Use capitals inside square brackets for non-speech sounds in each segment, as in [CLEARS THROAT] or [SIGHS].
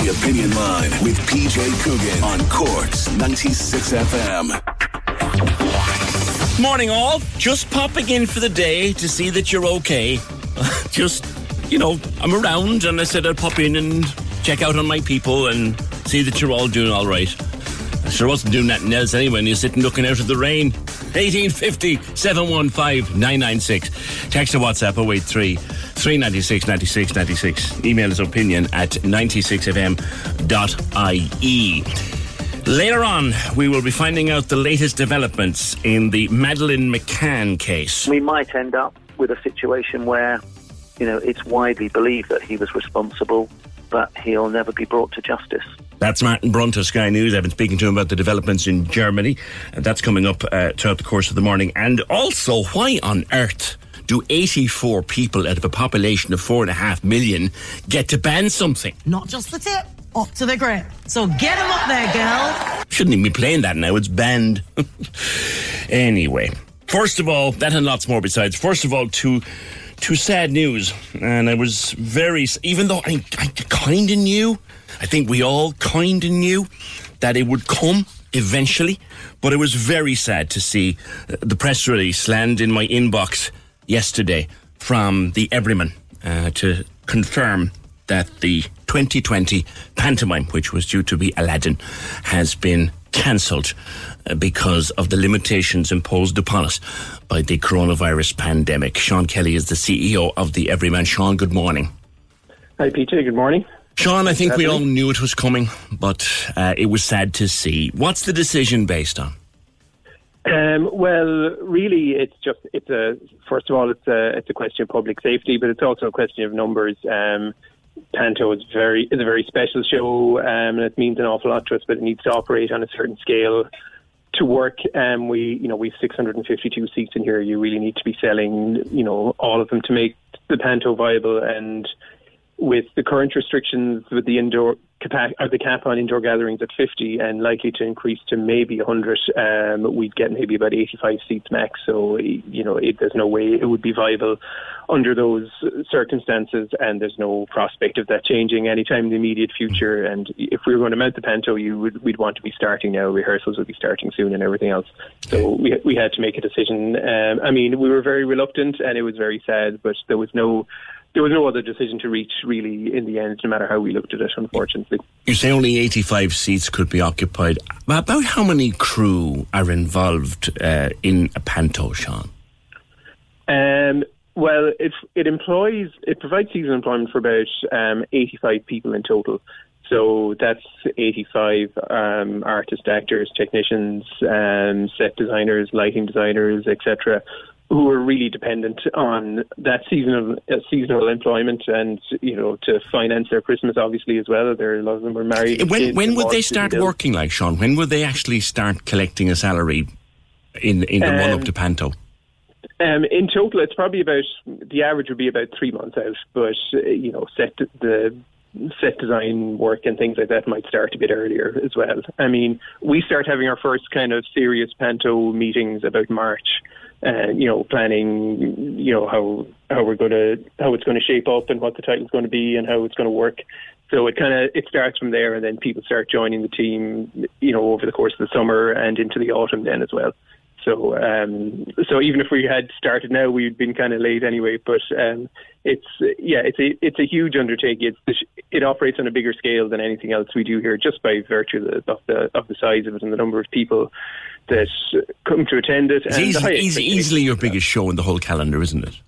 The Opinion Line with PJ Coogan on Corks 96 FM. Morning, all. Just popping in for the day to see that you're okay. [LAUGHS] Just, you know, I'm around and I said I'd pop in and check out on my people and see that you're all doing all right. Sure wasn't doing nothing else anyway, and you're sitting looking out at the rain. 1850 715 996. Text or WhatsApp 083 396 96 96. Email is opinion at 96fm.ie. Later on, we will be finding out the latest developments in the Madeleine McCann case. we might end up with a situation where, you know, it's widely believed that he was responsible, but he'll never be brought to justice. That's Martin Brunt of Sky News. I've been speaking to him about the developments in Germany. And that's coming up uh, throughout the course of the morning. And also, why on earth do 84 people out of a population of 4.5 million get to ban something? Not just the tip, up to the grip. So get him up there, girl. Shouldn't even be playing that now. It's banned. [LAUGHS] anyway, first of all, that and lots more besides. First of all, to to sad news, and I was very, even though I, I kind of knew, I think we all kind of knew that it would come eventually, but it was very sad to see uh, the press release land in my inbox yesterday from the Everyman uh, to confirm that the 2020 pantomime, which was due to be Aladdin, has been cancelled because of the limitations imposed upon us by the coronavirus pandemic. Sean Kelly is the CEO of the Everyman. Sean, good morning. Hi, PJ. Good morning. Sean, I think we all knew it was coming, but uh, it was sad to see. What's the decision based on? Um, well, really, it's just it's a first of all, it's a it's a question of public safety, but it's also a question of numbers. Um, Panto is very is a very special show, um, and it means an awful lot to us. But it needs to operate on a certain scale to work. Um, we you know we've 652 seats in here. You really need to be selling you know all of them to make the Panto viable and. With the current restrictions with the indoor capa- or the cap on indoor gatherings at 50 and likely to increase to maybe 100, um, we'd get maybe about 85 seats max. So, you know, it, there's no way it would be viable under those circumstances, and there's no prospect of that changing anytime in the immediate future. And if we were going to mount the Panto, you would, we'd want to be starting now. Rehearsals would be starting soon and everything else. So we, we had to make a decision. Um, I mean, we were very reluctant, and it was very sad, but there was no there was no other decision to reach really in the end, no matter how we looked at it, unfortunately. You say only 85 seats could be occupied. About how many crew are involved uh, in a panto, Sean? Um, well, it, it employs, it provides seasonal employment for about um, 85 people in total. So that's 85 um, artists, actors, technicians, um, set designers, lighting designers, etc., who are really dependent on that seasonal uh, seasonal employment and you know to finance their Christmas, obviously as well. There a lot of them are married. When, when would they start working like, Sean? When would they actually start collecting a salary in, in the Um, run up to panto? Um, in total, it's probably about the average would be about three months out, but uh, you know, set the set design work and things like that might start a bit earlier as well. I mean, we start having our first kind of serious panto meetings about March. And you know, planning, you know how how we're going to how it's going to shape up and what the title's going to be and how it's going to work. So it kind of it starts from there, and then people start joining the team, you know, over the course of the summer and into the autumn then as well. So, um, so even if we had started now, we'd been kind of late anyway. But um, it's yeah, it's a it's a huge undertaking. It's it operates on a bigger scale than anything else we do here, just by virtue of the of the, of the size of it and the number of people that come to attend it. It's easily, easy, easily your biggest show in the whole calendar, isn't it?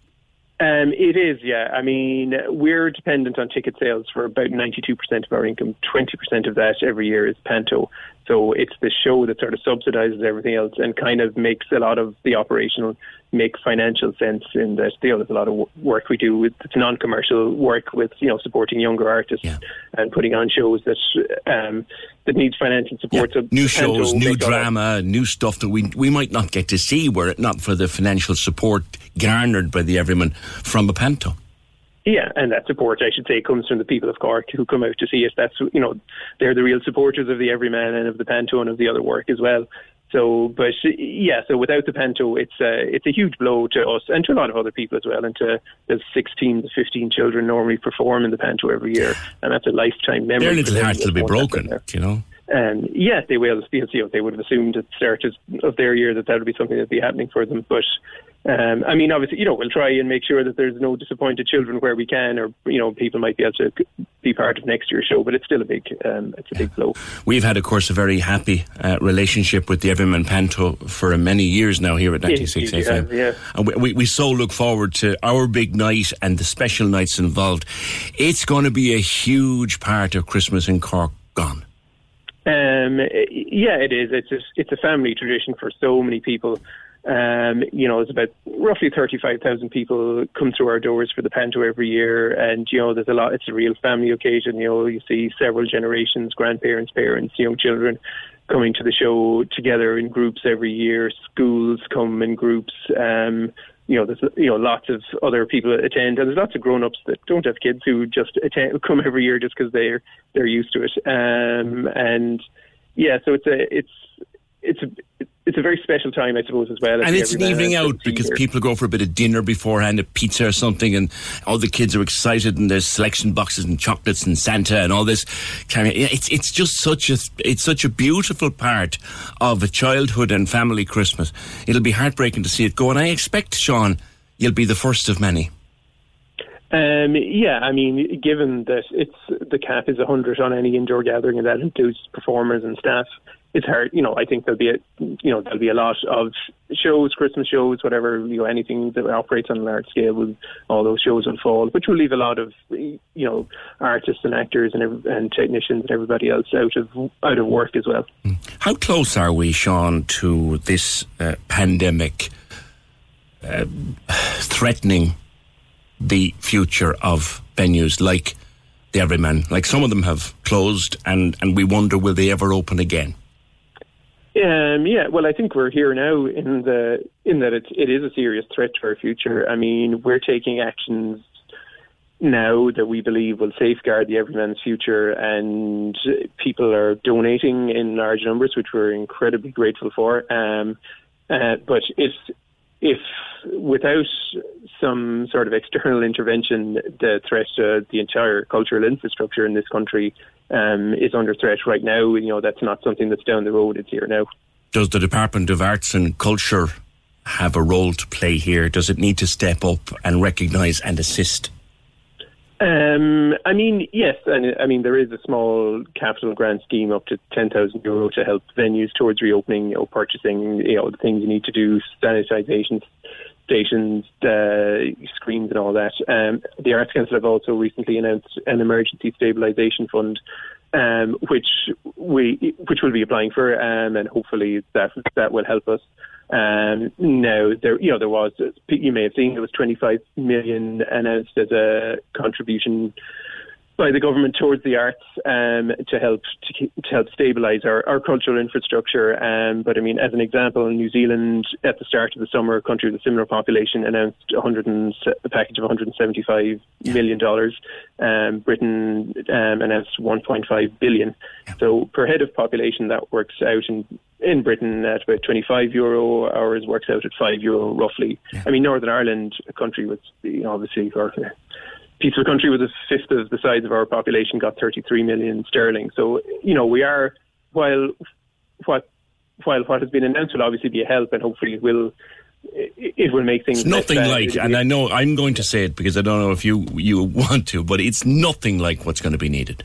Um, it is, yeah. I mean, we're dependent on ticket sales for about 92% of our income. 20% of that every year is Panto. So it's the show that sort of subsidizes everything else and kind of makes a lot of the operational make financial sense in that you know, there's a lot of work we do with it's non-commercial work with you know supporting younger artists Yeah. and putting on shows that um, that needs financial support. So New shows, new drama, new stuff that we we might not get to see were it not for the financial support garnered by the Everyman from a panto. Yeah, and that support, I should say, comes from the people of Cork who come out to see it. That's you know, they're the real supporters of the Everyman and of the Panto and of the other work as well. So, but yeah, so without the Panto, it's a it's a huge blow to us and to a lot of other people as well. And to the 16 to 15 children normally perform in the Panto every year, and that's a lifetime memory. Their little hearts will be broken, you know. Um, yes, they will. You know, they would have assumed at the start of- of their year that that would be something that would be happening for them. But um, I mean, obviously, you know, we'll try and make sure that there's no disappointed children where we can, or you know, people might be able to be part of next year's show. But it's still a big, um, it's a big blow. We've had, of course, a very happy uh, relationship with the Everyman Panto for many years now here at 96 indeed, FM. yeah, yeah. And we, we, we so look forward to our big night and the special nights involved. It's going to be a huge part of Christmas in Cork gone. Um, yeah, it is. It's a, it's a family tradition for so many people. Um, you know, it's about roughly 35,000 people come through our doors for the Panto every year. And, you know, there's a lot, it's a real family occasion. You know, you see several generations, grandparents, parents, young children coming to the show together in groups every year. Schools come in groups. Um, you know, there's you know lots of other people attend, and there's lots of grown-ups that don't have kids who just attend, come every year just because they're they're used to it. Um, and yeah, so it's a it's it's a it's a very special time, I suppose, as well. And it's an evening out because here. people go for a bit of dinner beforehand, a pizza or something, and all the kids are excited, and there's selection boxes and chocolates and Santa and all this. It's it's just such a it's such a beautiful part of a childhood and family Christmas. It'll be heartbreaking to see it go, and I expect, Sean, you'll be the first of many. Um, yeah, I mean, given that it's the cap is a 100 on any indoor gathering, and that includes performers and staff, it's hard. You know, I think there'll be a, you know there'll be a lot of shows, Christmas shows, whatever you know, anything that operates on a large scale. Will all those shows will fall, which will leave a lot of you know artists and actors and and technicians and everybody else out of out of work as well. How close are we, Sean, to this uh, pandemic uh, [SIGHS] threatening the future of venues like the Everyman? Like some of them have closed, and, and we wonder will they ever open again? Um, yeah, well, I think we're here now in the in that it it is a serious threat to our future. I mean, we're taking actions now that we believe will safeguard the everyman's future, and people are donating in large numbers, which we're incredibly grateful for. Um, uh, but if if without some sort of external intervention, the threat to the entire cultural infrastructure in this country um, is under threat right now. You know, that's not something that's down the road; it's here now. Does the Department of Arts and Culture have a role to play here? Does it need to step up and recognise and assist? Um, I mean, yes, and I mean there is a small capital grant scheme up to ten thousand euro to help venues towards reopening, you know, purchasing, you know, the things you need to do, sanitisation stations, uh, screens, and all that. Um, the Arts Council have also recently announced an emergency stabilisation fund, um, which we which we'll be applying for, um, and hopefully that that will help us. Um, now, there, you know, there was, you may have seen, there was 25 million announced as a contribution by the government towards the arts um, to help to, to help stabilise our, our cultural infrastructure. Um, but I mean, as an example, New Zealand at the start of the summer, a country with a similar population, announced 100 and, a package of 175 million dollars. Um, Britain um, announced 1.5 billion. So per head of population, that works out in in Britain at about 25 euro. Ours works out at 5 euro roughly. I mean, Northern Ireland, a country with, you know, obviously, or piece of a country with a fifth of the size of our population, got 33 million sterling. So, you know, we are, while what while what has been announced will obviously be a help, and hopefully it will it will make things It's nothing bad. like, and I know I'm going to say it because I don't know if you you want to, but it's nothing like what's going to be needed.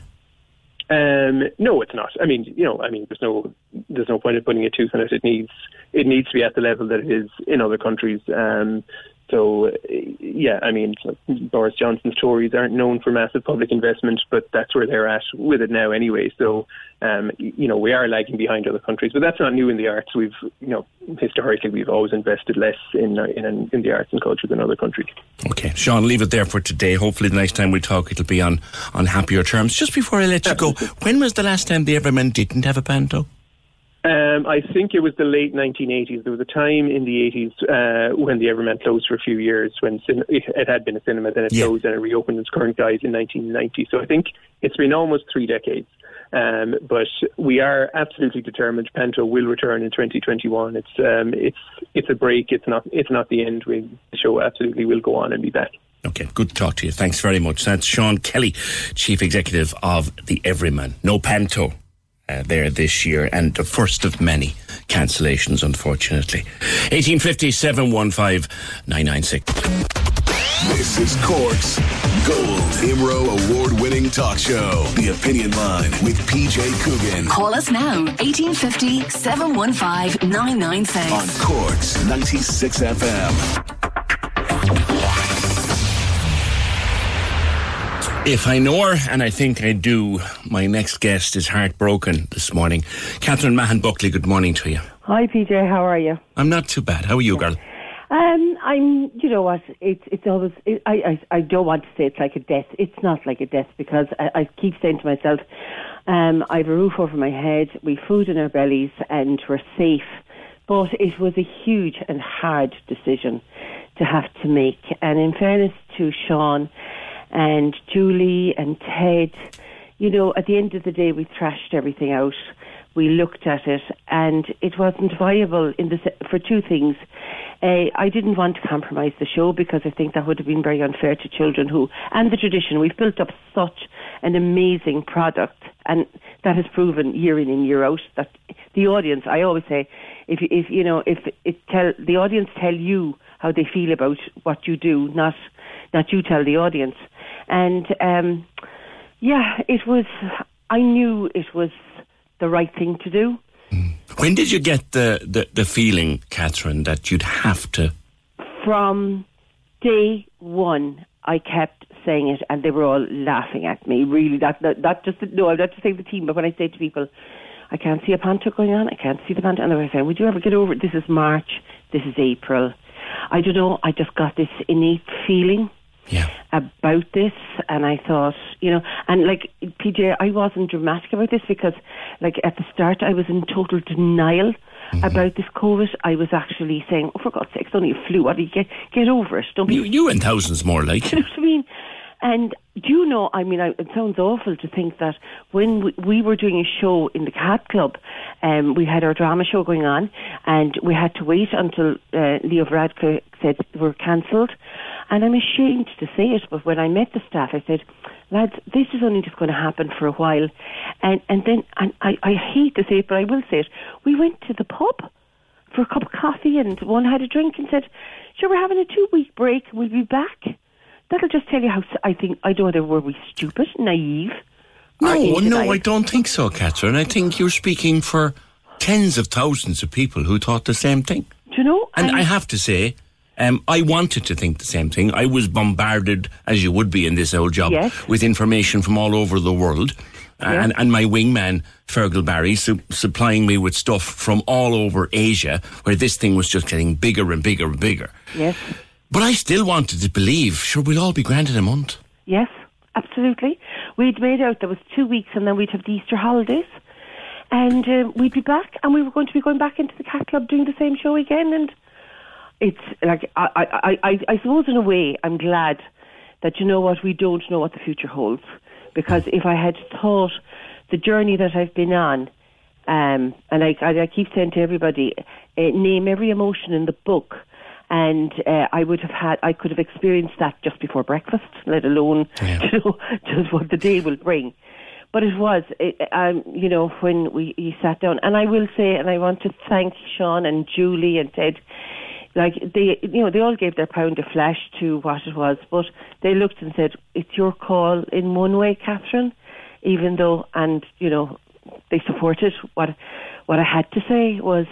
Um, no, it's not. I mean, you know, I mean, there's no, there's no point in putting a tooth on it. It needs, it needs to be at the level that it is in other countries. Um, So, yeah, I mean, Boris Johnson's Tories aren't known for massive public investment, but that's where they're at with it now anyway. So, um, you know, we are lagging behind other countries, but that's not new in the arts. We've, you know, historically we've always invested less in in, in the arts and culture than other countries. Okay, Sean, leave it there for today. Hopefully, the next time we talk, it'll be on on happier terms. Just before I let you go, when was the last time the Everyman didn't have a panto? Um, I think it was the late 1980s. There was a time in the 80s uh, when the Everyman closed for a few years, when cin- it had been a cinema, then it yeah. closed and it reopened its current guise in 1990. So I think it's been almost three decades. Um, but we are absolutely determined. Panto will return in 2021. It's um, it's it's a break. It's not it's not the end. We, the show absolutely will go on and be back. Okay, good to talk to you. Thanks very much. That's Sean Kelly, Chief Executive of the Everyman. No Panto uh, there this year, and the first of many cancellations, unfortunately. 1850 715 996. This is Cork's Gold IMRO award winning talk show. The Opinion Line with PJ Coogan. Call us now, 1850 715 996. On Cork's 96 FM. If I know her, and I think I do, my next guest is heartbroken this morning. Catherine Mahon Buckley, good morning to you. Hi, PJ. How are you? I'm not too bad. How are you, girl? Um, I'm. You know what? It's it's always. It, I, I I don't want to say it's like a death. It's not like a death because I, I keep saying to myself, um, I have a roof over my head, we food in our bellies, and we're safe. But it was a huge and hard decision to have to make. And in fairness to Sean and Julie and Ted. You know, at the end of the day, we thrashed everything out. We looked at it, and it wasn't viable in the, for two things. Uh, I didn't want to compromise the show because I think that would have been very unfair to children who, and the tradition. We've built up such an amazing product, and that has proven year in and year out that the audience. I always say, if if you know, if it tell the audience tell you how they feel about what you do, not not you tell the audience. And um, yeah, it was. I knew it was the right thing to do. When did you get the, the, the feeling, Catherine, that you'd have to? From day one, I kept saying it, and they were all laughing at me. Really, that that, that just no, I'm not to say the team, but when I say to people, I can't see a panto going on, I can't see the panto, and they were saying, "Would you ever get over it? This is March, this is April." I don't know. I just got this innate feeling yeah. about this, and I thought, you know, and like PJ, I wasn't dramatic about this because, like at the start, I was in total denial. Mm-hmm. About this COVID, I was actually saying, "Oh, for God's sake, it's only a flu. What do you get? Get over it. Don't be." You, you and thousands more like. [LAUGHS] you know what I mean? And do you know, I mean, I, it sounds awful to think that when we, we were doing a show in the Cat Club, um, we had our drama show going on, and we had to wait until uh, Leo Varadkar said we're cancelled. And I'm ashamed to say it, but when I met the staff, I said, lads, this is only just going to happen for a while. And, and then, and I, I hate to say it, but I will say it, we went to the pub for a cup of coffee and one had a drink and said, sure, we're having a two week break, and we'll be back that'll just tell you how I think I don't know were we stupid, naive. No, oh, no, I don't think so, Catherine. I think you're speaking for tens of thousands of people who thought the same thing. Do you know? And I, I have to say, um, I wanted to think the same thing. I was bombarded, as you would be in this old job, yes. with information from all over the world. Yeah. And, and my wingman, Fergal Barry, su- supplying me with stuff from all over Asia, where this thing was just getting bigger and bigger and bigger. Yes. But I still wanted to believe, sure, we'll all be granted a month. Yes, absolutely. We'd made out there was two weeks and then we'd have the Easter holidays. And uh, we'd be back and we were going to be going back into the cat club doing the same show again. And it's like, I, I, I, I suppose in a way, I'm glad that, you know what, we don't know what the future holds. Because if I had thought the journey that I've been on, um, and I, I, keep saying to everybody, uh, name every emotion in the book and uh, I would have had, I could have experienced that just before breakfast, let alone [LAUGHS] yeah. you know, just what the day will bring. But it was, it, um, you know, when we he sat down, and I will say, and I want to thank Sean and Julie and Ted. Like they, you know, they all gave their pound of flesh to what it was, but they looked and said, "It's your call." In one way, Catherine, even though, and you know, they supported what what I had to say was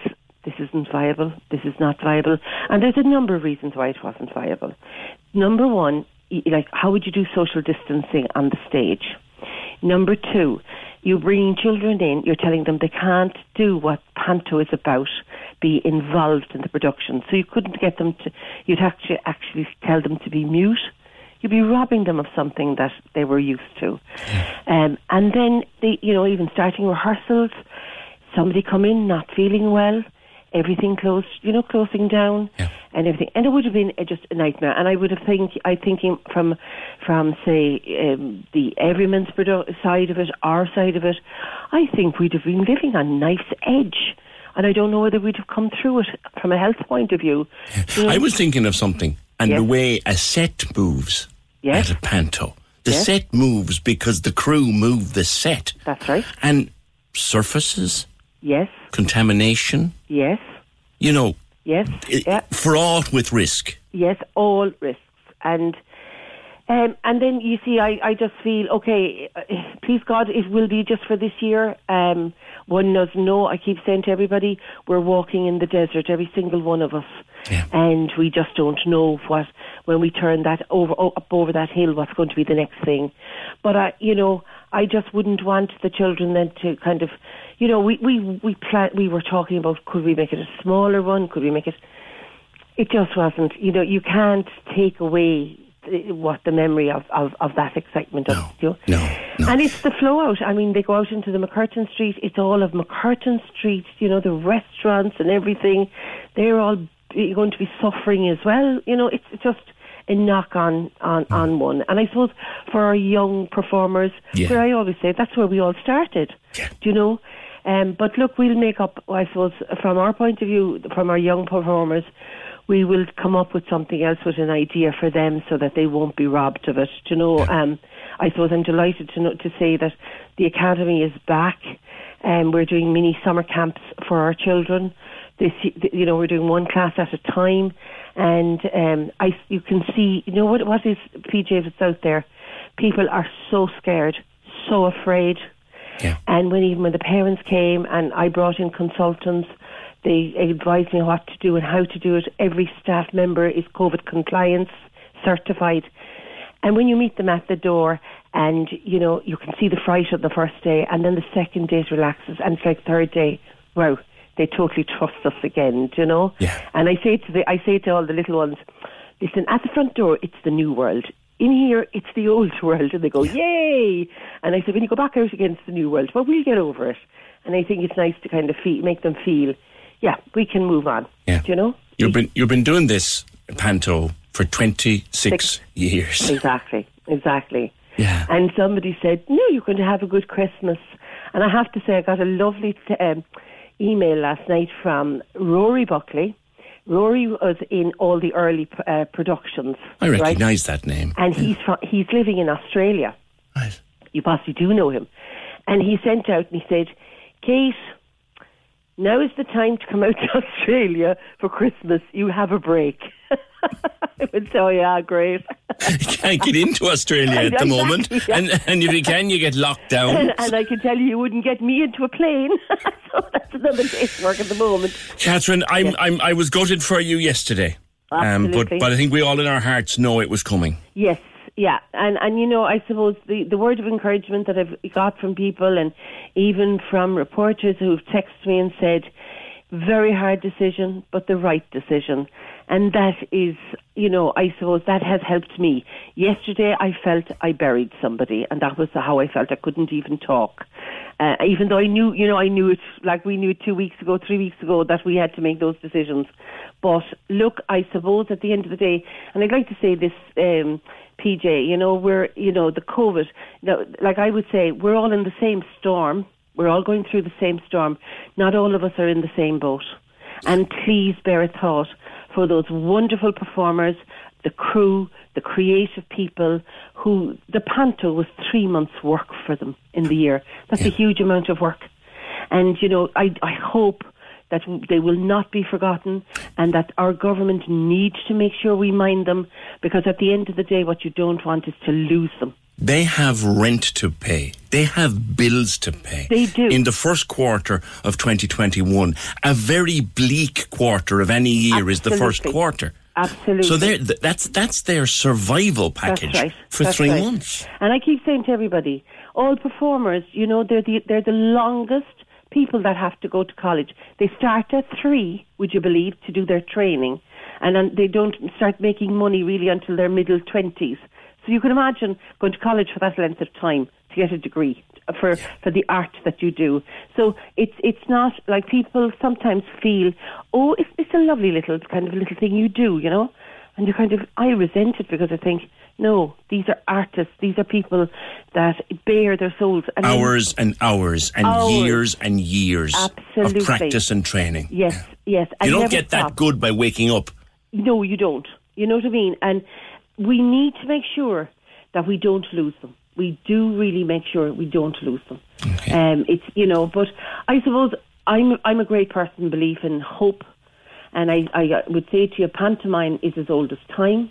this isn't viable, this is not viable. And there's a number of reasons why it wasn't viable. Number one, like, how would you do social distancing on the stage? Number two, you're bringing children in, you're telling them they can't do what Panto is about, be involved in the production. So you couldn't get them to, you'd actually, actually tell them to be mute. You'd be robbing them of something that they were used to. Um, and then, they, you know, even starting rehearsals, somebody come in not feeling well, everything closed, you know, closing down and everything. And it would have been uh, just a nightmare. And I would have think, I thinking from, from say, um, the everyman's produ- side of it, our side of it, I think we'd have been living on knife's edge. And I don't know whether we'd have come through it from a health point of view. You know, I was thinking of something, and Yes. the way a set moves Yes. at a panto. The Yes. set moves because the crew move the set. That's right. And surfaces, Yes, contamination, yes, you know, yes, yeah. fraught with risk. Yes, all risks. And um, and then you see, I, I just feel okay. uh, Please God, it will be just for this year. Um, one doesn't know. I keep saying to everybody, we're walking in the desert, every single one of us, and we just don't know what when we turn that over up over that hill, what's going to be the next thing. But I, you know, I just wouldn't want the children then to kind of, you know, we we we plan, we were talking about could we make it a smaller one? Could we make it? it just wasn't. You know, you can't take away what the memory of, of, of that excitement of you know. No, no. And it's the flow out. I mean, they go out into the MacCurtain Street. It's all of MacCurtain Street. You know, the restaurants and everything. They're all going to be suffering as well. You know, it's just a knock on on Hmm. on one. And I suppose for our young performers, Yeah. where I always say that's where we all started. Do you know? Um, but look, we'll make up. I suppose from our point of view, from our young performers, we will come up with something else with an idea for them so that they won't be robbed of it. Do you know? Um, I suppose I'm delighted to know, to say that the academy is back, and we're doing mini summer camps for our children. This, you know, we're doing one class at a time, and um, I, you can see, you know, what what is PJ that's out there. People are so scared, so afraid. Yeah. And when even when the parents came and I brought in consultants, they advised me what to do and how to do it. Every staff member is COVID compliance certified. And when you meet them at the door and, you know, you can see the fright of the first day and then the second day it relaxes and it's like third day, wow, they totally trust us again, do you know? Yeah. And I say to the, I say to all the little ones, listen, at the front door, it's the new world. In here, it's the old [LAUGHS] world. And they go, yay! And I said, when you go back out again, it's the new world. But we'll get over it. And I think it's nice to kind of feel, make them feel, yeah, we can move on. Yeah. Do you know? You've been you've been doing this panto for twenty six years. [LAUGHS] Exactly, exactly. Yeah. And somebody said, no, you're going to have a good Christmas. And I have to say, I got a lovely t- um, email last night from Rory Buckley. Rory was in all the early uh, productions. I right? recognise that name. And he's from, he's living in Australia. Right. You possibly do know him. And he sent out and he said, Kate, now is the time to come out to [LAUGHS] Australia for Christmas. You have a break. [LAUGHS] I went, oh yeah, great. You [LAUGHS] can't get into Australia at the Exactly, moment, yeah. and and if you can, you get locked down. and, and I can tell you, you wouldn't get me into a plane. so that's another day's work at the moment. Catherine, I'm, I'm, I was gutted for you yesterday. Um, but, but I think we all in our hearts know it was coming. Yes, yeah, and and you know, I suppose the the word of encouragement that I've got from people, and even from reporters who've texted me and said, very hard decision, but the right decision, and that is, you know, I suppose that has helped me. Yesterday, I felt I buried somebody, and that was how I felt. I couldn't even talk, uh, even though I knew, you know, I knew it like we knew it two weeks ago, three weeks ago that we had to make those decisions. But look, I suppose at the end of the day, and I'd like to say this. Um, PJ, you know, we're, you know, the COVID, now, like I would say, we're all in the same storm. We're all going through the same storm. Not all of us are in the same boat. And please bear a thought for those wonderful performers, the crew, the creative people who, the panto was three months' work for them in the year. That's a huge amount of work. And, you know, I, I hope that they will not be forgotten and that our government needs to make sure we mind them because at the end of the day, what you don't want is to lose them. they have rent to pay. They have bills to pay. They do. In the first quarter of 2021, a very bleak quarter of any year is the first quarter. Absolutely. So th- that's that's their survival package right. for That's three right. months. And I keep saying to everybody, all performers, you know, they're the they're the longest people that have to go to college. They start at three, would you believe, to do their training, and they don't start making money really until their middle twenties. So you can imagine going to college for that length of time to get a degree for for the art that you do. So it's it's not like people sometimes feel, oh, it's it's a lovely little kind of little thing you do, you know. And you kind of, I resent it because I think, no, these are artists. These are people that bare their souls. And Hours and hours and Hours. years and years Absolutely. of practice and training. Yes, yes. and You don't get that stop. good by waking up. No, you don't. You know what I mean? And we need to make sure that we don't lose them. We do really make sure we don't lose them. Um, it's you know, but I suppose I'm I'm a great person, belief in hope, and I, I would say to you, pantomime is as old as time,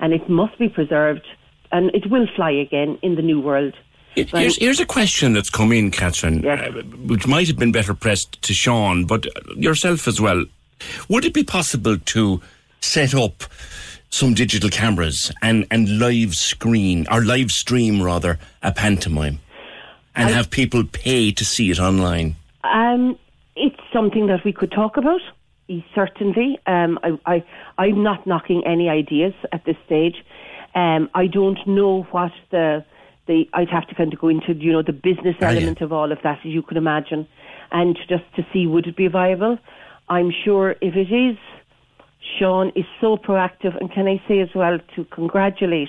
and it must be preserved, and it will fly again in the new world. But- Here's, here's a question that's come in, Catherine, Yes. uh, which might have been better pressed to Sean, but yourself as well. Would it be possible to set up some digital cameras and, and live screen, or live stream rather, a pantomime and I- have people pay to see it online? Um, it's something that we could talk about. Certainly, um, I, I, I'm not knocking any ideas at this stage. Um, I don't know what the, the. I'd have to kind of go into, you know, the business yeah. element of all of that, as you can imagine, and just to see would it be viable. I'm sure if it is, Sean is so proactive, and can I say as well to congratulate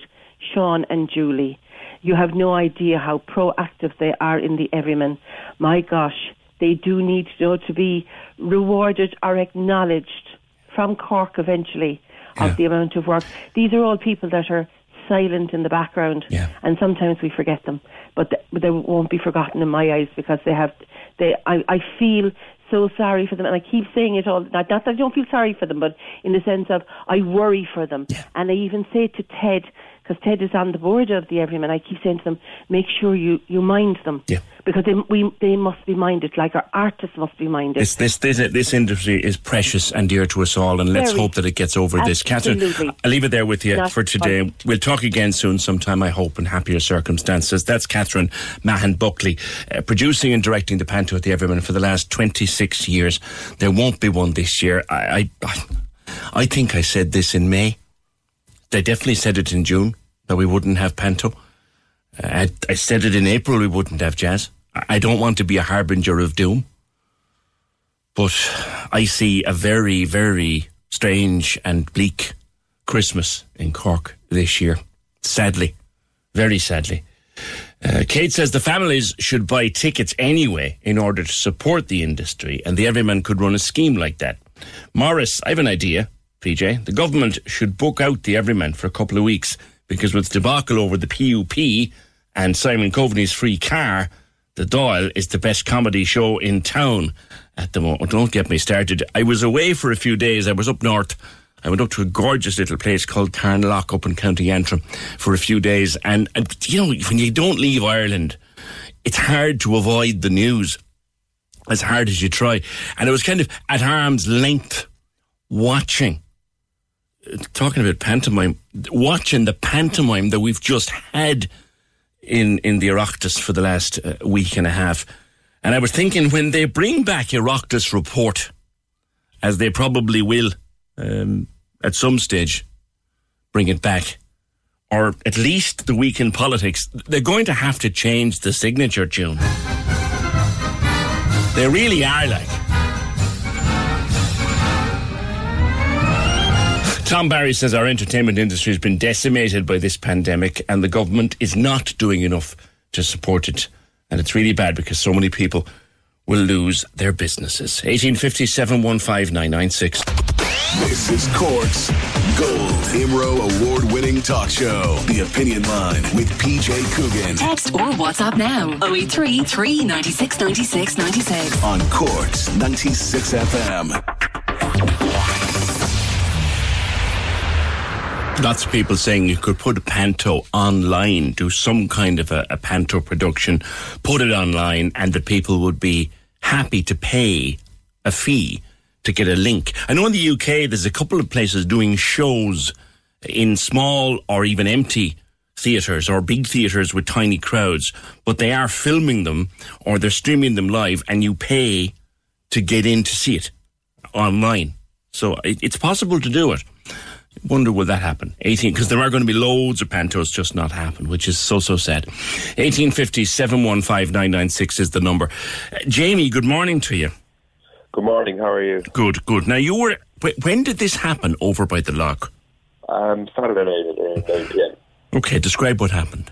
Sean and Julie. You have no idea how proactive they are in the Everyman. My gosh, they do need you know, to be rewarded or acknowledged from Cork eventually of Yeah. the amount of work. These are all people that are silent in the background, Yeah. and sometimes we forget them, but, th- they won't be forgotten in my eyes because they have. They, I, I feel so sorry for them, and I keep saying it all. Not, not that I don't feel sorry for them, but in the sense of I worry for them, and I even say to Ted because Ted is on the board of the Everyman. I keep saying to them, make sure you, you mind them, Yeah. because they we they must be minded, like our artists must be minded. This, this, this, this industry is precious and dear to us all, and let's hope that it gets over this. Catherine, I'll leave it there with you Not for today. fun. We'll talk again soon, sometime, I hope, in happier circumstances. That's Catherine Mahon Buckley, uh, producing and directing the Panto at the Everyman for the last 26 years. There won't be one this year. I, I, I think I said this in May. They definitely said it in June that we wouldn't have Panto. I, I said it in April we wouldn't have jazz. I I don't want to be a harbinger of doom, but I see a very, very strange and bleak Christmas in Cork this year. Sadly, very sadly. Uh, Kate says the families should buy tickets anyway in order to support the industry, and the Everyman could run a scheme like that. Morris, I have an idea, PJ. The government should book out the Everyman for a couple of weeks because with debacle over the PUP and Simon Coveney's free car, the Dáil is the best comedy show in town at the moment. Don't get me started. I was away for a few days. I was up north. I went up to a gorgeous little place called Carnlough up in County Antrim for a few days. And, and, you know, when you don't leave Ireland, it's hard to avoid the news as hard as you try. And it was kind of at arm's length watching, talking about pantomime, watching the pantomime that we've just had in, in the Oireachtas for the last uh, week and a half. And I was thinking when they bring back Oireachtas report, as they probably will um, at some stage, bring it back, or at least the week in politics, they're going to have to change the signature tune. They really are like. Tom Barry says our entertainment industry has been decimated by this pandemic and the government is not doing enough to support it. And it's really bad because so many people will lose their businesses. 1850 715 996. This is Cork's Gold Imro award winning talk show. The Opinion Line with PJ Coogan Text or WhatsApp now 083 396 96 96. on Cork's 96 FM. Lots of people saying you could put a panto online, do some kind of a, a panto production, put it online, and the people would be happy to pay a fee to get a link. I know in the UK there's a couple of places doing shows in small or even empty theatres or big theatres with tiny crowds, but they are filming them or they're streaming them live and you pay to get in to see it online. So it's possible to do it. Wonder will that happen? 18, because there are going to be loads of pantos just not happen, which is so, so sad. 1850 715 is the number. Uh, Jamie, good morning to you. Good morning, how are you? Good, good. Now, you were, when did this happen over by the lock? Um, Saturday night at uh, 9 pm. Okay, describe what happened.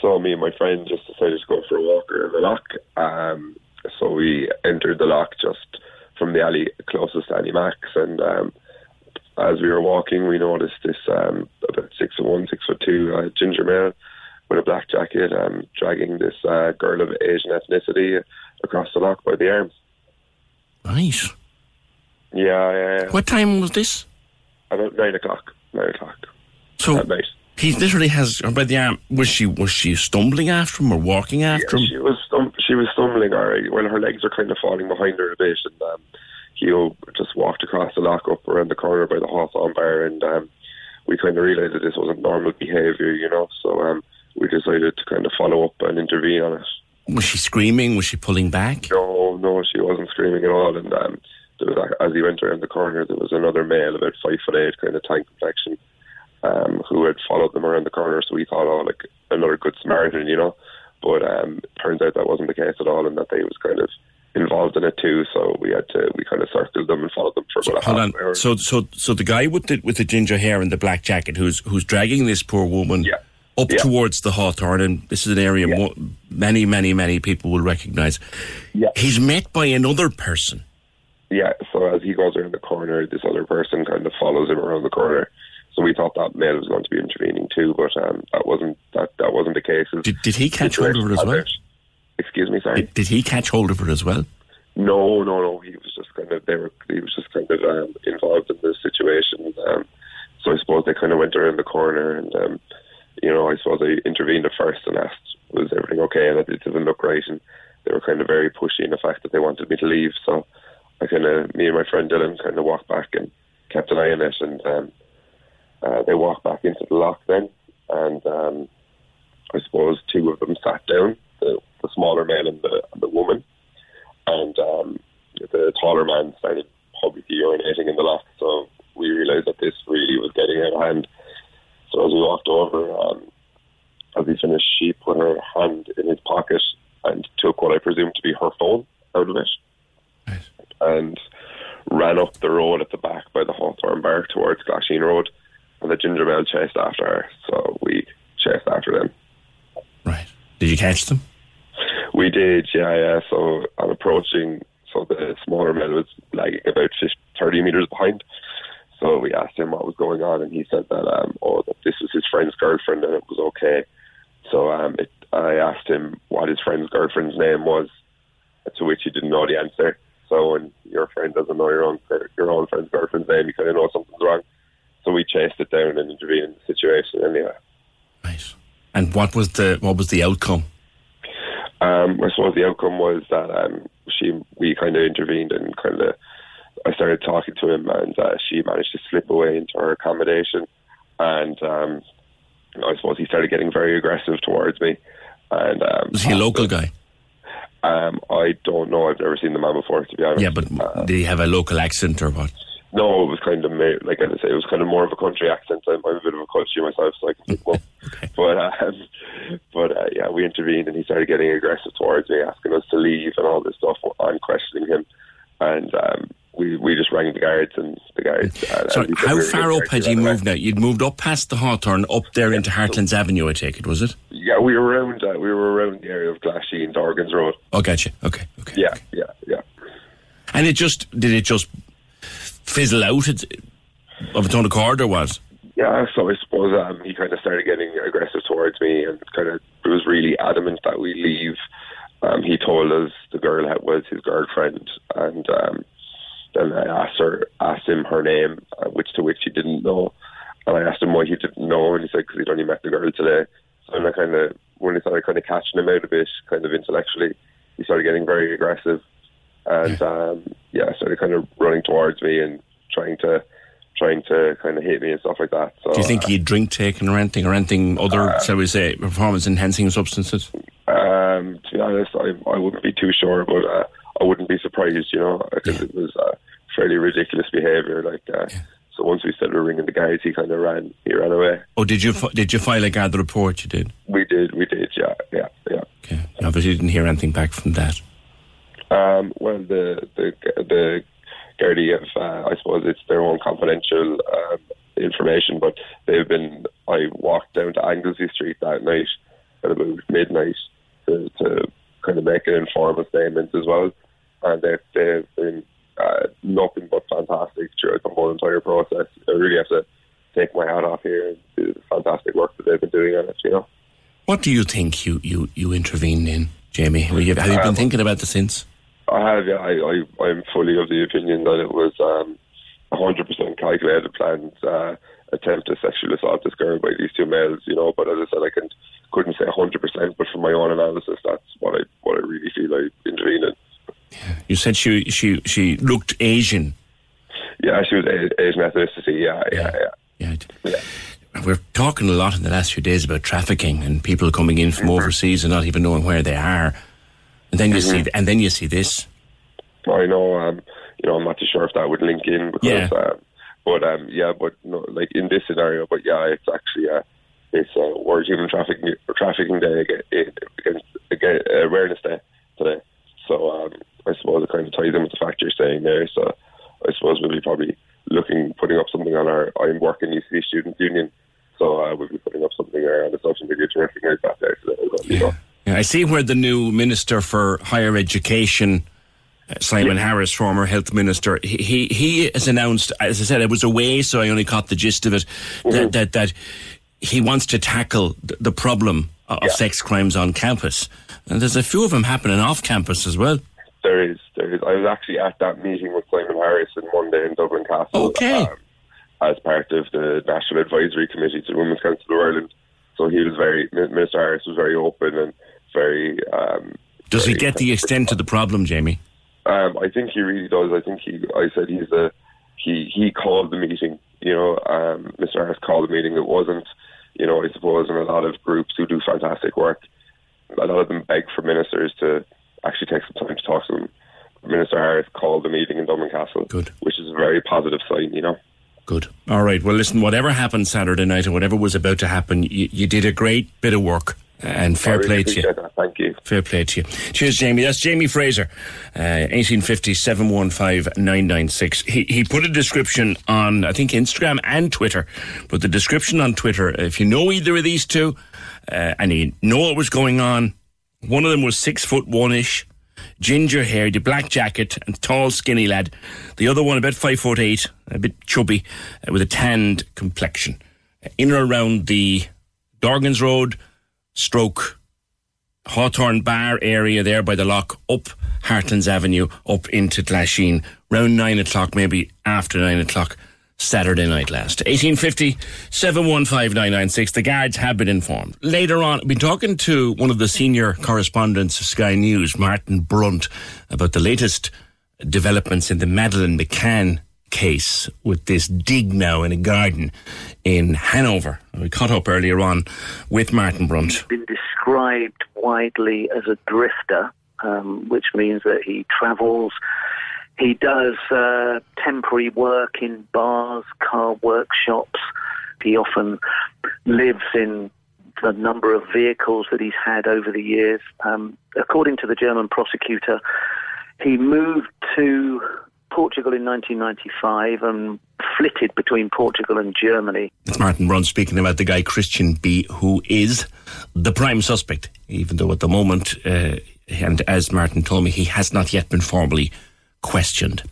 So me and my friend just decided to go for a walk around the lock. Um, so we entered the lock just from the alley closest to Annie Max, and um, as we were walking, we noticed this um, about six foot one, six foot two uh, ginger male with a black jacket um, dragging this uh, girl of Asian ethnicity across the lock by the arms. Nice. Yeah, yeah, yeah. What time was this? About nine o'clock. Nine o'clock So at night. he literally has her by the arm. Was she was she stumbling after him or walking after Yeah, him? she was stum- she was stumbling. All right. Well, her legs are kind of falling behind her a bit, and um, he just walked across the lock up around the corner by the Hawthorne bar, and um, we kind of realised that this wasn't normal behaviour, you know. So um, we decided to kind of follow up and intervene on it. Was she screaming? Was she pulling back? No, no, she wasn't screaming at all, and um, there was as he went around the corner, there was another male about five foot eight, kind of tank complexion. Um, who had followed them around the corner, so we thought, oh, like another good Samaritan, you know. But um, turns out that wasn't the case at all, and that they was kind of involved in it too. So we had to we kind of circled them and followed them for about a half hour. So so so the guy with the with the ginger hair and the black jacket who's who's dragging this poor woman Yeah. up Yeah. towards the Hawthorn, and this is an area Yeah. mo- many many many people will recognise. Yeah. He's met by another person. Yeah, so as he goes around the corner, this other person kind of follows him around the corner. So we thought that male was going to be intervening too, but um, that wasn't that that wasn't the case. Did, did he catch hold of it as well? Excuse me, sorry. Did, did he catch hold of it as well? No, no, no. He was just kind of they were. He was just kind of um, involved in the situation. Um, so I suppose they kind of went around the corner, and um, you know, I suppose I intervened at first and asked, "Was everything okay?" And that it didn't look right, and they were kind of very pushy in the fact that they wanted me to leave. So I kind of, me and my friend Dylan, kind of walked back and kept an eye on it, and um, uh, they walked back into the lock then, and um, I suppose two of them sat down, the, the smaller man and the, and the woman, and um, the taller man started publicly urinating in the lock. So we realised that this really was getting out of hand. So as we walked over, um, as he finished, she put her hand in his pocket and took what I presume to be her phone out of it, and ran up the road at the back by the Hawthorne Bar towards Glasheen Road, and the ginger male chased after her. So we chased after them. Right. Did you catch them? We did, yeah, yeah. So I'm approaching, so the smaller man was lagging about 50, 30 metres behind. So we asked him what was going on, and he said that, um, oh, that this was his friend's girlfriend and it was okay. So um, it, I asked him what his friend's girlfriend's name was, to which he didn't know the answer. So when your friend doesn't know your own your own friend's girlfriend's name, you kind of know something's wrong. So we chased it down and intervened in the situation anyway. Nice. And what was the what was the outcome? Um, I suppose the outcome was that um, she, we kind of intervened and kind of, I started talking to him, and uh, she managed to slip away into her accommodation, and um, I suppose he started getting very aggressive towards me. And um, Was he a local guy? Um, I don't know. I've never seen the man before, to be honest. Yeah, but Uh, did he have a local accent or what? No, it was kind of like I say, it was kind of more of a country accent. I'm, I'm a bit of a country myself, so I can. [LAUGHS] But um, but uh, yeah, we intervened, and he started getting aggressive towards me, asking us to leave and all this stuff. I'm questioning him, and um, we we just rang the guards, and the guards. Uh, So and he said how we far up had you moved now? You'd moved up past the Hawthorne, up there into Hartlands Avenue, I take it, was it? Yeah, we were around. Uh, we were around the area of Glasheen, Dorgans Road. Oh, gotcha. Okay, okay. Yeah, yeah, yeah. And it just did it just fizzle out of its own accord, or what? Yeah, so I suppose um, he kind of started getting aggressive towards me and kind of was really adamant that we leave. Um, he told us the girl was his girlfriend, and um, then I asked her, asked him her name, uh, which to which he didn't know, and I asked him why he didn't know, and he said because he'd only met the girl today. So I kind of when I started kind of catching him out a bit, kind of intellectually, he started getting very aggressive, and yeah. um, yeah, started kind of running towards me and trying to trying to kind of hit me and stuff like that. So Do you think uh, he'd drink taken or anything, or anything other, shall we say, performance enhancing substances? Um, to be honest, I, I wouldn't be too sure, but uh, I wouldn't be surprised, you know, because it was uh, fairly ridiculous behaviour. Like, uh, so once we started ringing the guys, he kind of ran, he ran away. Oh, did you did you file a gather report? You did. We did, we did, yeah, yeah, yeah. Okay. You obviously didn't hear anything back from that. Um, well, the the the Gardaí have, uh, I suppose, it's their own confidential um, information, but they've been. I walked down to Anglesea Street that night at about midnight to, to kind of make an informal statement as well, and they've, they've been uh, nothing but fantastic throughout the whole entire process. I really have to take my hat off here and do the fantastic work that they've been doing on it. You know. What do you think you, you, you intervened in, Jamie? Have you, have you been Um, thinking about this since? I have, yeah. I, I, I'm fully of the opinion that it was um, 100% calculated, planned uh, attempt to sexually assault this girl by these two males, you know. But as I said, I can, couldn't say 100%, but from my own analysis, that's what I what I really feel I intervened in. You said she she she looked Asian. Yeah, she was Asian ethnicity, yeah, yeah, yeah. Yeah. We're talking a lot in the last few days about trafficking and people coming in from overseas and not even knowing where they are. And then you see and then you see this. I know, um, you know, I'm not too sure if that would link in because, Yeah. um, but um, yeah, but no, like in this scenario, but yeah, it's actually a, it's uh, World Human Trafficking Trafficking Day against, against, uh, Awareness Day today. So um, I suppose it kind of ties in with the fact you're saying there. So I suppose we'll be probably looking putting up something on our. I'm working UCD Student Union, so uh, we'll be putting up something there on the social media to recognise that day today. You know. Yeah, I see where the new Minister for Higher Education, uh, Simon Harris, former health minister, he, he he has announced. As I said, I was away, so I only caught the gist of it. That that, that he wants to tackle the problem of of sex crimes on campus, and there's a few of them happening off campus as well. There is, there is. I was actually at that meeting with Simon Harris on Monday in Dublin Castle. Okay. Um, as part of the National Advisory Committee to the Women's Council of Ireland. So he was very, Minister Harris was very open and very. Um, Does he get the extent of the problem, Jamie? Um, I think he really does. I think he. I said he's a. He he called the meeting. You know, um, Mr. Harris called the meeting. It wasn't. You know, I suppose in a lot of groups who do fantastic work, a lot of them beg for ministers to actually take some time to talk to them. Minister Harris called the meeting in Dublin Castle, Good. which is a very positive sign. You know. Good. All right. Well, listen, whatever happened Saturday night and whatever was about to happen, you, you did a great bit of work. And fair really play to you. that. Thank you. Fair play to you. Cheers, Jamie. That's Jamie Fraser, uh, 1850 715 996. He, he put a description on, I think, Instagram and Twitter. But the description on Twitter, if you know either of these two uh, and you know what was going on, one of them was six foot one ish, ginger hair, the black jacket, and tall, skinny lad. The other one, about five foot eight, a bit chubby, uh, with a tanned complexion. Uh, in or around the Dorgans Road, stroke Hawthorne Bar area there by the lock, up Hartlands Avenue, up into Glasheen, round nine o'clock, maybe after nine o'clock, Saturday night last. 1850 715 The guards have been informed. Later on, I've been talking to one of the senior correspondents of Sky News, Martin Brunt, about the latest developments in the Madeleine McCann case with this dig now in a garden in Hanover. We caught up earlier on with Martin Brunt. He's been described widely as a drifter, um, which means that he travels. He does uh, temporary work in bars, car workshops. He often lives in the number of vehicles that he's had over the years. Um, according to the German prosecutor, he moved to Portugal in 1995 and flitted between Portugal and Germany. It's Martin Brunt speaking about the guy Christian B, who is the prime suspect, even though at the moment, uh, and as Martin told me, he has not yet been formally questioned.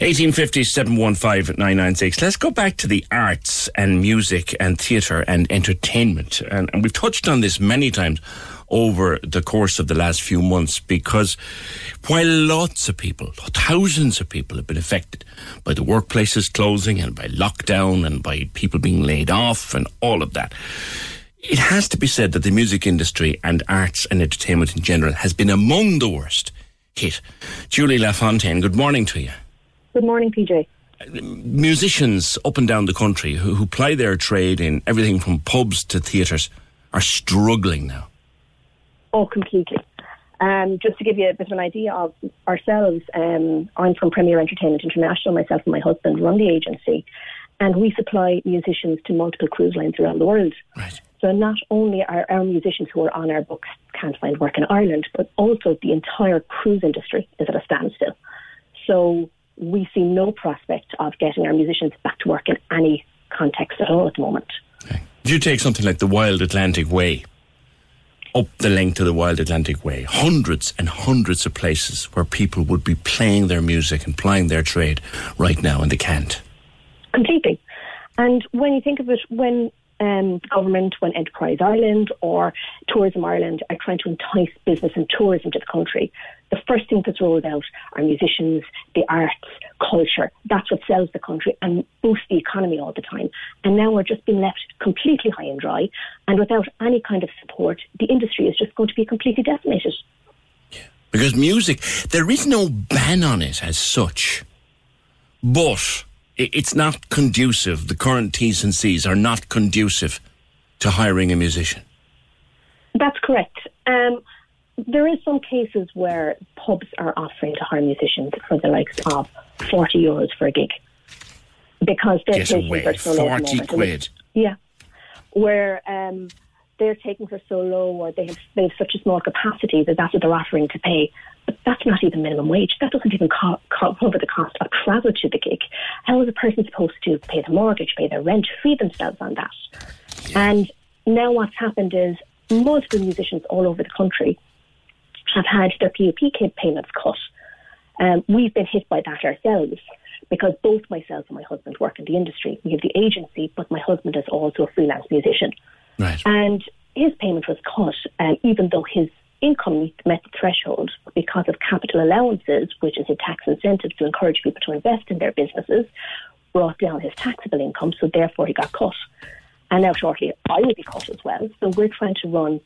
1850 715 996. Let's go back to the arts and music and theatre and entertainment. And, and we've touched on this many times over the course of the last few months because while lots of people, thousands of people have been affected by the workplaces closing and by lockdown and by people being laid off and all of that, it has to be said that the music industry and arts and entertainment in general has been among the worst hit. Julie LaFontaine, good morning to you. Good morning, PJ. Musicians up and down the country who, who ply their trade in everything from pubs to theatres are struggling now. Oh, completely. Um, just to give you a bit of an idea of ourselves, um, I'm from Premier Entertainment International. Myself and my husband run the agency, and we supply musicians to multiple cruise lines around the world. Right. So not only are our musicians who are on our books can't find work in Ireland, but also the entire cruise industry is at a standstill. So we see no prospect of getting our musicians back to work in any context at all at the moment. If you take something like the Wild Atlantic Way, up the length of the Wild Atlantic Way, hundreds and hundreds of places where people would be playing their music and plying their trade right now, and they can't. Completely. And when you think of it, when um, government, when Enterprise Ireland or Tourism Ireland are trying to entice business and tourism to the country, the first thing that's rolled out are musicians, the arts, culture. That's what sells the country and boosts the economy all the time. And now we're just being left completely high and dry, and without any kind of support, the industry is just going to be completely decimated. Because music, there is no ban on it as such, but it's not conducive. The current T's and C's are not conducive to hiring a musician. That's correct. Um, there is some cases where pubs are offering to hire musicians for the likes of 40 euros for a gig because their Get taking away, for so low at the 40 moment. quid. Yeah, where um, they're taking for so low or they have they have such a small capacity that that's what they're offering to pay. But that's not even minimum wage. That doesn't even co- co- cover the cost of travel to the gig. How is a person supposed to pay the mortgage, pay their rent, feed themselves on that? And now what's happened is multiple musicians all over the country have had their PUP payments cut. Um, we've been hit by that ourselves because both myself and my husband work in the industry. We have the agency, but my husband is also a freelance musician. Right. And his payment was cut, um, even though his income met the threshold because of capital allowances, which is a tax incentive to encourage people to invest in their businesses, brought down his taxable income, so therefore he got cut. And now shortly I will be cut as well. So we're trying to run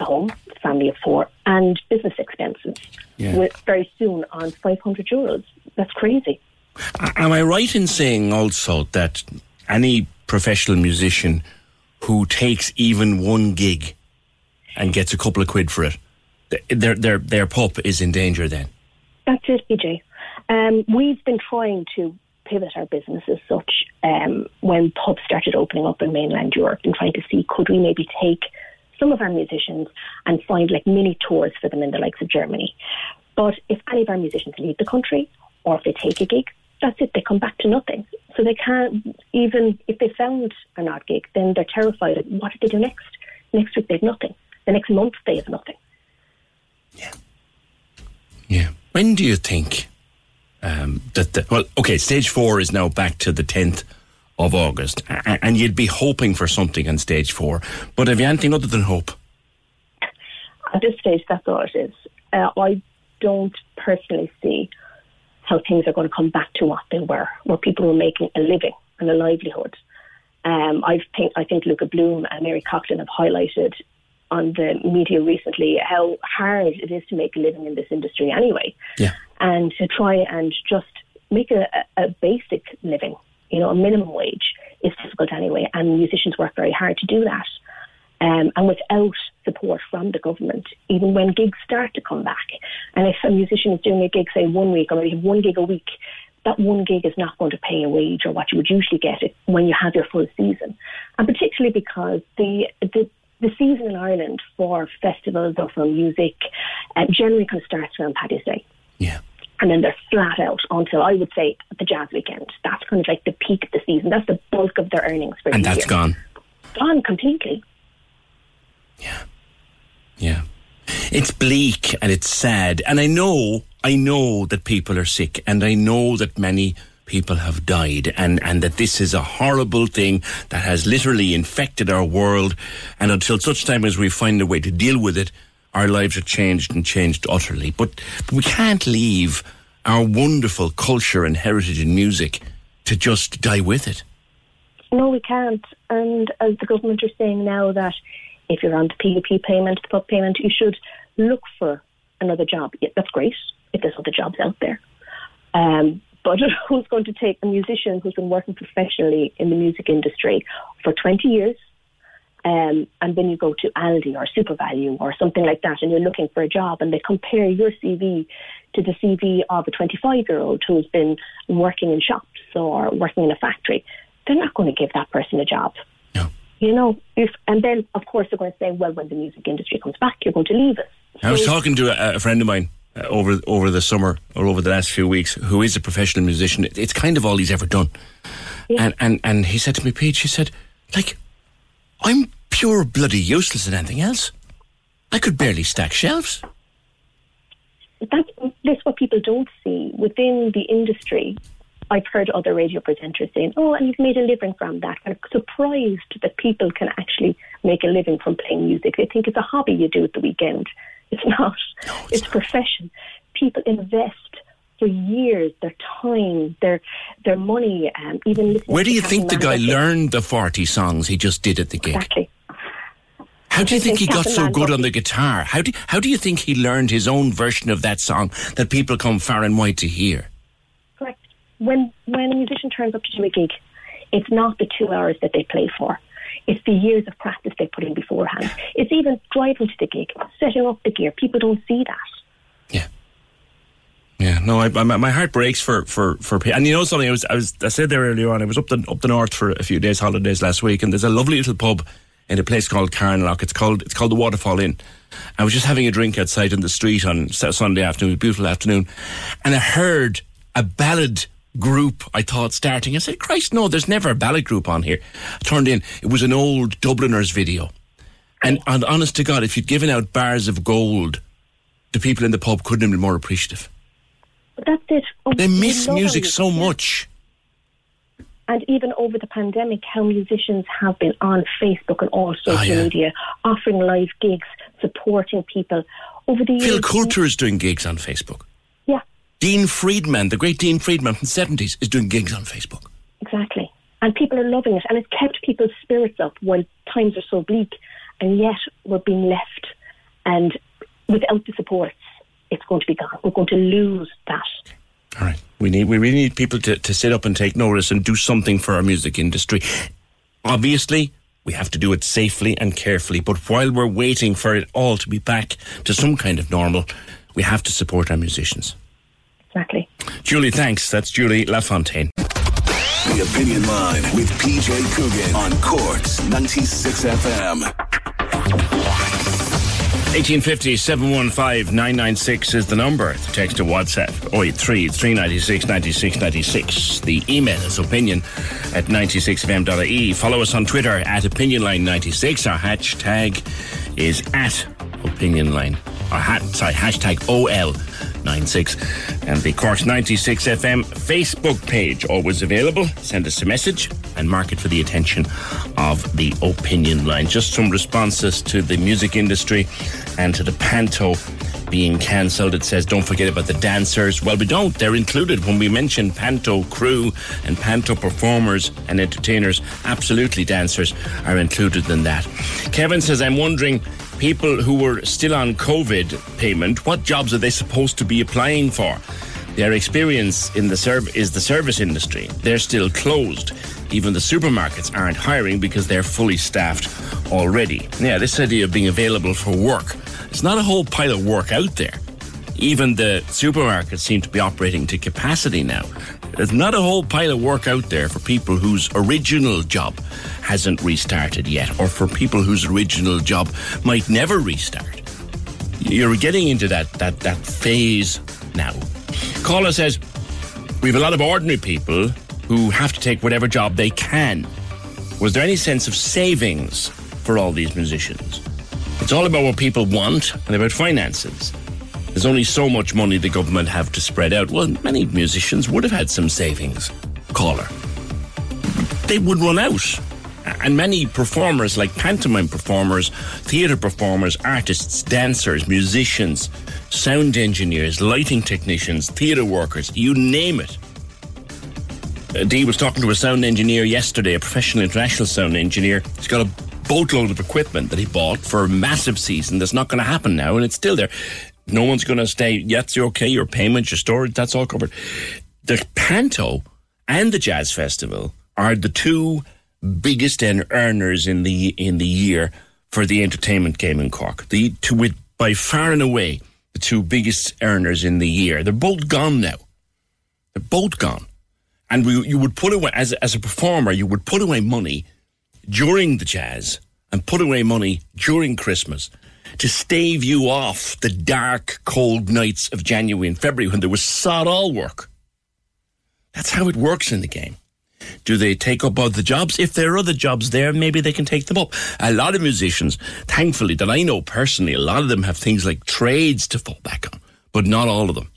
home, family of four, and business expenses Yeah. with very soon on 500 euros. That's crazy. Am I right in saying also that any professional musician who takes even one gig and gets a couple of quid for it, their their their pup is in danger then? That's it, PJ. Um, we've been trying to pivot our business as such um, when pubs started opening up in mainland Europe and trying to see could we maybe take some of our musicians and find like mini tours for them in the likes of Germany. But if any of our musicians leave the country or if they take a gig, that's it. They come back to nothing. So they can't even if they found an odd gig, then they're terrified. Of what did they do next? Next week they have nothing. The next month they have nothing. Yeah. Yeah. When do you think um, that the well? Okay, stage four is now back to the tenth of August, and you'd be hoping for something on stage four. But have you anything other than hope? At this stage, that's all it is. Uh, I don't personally see how things are going to come back to what they were, where people were making a living and a livelihood. Um, I think I think Luka Bloom and Mary Coughlan have highlighted on the media recently how hard it is to make a living in this industry anyway, Yeah. and to try and just make a a basic living, you know, a minimum wage is difficult anyway, and musicians work very hard to do that. Um, and without support from the government, even when gigs start to come back, and if a musician is doing a gig, say one week, or maybe one gig a week, that one gig is not going to pay a wage or what you would usually get when you have your full season. And particularly because the the, the season in Ireland for festivals or for music uh, generally kind of starts around Paddy's Day. Yeah. And then they're flat out until I would say the jazz weekend. That's kind of like the peak of the season. That's the bulk of their earnings for And that's year. gone. Gone completely. Yeah. Yeah. It's bleak and it's sad. And I know I know that people are sick, and I know that many people have died, and, and that this is a horrible thing that has literally infected our world. And until such time as we find a way to deal with it, our lives are changed and changed utterly. But, but we can't leave our wonderful culture and heritage in music to just die with it. No, we can't. And as the government are saying now that if you're on the PDP payment, the PUP payment, you should look for another job. Yeah, that's great if there's other jobs out there. Um, but [LAUGHS] who's going to take a musician who's been working professionally in the music industry for 20 years, um, and then you go to Aldi or SuperValu or something like that, and you're looking for a job, and they compare your CV to the CV of a 25 year old who's been working in shops or working in a factory, they're not going to give that person a job. No. You know, if, and then of course they're going to say, well, when the music industry comes back, you're going to leave us. I was talking to a, a friend of mine uh, over over the summer or over the last few weeks who is a professional musician. It's kind of all he's ever done. Yeah. And, and and he said to me, Pete, she said, like, I'm pure bloody useless at anything else. I could barely stack shelves. that's that's what people don't see within the industry. I've heard other radio presenters saying, "Oh, and you've made a living from that." I'm surprised that people can actually make a living from playing music. They think it's a hobby you do at the weekend. It's not. it's, a profession. People invest for years their time, their their money, um, even. Where do you think the guy learned the 40 songs he just did at the gig? Exactly. How do you think he got so good on the guitar? How do, how do you think he learned his own version of that song that people come far and wide to hear? Correct. When when a musician turns up to do a gig, it's not the two hours that they play for. It's the years of practice they put in beforehand. It's even driving to the gig, setting up the gear. People don't see that. Yeah, no, I, my heart breaks for for for pe- and you know something. I was I was I said there earlier on. I was up the up the north for a few days holidays last week, and there's a lovely little pub in a place called Carnlough. It's called it's called the Waterfall Inn. I was just having a drink outside in the street on Sunday afternoon, beautiful afternoon, and I heard a ballad group. I thought starting. I said, "Christ, no! There's never a ballad group on here." I turned in. It was an old Dubliners video, and, and honest to God, if you'd given out bars of gold, the people in the pub couldn't have been more appreciative. But that's it. Oh, They miss music so much. And even over the pandemic, how musicians have been on Facebook and all social Ah, yeah. media, offering live gigs, supporting people. Over the years, Phil Coulter is doing gigs on Facebook. Yeah, Dean Friedman, the great Dean Friedman from the 70s, is doing gigs on Facebook. exactly. And people are loving it, and it's kept people's spirits up while times are so bleak. And yet, we're being left, and without the supports, it's going to be gone. We're going to lose that. All right. We need we really need people to, to sit up and take notice and do something for our music industry. Obviously, we have to do it safely and carefully, but while we're waiting for it all to be back to some kind of normal, we have to support our musicians. Exactly. Julie, thanks. That's Julie Lafontaine. The Opinion Line with PJ Coogan on Cork's 96 FM. 1850 715 996 is the number. The text to WhatsApp 083 396 96 96. The email is opinion at 96fm.ie. E. Follow us on Twitter at opinionline96. Our hashtag is at opinionline. Our hat, sorry, hashtag OL96. And the Cork's 96 FM Facebook page always available. Send us a message and mark it for the attention of the opinion line. Just some responses to the music industry and to the panto being cancelled. It says, don't forget about the dancers. Well, we don't. They're included when we mention panto crew and panto performers and entertainers. Absolutely, dancers are included in that. Kevin says, I'm wondering, people who were still on COVID payment, what jobs are they supposed to be applying for? Their experience in the serv- is the service industry. They're still closed. Even the supermarkets aren't hiring because they're fully staffed already. Yeah, this idea of being available for work. It's not a whole pile of work out there. Even the supermarkets seem to be operating to capacity now. There's not a whole pile of work out there for people whose original job hasn't restarted yet, or for people whose original job might never restart. You're getting into that that that phase now. Caller says we have a lot of ordinary people who have to take whatever job they can. Was there any sense of savings for all these musicians? It's all about what people want and about finances. There's only so much money the government have to spread out. Well, many musicians would have had some savings, caller. They would run out. And many performers, like pantomime performers, theatre performers, artists, dancers, musicians, sound engineers, lighting technicians, theatre workers, you name it. Uh, Dee was talking to a sound engineer yesterday, a professional international sound engineer. He's got a boatload of equipment that he bought for a massive season that's not going to happen now, and it's still there. No one's going to stay. Yes, you're okay. Your payments, your storage, that's all covered. The Panto and the Jazz Festival are the two biggest and earners in the in the year for the entertainment game in Cork. The two with by far and away the two biggest earners in the year. They're both gone now. They're both gone. And we, you would put away as as a performer, you would put away money during the jazz and put away money during Christmas to stave you off the dark, cold nights of January and February when there was sod all work. That's how it works in the game. Do they take up other jobs? If there are other jobs there, maybe they can take them up. A lot of musicians, thankfully, that I know personally, a lot of them have things like trades to fall back on, but not all of them.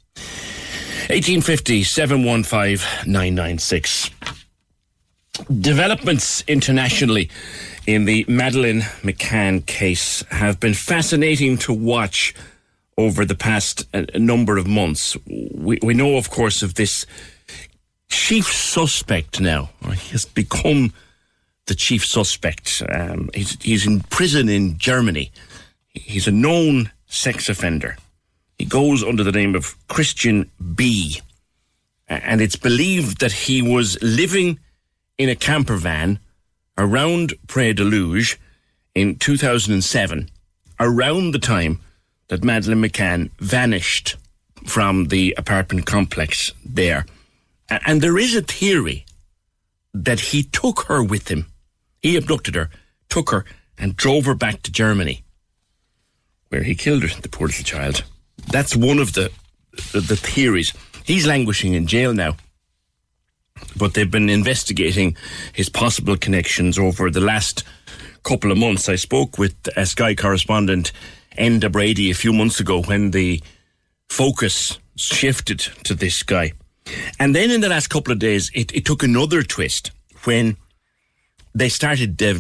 1850 715 996. Developments internationally in the Madeleine McCann case have been fascinating to watch over the past uh, number of months. We, we know, of course, of this chief suspect now. He has become the chief suspect. Um, he's, he's in prison in Germany. He's a known sex offender. He goes under the name of Christian B. And it's believed that he was living in a camper van around Praia da Luz in 2007, around the time that Madeleine McCann vanished from the apartment complex there. And there is a theory that he took her with him. He abducted her, took her, and drove her back to Germany, where he killed her, the poor little child. That's one of the, the, the theories. He's languishing in jail now but they've been investigating his possible connections over the last couple of months. I spoke with a Sky correspondent, Enda Brady, a few months ago when the focus shifted to this guy. And then in the last couple of days, it, it took another twist when they started, uh,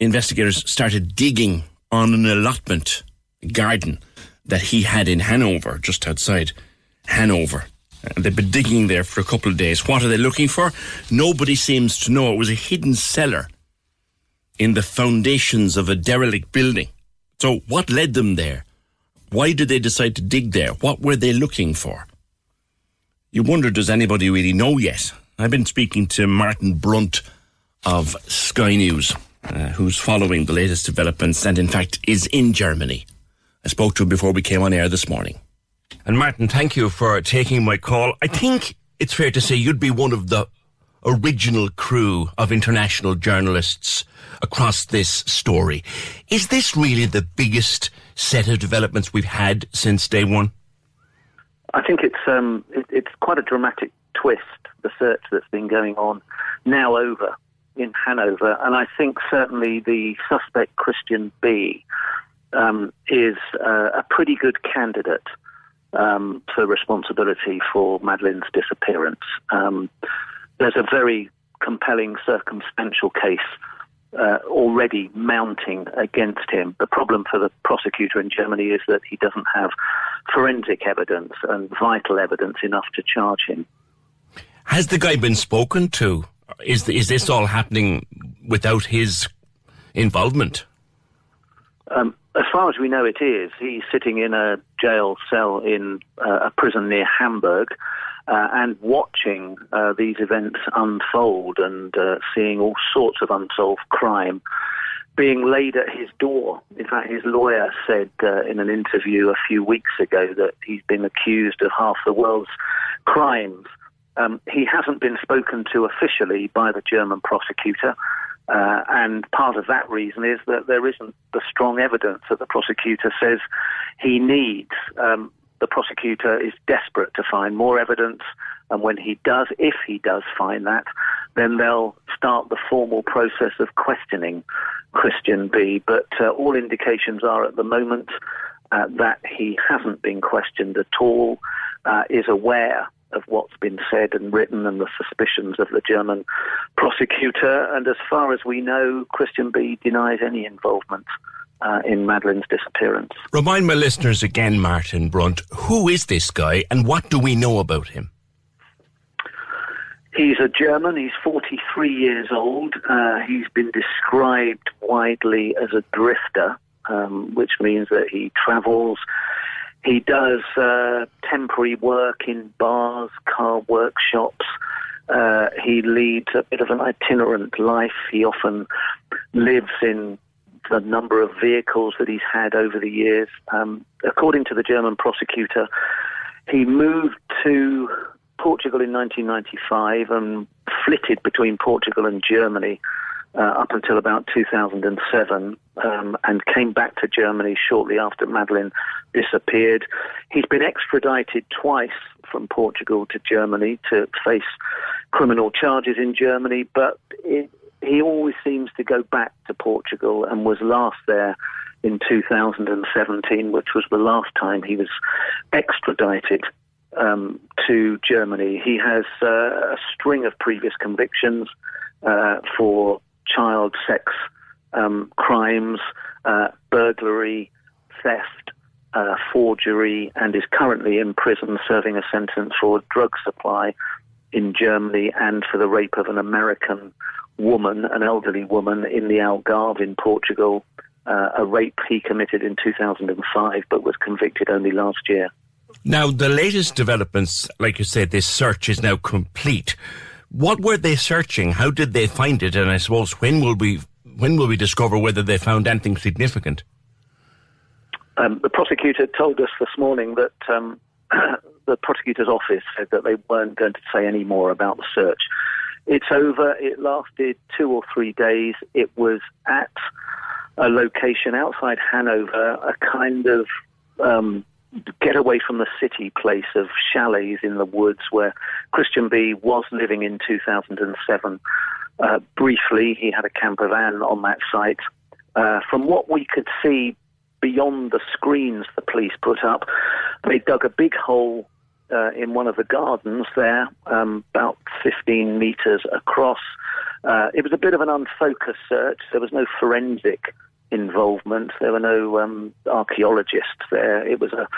investigators started digging on an allotment garden that he had in Hanover, just outside Hanover. They've been digging there for a couple of days. What are they looking for? Nobody seems to know. It was a hidden cellar in the foundations of a derelict building. So, what led them there? Why did they decide to dig there? What were they looking for? You wonder, does anybody really know yet? I've been speaking to Martin Brunt of Sky News, uh, who's following the latest developments and, in fact, is in Germany. I spoke to him before we came on air this morning. And Martin, thank you for taking my call. I think it's fair to say you'd be one of the original crew of international journalists across this story. Is this really the biggest set of developments we've had since day one? I think it's um, it, it's quite a dramatic twist. The search that's been going on now over in Hanover, and I think certainly the suspect Christian B um, is uh, a pretty good candidate um, for responsibility for Madeleine's disappearance. Um, there's a very compelling circumstantial case uh, already mounting against him. The problem for the prosecutor in Germany is that he doesn't have forensic evidence and vital evidence enough to charge him. Has the guy been spoken to? Is is this all happening without his involvement? Um, as far as we know, it is. He's sitting in a jail cell in uh, a prison near Hamburg uh, and watching uh, these events unfold and uh, seeing all sorts of unsolved crime being laid at his door. In fact, his lawyer said uh, in an interview a few weeks ago that he's been accused of half the world's crimes. Um, he hasn't been spoken to officially by the German prosecutor. Uh, and part of that reason is that there isn't the strong evidence that the prosecutor says he needs. Um, the prosecutor is desperate to find more evidence, and when he does, if he does find that, then they'll start the formal process of questioning Christian B. But uh, all indications are at the moment uh, that he hasn't been questioned at all, uh, is aware of what's been said and written and the suspicions of the German prosecutor. And as far as we know, Christian B denies any involvement uh, in Madeleine's disappearance. Remind my listeners again, Martin Brunt, who is this guy and what do we know about him? He's a German. He's 43 years old. Uh, he's been described widely as a drifter, um, which means that he travels. He does uh, temporary work in bars, car workshops. Uh, he leads a bit of an itinerant life. He often lives in the number of vehicles that he's had over the years. Um, according to the German prosecutor, he moved to Portugal in 1995 and flitted between Portugal and Germany uh, up until about 2007 um, and came back to Germany shortly after Madeleine disappeared. He's been extradited twice from Portugal to Germany to face criminal charges in Germany, but it, he always seems to go back to Portugal and was last there in 2017, which was the last time he was extradited um, to Germany. He has uh, a string of previous convictions uh, for child sex um, crimes, uh, burglary, theft, uh, forgery, and is currently in prison serving a sentence for drug supply in Germany and for the rape of an American woman, an elderly woman, in the Algarve in Portugal. Uh, a rape he committed in 2005 but was convicted only last year. Now, the latest developments, like you said, this search is now complete. What were they searching? How did they find it? And I suppose when will we when will we discover whether they found anything significant? Um, the prosecutor told us this morning that um, [CLEARS THROAT] the prosecutor's office said that they weren't going to say any more about the search. It's over. It lasted two or three days. It was at a location outside Hanover, a kind of um, get away from the city place of chalets in the woods where Christian B was living in 2007. Uh, briefly, he had a camper van on that site. Uh, from what we could see beyond the screens the police put up, they dug a big hole uh, in one of the gardens there, um, about 15 metres across. Uh, it was a bit of an unfocused search. There was no forensic involvement. There were no um, archaeologists there. It was a,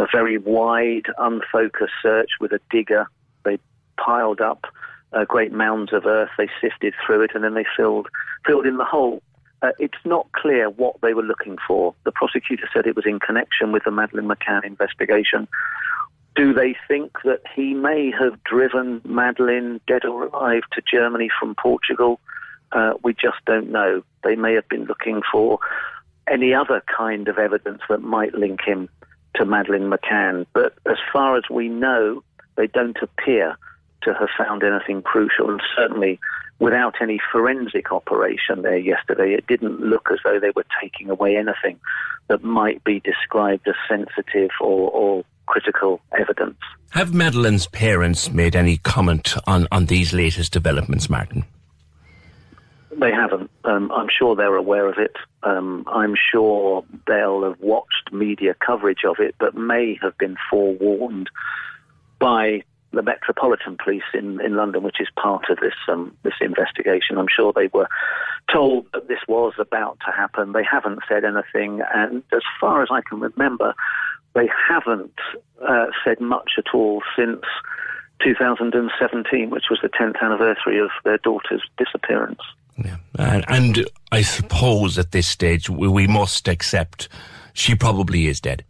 a very wide, unfocused search with a digger. They piled up uh, great mounds of earth. They sifted through it, and then they filled filled in the hole. Uh, it's not clear what they were looking for. The prosecutor said it was in connection with the Madeleine McCann investigation. Do they think that he may have driven Madeleine, dead or alive, to Germany from Portugal? Uh, we just don't know. They may have been looking for any other kind of evidence that might link him to Madeleine McCann. But as far as we know, they don't appear to have found anything crucial. And certainly, without any forensic operation there yesterday, it didn't look as though they were taking away anything that might be described as sensitive or, or critical evidence. Have Madeleine's parents made any comment on, on these latest developments, Martin? They haven't. Um, I'm sure they're aware of it. Um, I'm sure they'll have watched media coverage of it, but may have been forewarned by the Metropolitan Police in, in London, which is part of this um, this investigation. I'm sure they were told that this was about to happen. They haven't said anything, and as far as I can remember, they haven't uh, said much at all since 2017, which was the 10th anniversary of their daughter's disappearance. Yeah. And, and I suppose at this stage we, we must accept she probably is dead.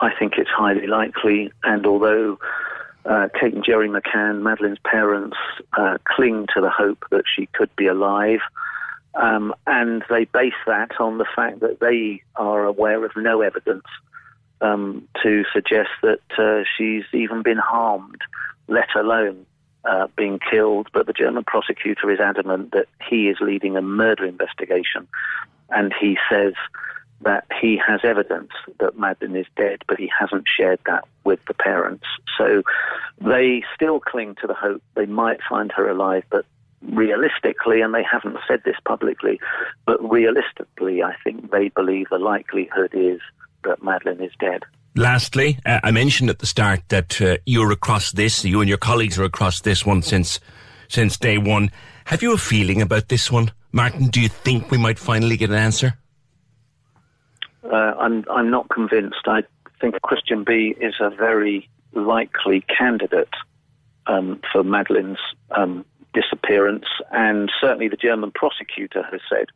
I think it's highly likely, and although uh, Kate and Gerry McCann, Madeleine's parents, uh, cling to the hope that she could be alive, um, and they base that on the fact that they are aware of no evidence um, to suggest that uh, she's even been harmed, let alone uh, being killed, but the German prosecutor is adamant that he is leading a murder investigation, and he says that he has evidence that Madeleine is dead, but he hasn't shared that with the parents. So they still cling to the hope they might find her alive, but realistically, and they haven't said this publicly, but realistically, I think they believe the likelihood is that Madeleine is dead. Lastly, uh, I mentioned at the start that uh, you're across this, you and your colleagues are across this one since since day one. Have you a feeling about this one, Martin? Do you think we might finally get an answer? Uh, I'm I'm not convinced. I think Christian B is a very likely candidate um, for Madeleine's um, disappearance, and certainly the German prosecutor has said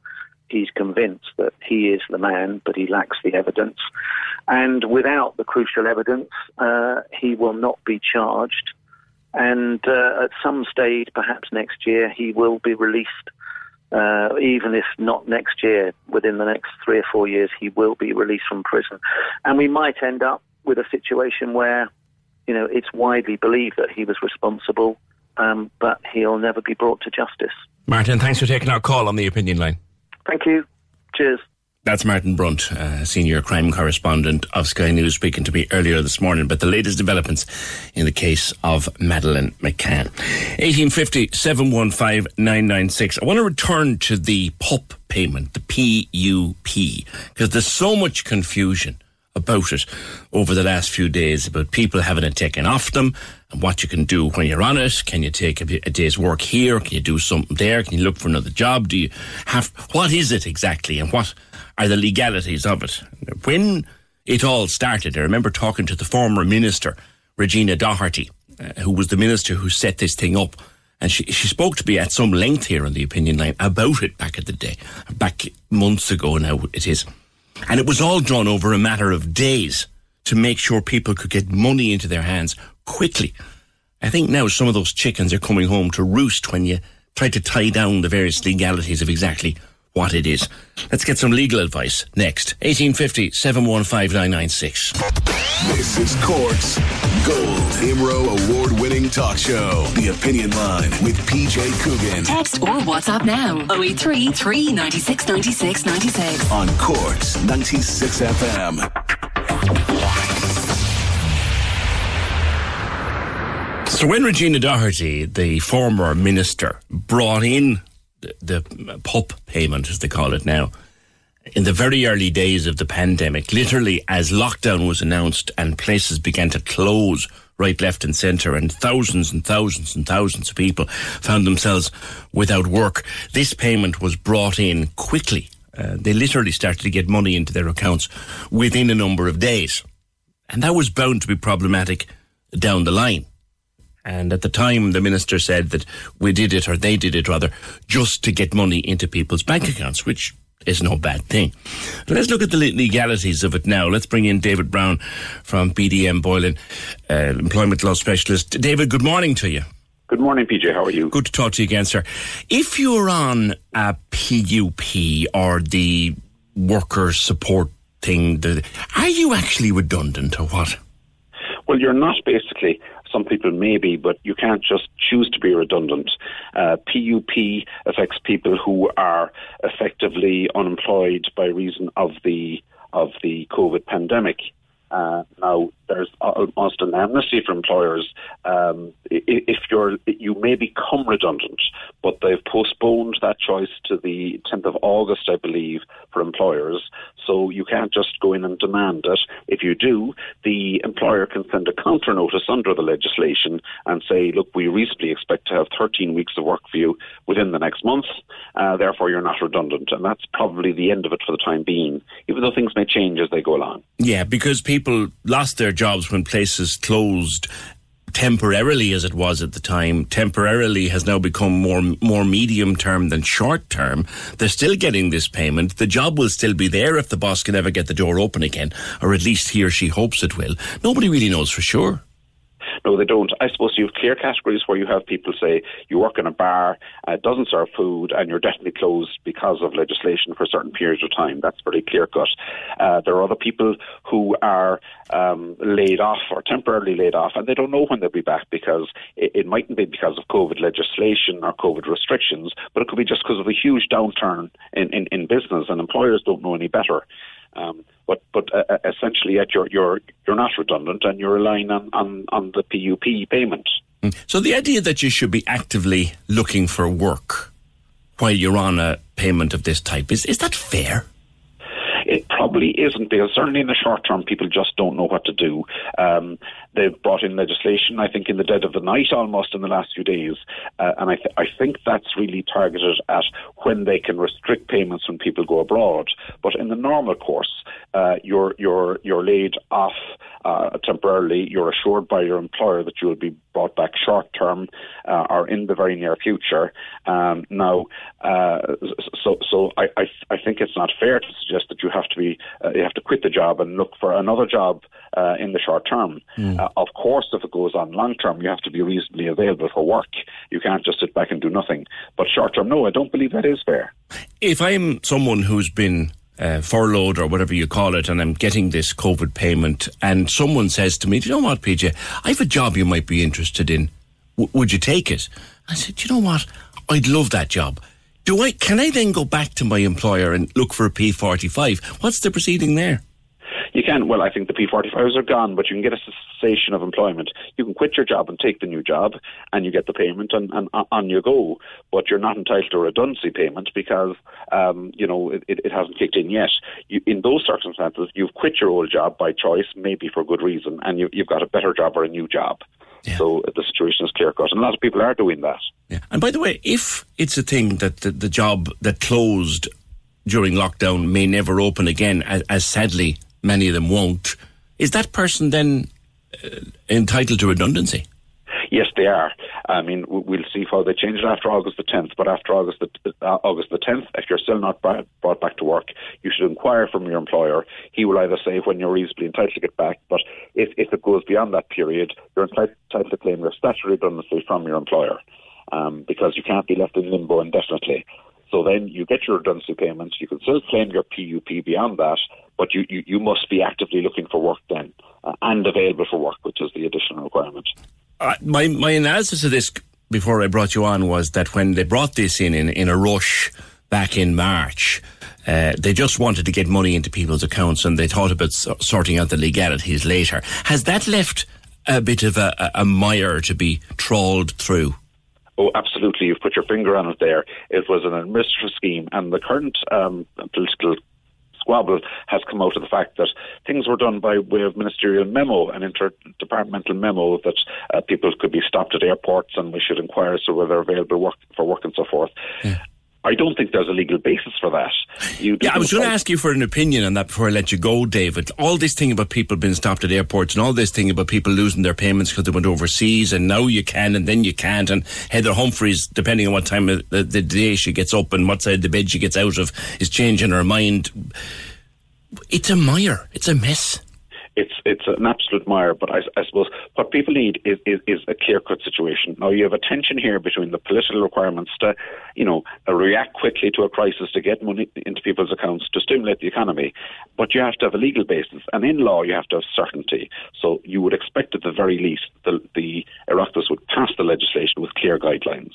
he's convinced that he is the man, but he lacks the evidence. And without the crucial evidence, uh, he will not be charged. And uh, at some stage, perhaps next year, he will be released. Uh, even if not next year, within the next three or four years, he will be released from prison. And we might end up with a situation where, you know, it's widely believed that he was responsible um, but he'll never be brought to justice. Martin, thanks for taking our call on the opinion line. Thank you. Cheers. That's Martin Brunt, uh, senior crime correspondent of Sky News, speaking to me earlier this morning about the latest developments in the case of Madeleine McCann. 1850 715 996. I want to return to the PUP payment, the PUP, because there's so much confusion about it over the last few days about people having it taken off them and what you can do when you're on it. Can you take a, a, day's work here? Can you do something there? Can you look for another job? Do you have what is it exactly and what are the legalities of it? When it all started, I remember talking to the former minister, Regina Doherty, uh, who was the minister who set this thing up. And she, she spoke to me at some length here on the opinion line about it back at the day, back months ago now it is. And it was all done over a matter of days to make sure people could get money into their hands quickly. I think now some of those chickens are coming home to roost when you try to tie down the various legalities of exactly what it is. Let's get some legal advice next. 1850 715 996. This is Cork's Gold IMRO award winning talk show. The Opinion Line with PJ Coogan. Text or WhatsApp now 083 396 96 96. On Cork's 96 FM. So when Regina Doherty, the former minister, brought in the, the PUP payment, as they call it now, in the very early days of the pandemic, literally as lockdown was announced and places began to close right, left, and centre, and thousands and thousands and thousands of people found themselves without work, this payment was brought in quickly. Uh, they literally started to get money into their accounts within a number of days. And that was bound to be problematic down the line. And at the time, the minister said that we did it, or they did it rather, just to get money into people's bank accounts, which is no bad thing. But Let's look at the legalities of it now. Let's bring in David Brown from BDM Boylan, uh, employment law specialist. David, good morning to you. Good morning, PJ. How are you? Good to talk to you again, sir. If you're on a PUP or the worker support thing, are you actually redundant or what? Well, you're not basically. Some people may be, but you can't just choose to be redundant. Uh, PUP affects people who are effectively unemployed by reason of the of the COVID pandemic. Uh, now, there's almost an amnesty for employers. Um, if you're, you may become redundant, but they've postponed that choice to the 10th of August, I believe, for employers. So you can't just go in and demand it. If you do, the employer can send a counter notice under the legislation and say, look, we reasonably expect to have 13 weeks of work for you within the next month. Uh, therefore, you're not redundant. And that's probably the end of it for the time being, even though things may change as they go along. Yeah, because people lost their jobs when places closed temporarily as it was at the time temporarily has now become more more medium term than short term. They're still getting this payment. The job will still be there if the boss can ever get the door open again or at least he or she hopes it will. Nobody really knows for sure no, they don't. I suppose you have clear categories where you have people say you work in a bar, uh, doesn't serve food, and you're definitely closed because of legislation for a certain periods of time. That's very clear cut. Uh, there are other people who are um, laid off or temporarily laid off, and they don't know when they'll be back because it, it mightn't be because of COVID legislation or COVID restrictions, but it could be just because of a huge downturn in, in, in business, and employers don't know any better. Um, but but uh, uh, essentially, yet you're you're you're not redundant, and you're relying on, on, on the PUP payment. Mm. So the idea that you should be actively looking for work while you're on a payment of this type is is that fair? It probably isn't because certainly in the short term, people just don't know what to do. Um, they've brought in legislation, I think, in the dead of the night almost in the last few days, uh, and I, th- I think that's really targeted at when they can restrict payments when people go abroad. But in the normal course, uh, you're you're you're laid off uh, temporarily. You're assured by your employer that you will be brought back short term uh, or in the very near future. Um, now, uh, so so I, I I think it's not fair to suggest that you have to be uh, you have to quit the job and look for another job uh, in the short term. Hmm. Uh, of course, if it goes on long term, you have to be reasonably available for work. You can't just sit back and do nothing. But short term, no, I don't believe that is fair. If I'm someone who's been uh, furloughed or whatever you call it, and I'm getting this COVID payment, and someone says to me, "Do you know what, PJ? I have a job you might be interested in. W- would you take it?" I said, "Do you know what? I'd love that job." Do I? Can I then go back to my employer and look for a P45? What's the proceeding there? You can. Well, I think the P45s are gone, but you can get a cessation of employment. You can quit your job and take the new job, and you get the payment, and, and on you go. But you're not entitled to a redundancy payment because um, you know it, it hasn't kicked in yet. You, in those circumstances, you've quit your old job by choice, maybe for good reason, and you, you've got a better job or a new job. So the situation is clear cut, and a lot of people are doing that. Yeah. And by the way, if it's a thing that the, the job that closed during lockdown may never open again, as, as sadly many of them won't, is that person then uh, entitled to redundancy? Yes, they are. I mean, we'll see how they change it after August the 10th. But after August the uh, August the 10th, if you're still not brought, back to work, you should inquire from your employer. He will either say when you're reasonably entitled to get back, but if, if it goes beyond that period, you're entitled to claim your statutory redundancy from your employer um, because you can't be left in limbo indefinitely. So then you get your redundancy payments. You can still claim your PUP beyond that, but you, you, you must be actively looking for work then uh, and available for work, which is the additional requirement. Uh, my my analysis of this before I brought you on was that when they brought this in in, in a rush back in March, uh, they just wanted to get money into people's accounts and they thought about so- sorting out the legalities later. Has that left a bit of a, a, a mire to be trawled through? Oh, absolutely. You've put your finger on it there. It was an administrative scheme, and the current um, political squabble has come out of the fact that things were done by way of ministerial memo, an interdepartmental memo that uh, people could be stopped at airports and we should inquire as to whether available work for work and so forth. I don't think there's a legal basis for that. You Yeah, I was going to ask you for an opinion on that before I let you go, David. All this thing about people being stopped at airports and all this thing about people losing their payments because they went overseas and now you can and then you can't. And Heather Humphreys, depending on what time of the, the day she gets up and what side of the bed she gets out of, is changing her mind. It's a mire. It's a mess. It's it's an absolute mire. But I, I suppose what people need is, is, is a clear cut situation. Now you have a tension here between the political requirements to, you know, uh, react quickly to a crisis to get money into people's accounts to stimulate the economy, but you have to have a legal basis, and in law you have to have certainty. So you would expect at the very least the the Oireachtas would pass the legislation with clear guidelines.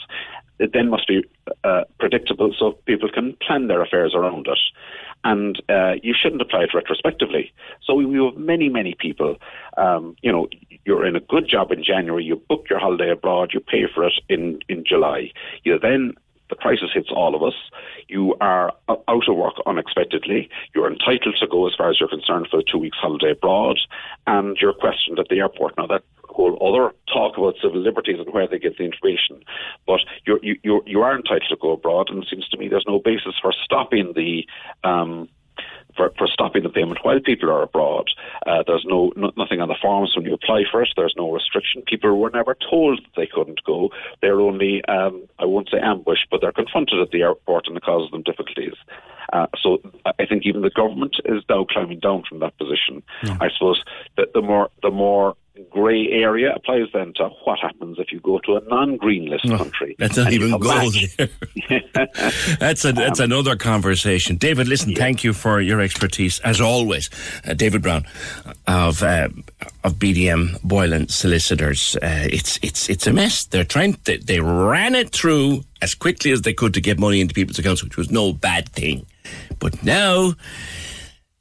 It then must be uh, predictable so people can plan their affairs around it and uh, you shouldn't apply it retrospectively. So we, have many, many people. Um, you know, you're in a good job in January, you book your holiday abroad, you pay for it in in July. You then the crisis hits all of us. You are out of work unexpectedly. You're entitled to go as far as you're concerned for the two weeks holiday abroad, and you're questioned at the airport. Now that whole other talk about civil liberties and where they get the information, but you're, you you you are entitled to go abroad, and it seems to me there's no basis for stopping the. Um, for, for stopping the payment while people are abroad. Uh, there's no, no nothing on the forms when you apply for it. There's no restriction. People were never told that they couldn't go. They're only, um, I won't say ambushed, but they're confronted at the airport and it causes them difficulties. Uh, so I think even the government is now climbing down from that position. I suppose that the more the more grey area applies then to what happens if you go to a non-green list country. Let's not even gold. there. [LAUGHS] that's a, that's another conversation. David, listen, thank you for your expertise as always. Uh, David Brown of uh, of BDM Boylan Solicitors. Uh, it's it's it's a mess. They're trying. They, they ran it through as quickly as they could to get money into people's accounts, which was no bad thing. But now.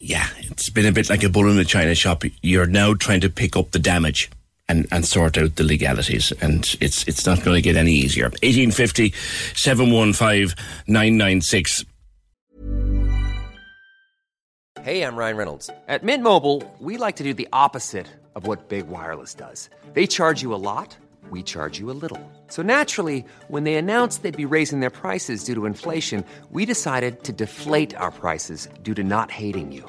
Yeah, it's been a bit like a bull in a china shop. You're now trying to pick up the damage and, and sort out the legalities. And it's it's not going to get any easier. 1850 715 996. Hey, I'm Ryan Reynolds. At Mint Mobile, we like to do the opposite of what Big Wireless does. They charge you a lot, we charge you a little. So naturally, when they announced they'd be raising their prices due to inflation, we decided to deflate our prices due to not hating you.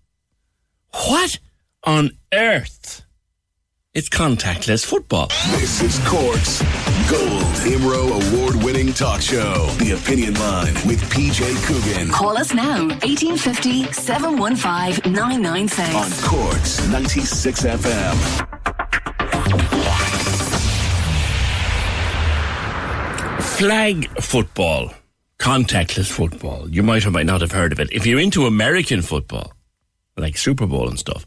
What on earth? It's contactless football. This is Cork's Gold Imro award winning talk show, The Opinion Line with PJ Coogan. Call us now, 1850 715 996. On Cork's 96 FM. Flag football, contactless football. You might or might not have heard of it. If you're into American football, like Super Bowl and stuff,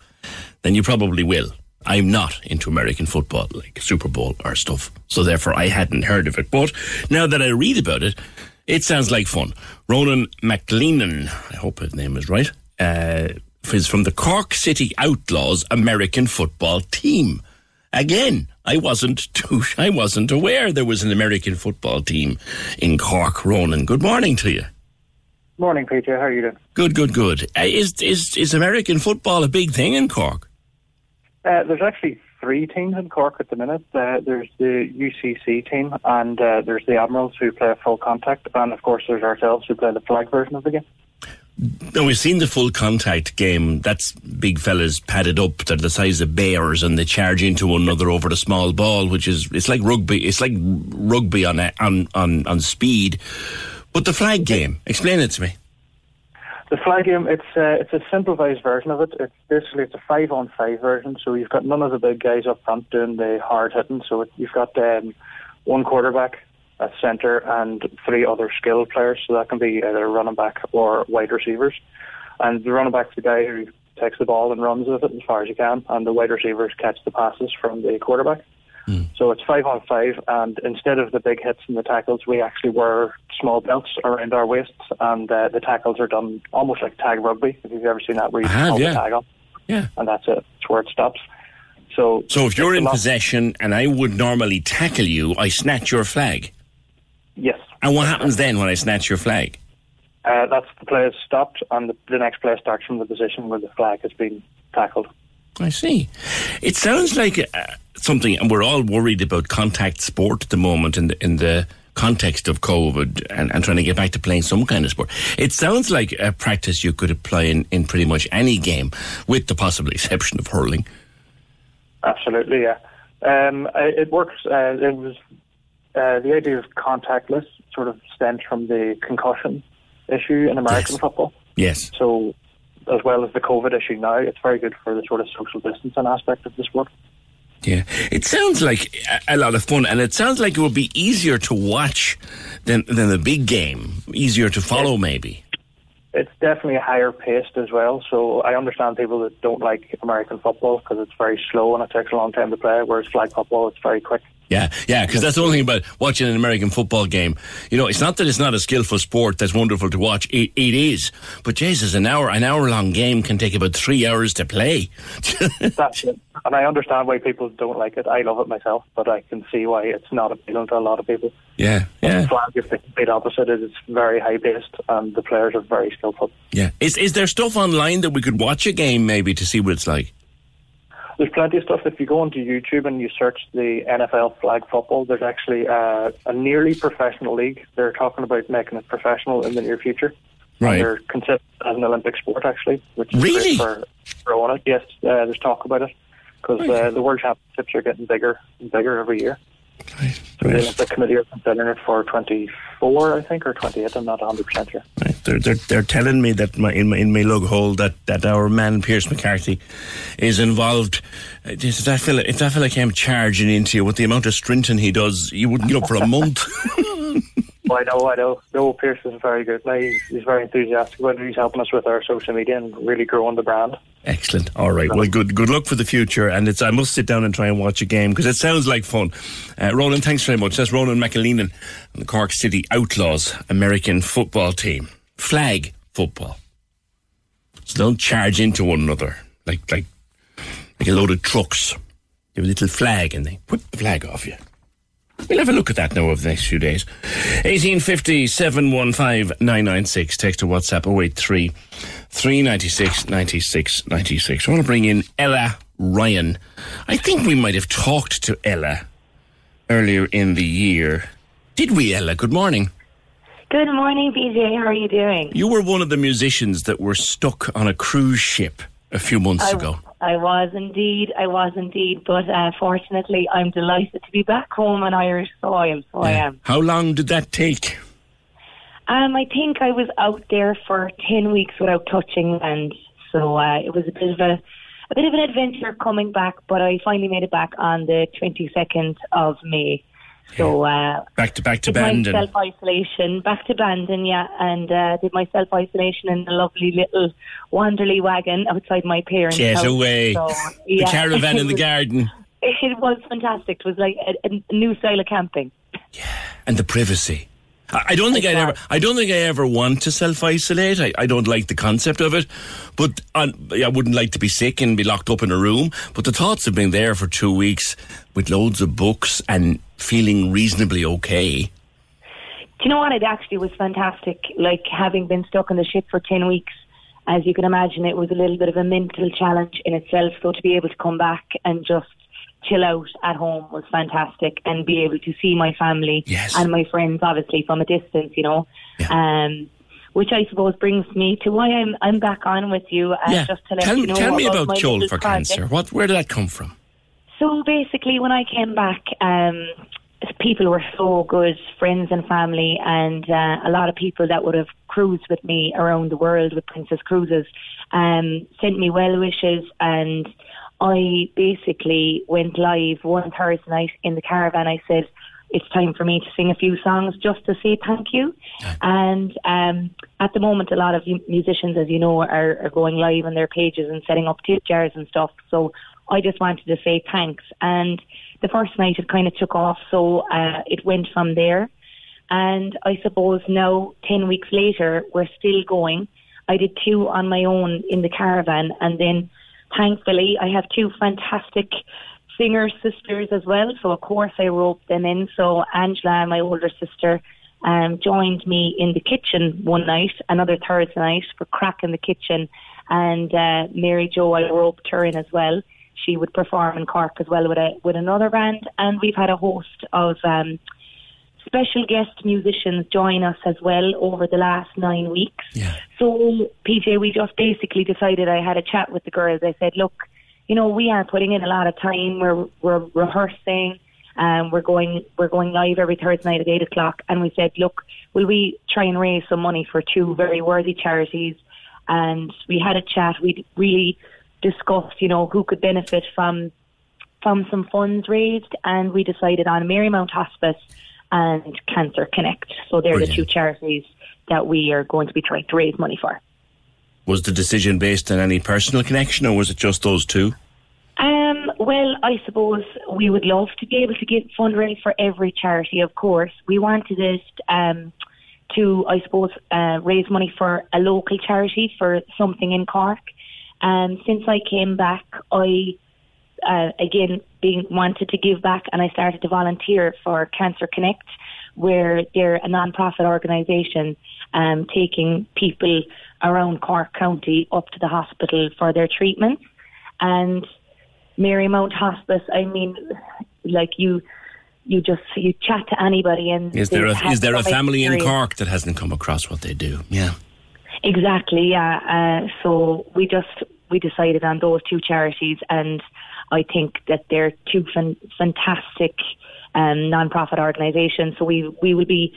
then you probably will. I'm not into American football, like Super Bowl or stuff. So therefore, I hadn't heard of it. But now that I read about it, it sounds like fun. Ronan McLennan, I hope his name is right, uh, is from the Cork City Outlaws American football team. Again, I wasn't too, [LAUGHS] I wasn't aware there was an American football team in Cork. Ronan, good morning to you. Morning, Peter. How are you doing? Good, good, good. Uh, is is is American football a big thing in Cork? Uh, there's actually three teams in Cork at the minute. Uh, there's the UCC team, and uh, there's the Admirals who play a full contact, and of course there's ourselves who play the flag version of the game. Now we've seen the full contact game. That's big fellas padded up. They're the size of bears, and they charge into one another over the small ball, which is it's like rugby. It's like rugby on on on, on speed. But the flag game, explain it to me. The flag game, it's uh, it's a simplified version of it. It's basically it's a five on five version. So you've got none of the big guys up front doing the hard hitting. So it, you've got um, one quarterback, a centre, and three other skilled players. So that can be either running back or wide receivers. And the running back's the guy who takes the ball and runs with it as far as he can, and the wide receivers catch the passes from the quarterback. So it's five on five, and instead of the big hits and the tackles, we actually wear small belts around our waists, and uh, the tackles are done almost like tag rugby. If you've ever seen that, where you have, hold yeah. the tag on, Yeah. and that's it. It's where it stops. So, So if you're in possession and I would normally tackle you, I snatch your flag. yes, And what happens then when I snatch your flag? uh, that's the play is stopped, and the, the next player starts from the position where the flag has been tackled. I see. It sounds like uh, something, and we're all worried about contact sport at the moment in the in the context of COVID and, and trying to get back to playing some kind of sport. It sounds like a practice you could apply in, in pretty much any game, with the possible exception of hurling. Absolutely, yeah. Um, it works. Uh, it was uh, the idea of contactless sort of stems from the concussion issue in American football. Yes. So, as well as the COVID issue now, it's very good for the sort of social distancing aspect of the sport. Yeah, it sounds like a, lot of fun, and it sounds like it would be easier to watch than than the big game, easier to follow, maybe. It's definitely a higher paced as well. So I understand people that don't like American football because it's very slow and it takes a long time to play. Whereas flag football, it's very quick. Yeah, yeah, because that's the only thing about watching an American football game. You know, it's not that it's not a skillful sport that's wonderful to watch. It, it is, but Jesus, an hour an hour long game can take about three hours to play. [LAUGHS] That's it. And I understand why people don't like it. I love it myself, but I can see why it's not appealing to a lot of people. Yeah, yeah, if the complete opposite is it's very high paced and the players are very skillful. yeah. Is is there stuff online that we could watch a game maybe to see what it's like? There's plenty of stuff. If you go onto YouTube and you search the NFL flag football, there's actually uh, a nearly professional league. They're talking about making it professional in the near future. Right. They're considered as an Olympic sport, actually, which is Really? great for growing it. Yes, uh, there's talk about it because uh, the World Championships are getting bigger and bigger every year. So the Olympic Committee are considering it for 24, I think, or 28. I'm not 100% sure. They're, they're, they're telling me that my, in my in my lug hole that, that our man Pierce McCarthy is involved. If that fella, if that fella came charging into you with the amount of strinting he does, you wouldn't get up for a month. [LAUGHS] [LAUGHS] Oh, I know, I know. Noel Pierce is very good. Now, he's, he's very enthusiastic about it. He's helping us with our social media and really growing the brand. Excellent. All right. Well, good good luck for the future. And it's I must sit down and try and watch a game because it sounds like fun. Uh, Roland, thanks very much. That's Roland McAleenan the Cork City Outlaws American football team. Flag football. So don't charge into one another like like like a load of trucks. You have a little flag and they put the flag off you. We'll have a look at that now over the next few days. 1850 715 996. Text to WhatsApp 083 396 96 96. I want to bring in Ella Ryan. I think we might have talked to Ella earlier in the year. Did we, Ella? Good morning. Good morning, PJ. How are you doing? You were one of the musicians that were stuck on a cruise ship a few months I, ago. I was indeed. I was indeed. But uh, fortunately, I'm delighted to be back home on Irish soil. So I am. How long did that take? Um, I think I was out there for ten weeks without touching land. So uh, it was a bit of a a bit of an adventure coming back. But I finally made it back on the 22nd of May. So uh, Back to back to did my Bandon. self isolation back to Bandon, yeah, and uh, did my self isolation in the lovely little Wanderly wagon outside my parents' Get house. away. So, The caravan in [LAUGHS] the garden. [LAUGHS] It was fantastic. It was like a, a new style of camping. Yeah, and the privacy. I I don't think oh, I'd ever. I don't think I ever want to self isolate. I, I don't like the concept of it, but I, I wouldn't like to be sick and be locked up in a room. But the thoughts of being there for two weeks with loads of books and feeling reasonably okay. Do you know what? It actually was fantastic. Like having been stuck on the ship for 10 weeks, as you can imagine, it was a little bit of a mental challenge in itself. So to be able to come back and just chill out at home was fantastic and be able to see my family and my friends, obviously, from a distance, you know. Um, which I suppose brings me to why I'm I'm back on with you. Uh, yeah. Just to let Tell, you know tell me about about my Kjol little for project. Cancer. What? Where did that come from? So basically, when I came back, um, people were so good, friends and family, and uh, a lot of people that would have cruised with me around the world with Princess Cruises um, sent me well wishes. And I basically went live one Thursday night in the caravan. I said, it's time for me to sing a few songs just to say thank you. And um, at the moment, a lot of musicians, as you know, are, are going live on their pages and setting up tip jars and stuff. So I just wanted to say thanks. And the first night it kind of took off, so uh, it went from there. And I suppose now, 10 weeks later, we're still going. I did two on my own in the caravan, and then thankfully, I have two fantastic singer sisters as well. So, of course, I roped them in. So, Angela, my older sister, um, joined me in the kitchen one night, another Thursday night for crack in the kitchen. And uh, Mary Jo, I roped her in as well. She would perform in Cork as well with a with another band, and we've had a host of um, special guest musicians join us as well over the last nine weeks. So, PJ, we just basically decided. I had a chat with the girls. I said, look, you know, we are putting in a lot of time. We're we're rehearsing. Um, we're going we're going live every Thursday night at eight o'clock, and we said, look, will we try and raise some money for two very worthy charities? And we had a chat. We really discussed, you know, who could benefit from from some funds raised, and we decided on Marymount Hospice and Cancer Connect. So they're the two charities that we are going to be trying to raise money for. Was the decision based on any personal connection, or was it just those two? Um, well, I suppose we would love to be able to get fundraise for every charity, of course. We wanted it um, to, I suppose, uh, raise money for a local charity for something in Cork. And since I came back, I, uh, again, being wanted to give back and I started to volunteer for Cancer Connect, where they're a non-profit organisation um, taking people around Cork County up to the hospital for their treatments. And Marymount Hospice, I mean, like you, you just you chat to anybody and Is there a, is there a family in. Cork that hasn't come across what they do? Yeah. Exactly, yeah. Uh, so we just we decided on those two charities, and I think that they're two fan- fantastic um, non-profit organisations. So we we will be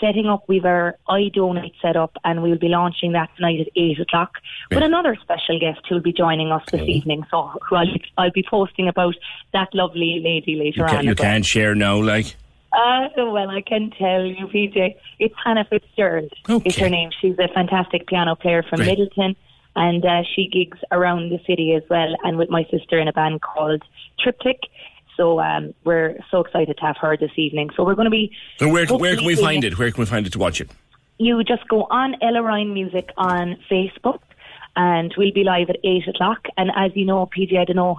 setting up. We've our iDonate set up, and we will be launching that tonight at eight o'clock with another special guest who will be joining us this evening. So who I'll, I'll be posting about that lovely lady later You, on. you can't share now, like. Uh, well, I can tell you, PJ. It's Hannah Fitzgerald. Okay. Is her name. She's a fantastic piano player from Great. Midleton, and uh, she gigs around the city as well, and with my sister in a band called Triptych. So um, we're so excited to have her this evening. So we're going to be. So where, where can we find it? Where can we find it to watch it? You just go on Ella Ryan Music on Facebook, and we'll be live at eight o'clock. And as you know, PJ, I don't know.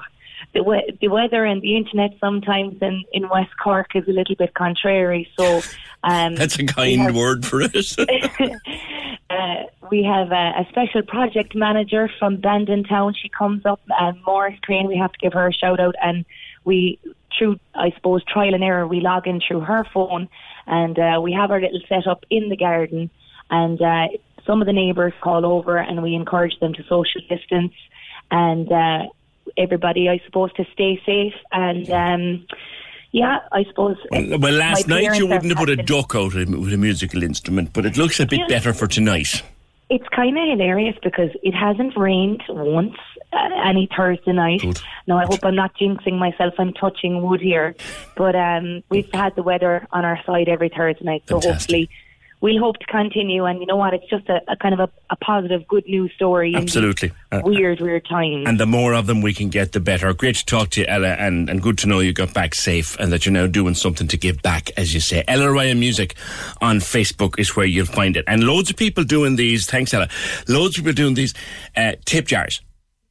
The, we- the weather and the internet sometimes in, in West Cork is a little bit contrary. So [LAUGHS] um, That's a kind word for it. [LAUGHS] uh, we have a, a special project manager from Bandon Town. She comes up, um, Morris Crane. We have to give her a shout out, and we through I suppose trial and error we log in through her phone, and uh, we have our little setup in the garden, and uh, some of the neighbours call over, and we encourage them to social distance, and uh, everybody I suppose to stay safe and. Um, yeah, I suppose. Well, well, last night you wouldn't have put a duck out with a musical instrument, but it looks a bit Yeah. better for tonight. It's kind of hilarious because it hasn't rained once uh, any Thursday night. Now, I hope I'm not jinxing myself. I'm touching wood here. But um, we've had the weather on our side every Thursday night. So hopefully we'll hope to continue. And you know what? It's just a, a kind of a, a positive, good news story. Absolutely. Uh, Weird, weird times. And the more of them we can get, the better. Great to talk to you, Ella, and, and good to know you got back safe and that you're now doing something to give back, as you say. Ella Ryan Music on Facebook is where you'll find it. And loads of people doing these, thanks, Ella, loads of people doing these uh, tip jars.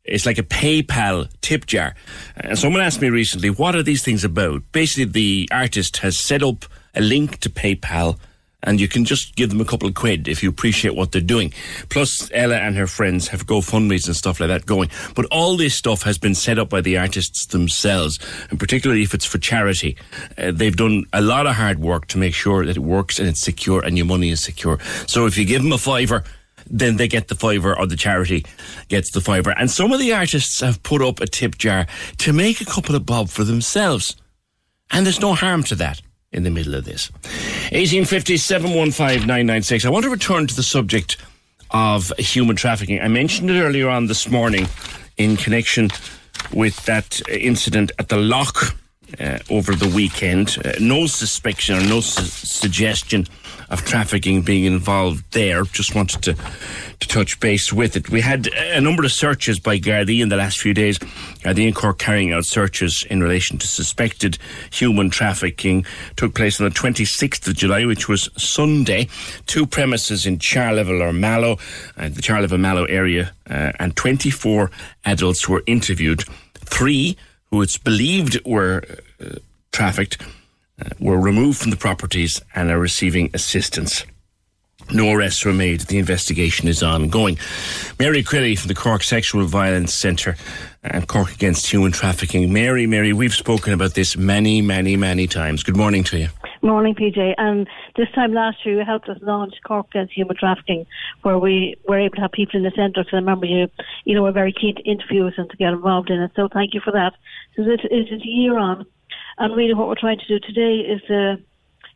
It's like a PayPal tip jar. And someone asked me recently, what are these things about? Basically, the artist has set up a link to PayPal and you can just give them a couple of quid if you appreciate what they're doing. Plus, Ella and her friends have GoFundMe's and stuff like that going. But all this stuff has been set up by the artists themselves, and particularly if it's for charity. Uh, they've done a lot of hard work to make sure that it works and it's secure and your money is secure. So if you give them a fiver, then they get the fiver or the charity gets the fiver. And some of the artists have put up a tip jar to make a couple of bob for themselves. And there's no harm to that in the middle of this. 1850 715 996. I want to return to the subject of human trafficking. I mentioned it earlier on this morning in connection with that incident at the lock uh, over the weekend. Uh, no suspicion or no su- suggestion of trafficking being involved there. Just wanted to, to touch base with it. We had a number of searches by Gardaí in the last few days. Gardaí in Cork carrying out searches in relation to suspected human trafficking. Took place on the 26th of July, which was Sunday. Two premises in Charleville or Mallow, uh, the Charleville Mallow area, uh, and 24 adults were interviewed. Three who it's believed were uh, trafficked Uh, were removed from the properties and are receiving assistance. No arrests were made. The investigation is ongoing. Mary Crilly from the Cork Sexual Violence Centre and Cork Against Human Trafficking. Mary, Mary, we've spoken about this many, many, many times. Good morning to you. Morning, PJ. And um, this time last year, you helped us launch Cork Against Human Trafficking, where we were able to have people in the centre. So I remember you, you know, were very keen to interview us and to get involved in it. So thank you for that. So this is a year on, and really what we're trying to do today is the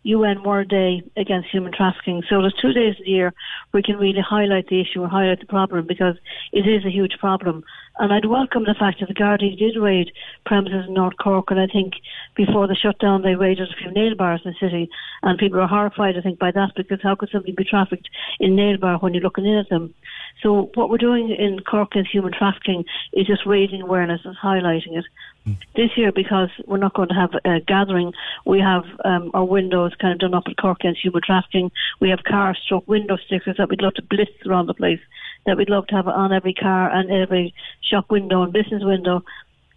UN World Day Against Human Trafficking. So there's two days a year we can really highlight the issue or highlight the problem because it is a huge problem. And I'd welcome the fact that the Gardaí did raid premises in North Cork, and I think before the shutdown they raided a few nail bars in the city, and people are horrified, I think, by that because how could somebody be trafficked in nail bar when you're looking in at them? So what we're doing in Cork against human trafficking is just raising awareness and highlighting it. This year, because we're not going to have a gathering, we have um, our windows kind of done up at Cork against human trafficking. We have car stroke window stickers that we'd love to blitz around the place, that we'd love to have on every car and every shop window and business window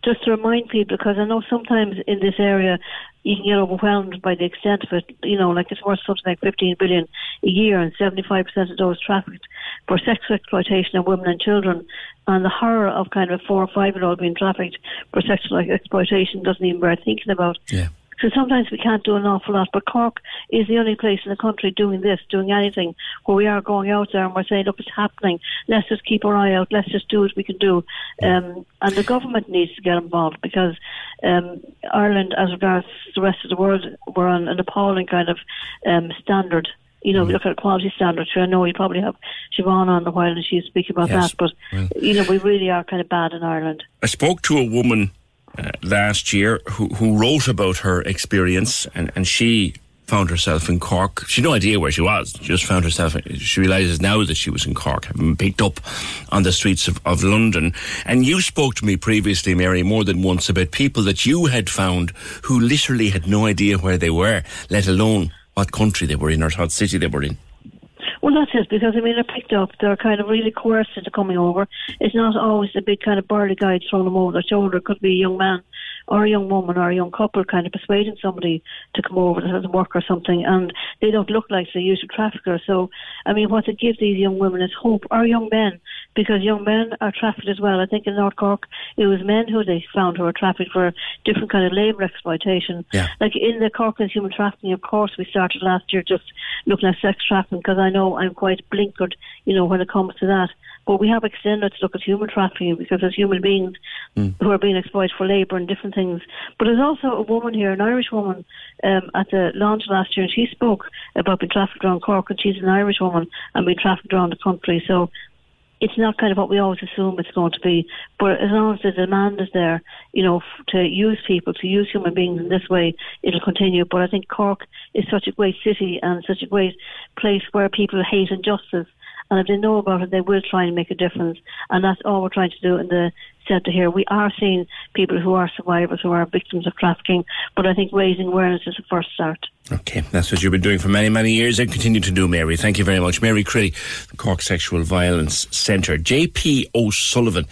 just to remind people, because I know sometimes in this area you can get overwhelmed by the extent of it. You know, like it's worth something like 15 billion a year, and 75% of those trafficked for sexual exploitation of women and children. And the horror of kind of a four or five year old being trafficked for sexual exploitation doesn't even bear thinking about. Yeah. So sometimes we can't do an awful lot, but Cork is the only place in the country doing this, doing anything, where we are going out there and we're saying, look, it's happening. Let's just keep our eye out. Let's just do what we can do. Um, and the government needs to get involved because um, Ireland, as regards the rest of the world, we're on an appalling kind of um, standard. You know, we look at quality standards. I know you probably have Siobhan on a while and she's speaking about Yes. that, but, you know, we really are kind of bad in Ireland. I spoke to a woman uh, last year who, who wrote about her experience, and, and she found herself in Cork. She had no idea where she was. She just found herself. She realizes now that she was in Cork, having been picked up on the streets of, of London. And you spoke to me previously, Mary, more than once about people that you had found who literally had no idea where they were, let alone what country they were in or what city they were in. Well, that's it, because I mean, they're picked up, they're kind of really coerced into coming over. It's not always a big kind of burly guy throwing them over their shoulder. It could be a young man or a young woman or a young couple kind of persuading somebody to come over doesn't work or something, and they don't look like the usual trafficker. So, I mean, what it gives these young women is hope, or young men, because young men are trafficked as well. I think in North Cork, it was men who they found who were trafficked for different kind of labour exploitation. Yeah. Like in the Cork and human trafficking, of course, we started last year just looking at sex trafficking because I know I'm quite blinkered, you know, when it comes to that. But we have extended to look at human trafficking because there's human beings who are being exploited for labour and different things. But there's also a woman here, an Irish woman, um, at the launch last year, and she spoke about being trafficked around Cork, and she's an Irish woman and being trafficked around the country. So it's not kind of what we always assume it's going to be. But as long as the demand is there, you know, to use people, to use human beings in this way, it'll continue. But I think Cork is such a great city and such a great place where people hate injustice. And if they know about it, they will try and make a difference. And that's all we're trying to do in the centre here. We are seeing people who are survivors, who are victims of trafficking. But I think raising awareness is the first start. Okay, that's what you've been doing for many, many years and continue to do, Mary. Thank you very much. Mary Crilly, Cork Sexual Violence Centre. JP O'Sullivan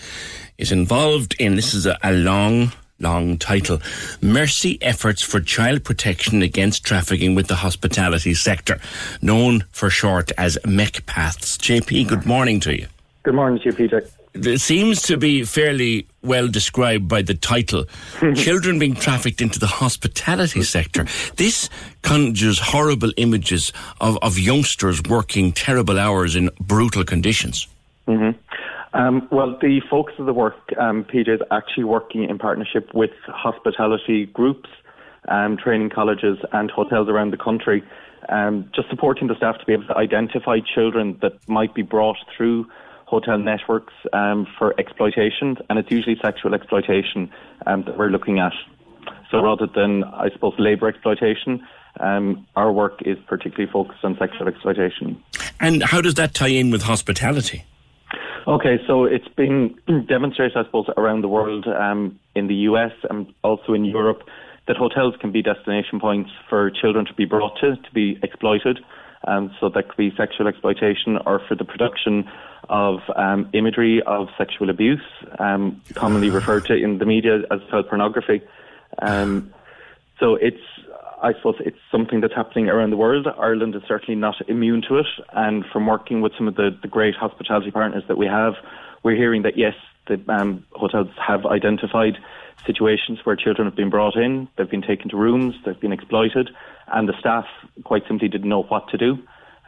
is involved in, this is a, a long, long title, Mercy Efforts for Child Protection Against Trafficking with the Hospitality Sector, known for short as MECPATHs. JP, good morning to you. Good morning to you, PJ. It seems to be fairly well described by the title [LAUGHS] Children being trafficked into the hospitality sector. This conjures horrible images of, of youngsters working terrible hours in brutal conditions. hmm Um, well, the focus of the work, um, PJ, is actually working in partnership with hospitality groups, um, training colleges, and hotels around the country, um, just supporting the staff to be able to identify children that might be brought through hotel networks um, for exploitation, and it's usually sexual exploitation um, that we're looking at. So rather than, I suppose, labour exploitation, our work is particularly focused on sexual exploitation. And how does that tie in with hospitality? Okay, so it's been [CLEARS THROAT] demonstrated, I suppose, around the world, um, in the US and also in Europe, that hotels can be destination points for children to be brought to, to be exploited. Um, so that could be sexual exploitation or for the production of um, imagery of sexual abuse, um, commonly [SIGHS] referred to in the media as child pornography. Um, so it's, I suppose, it's something that's happening around the world. Ireland is certainly not immune to it. And from working with some of the, the great hospitality partners that we have, we're hearing that yes, the um, hotels have identified situations where children have been brought in, they've been taken to rooms, they've been exploited, and the staff quite simply didn't know what to do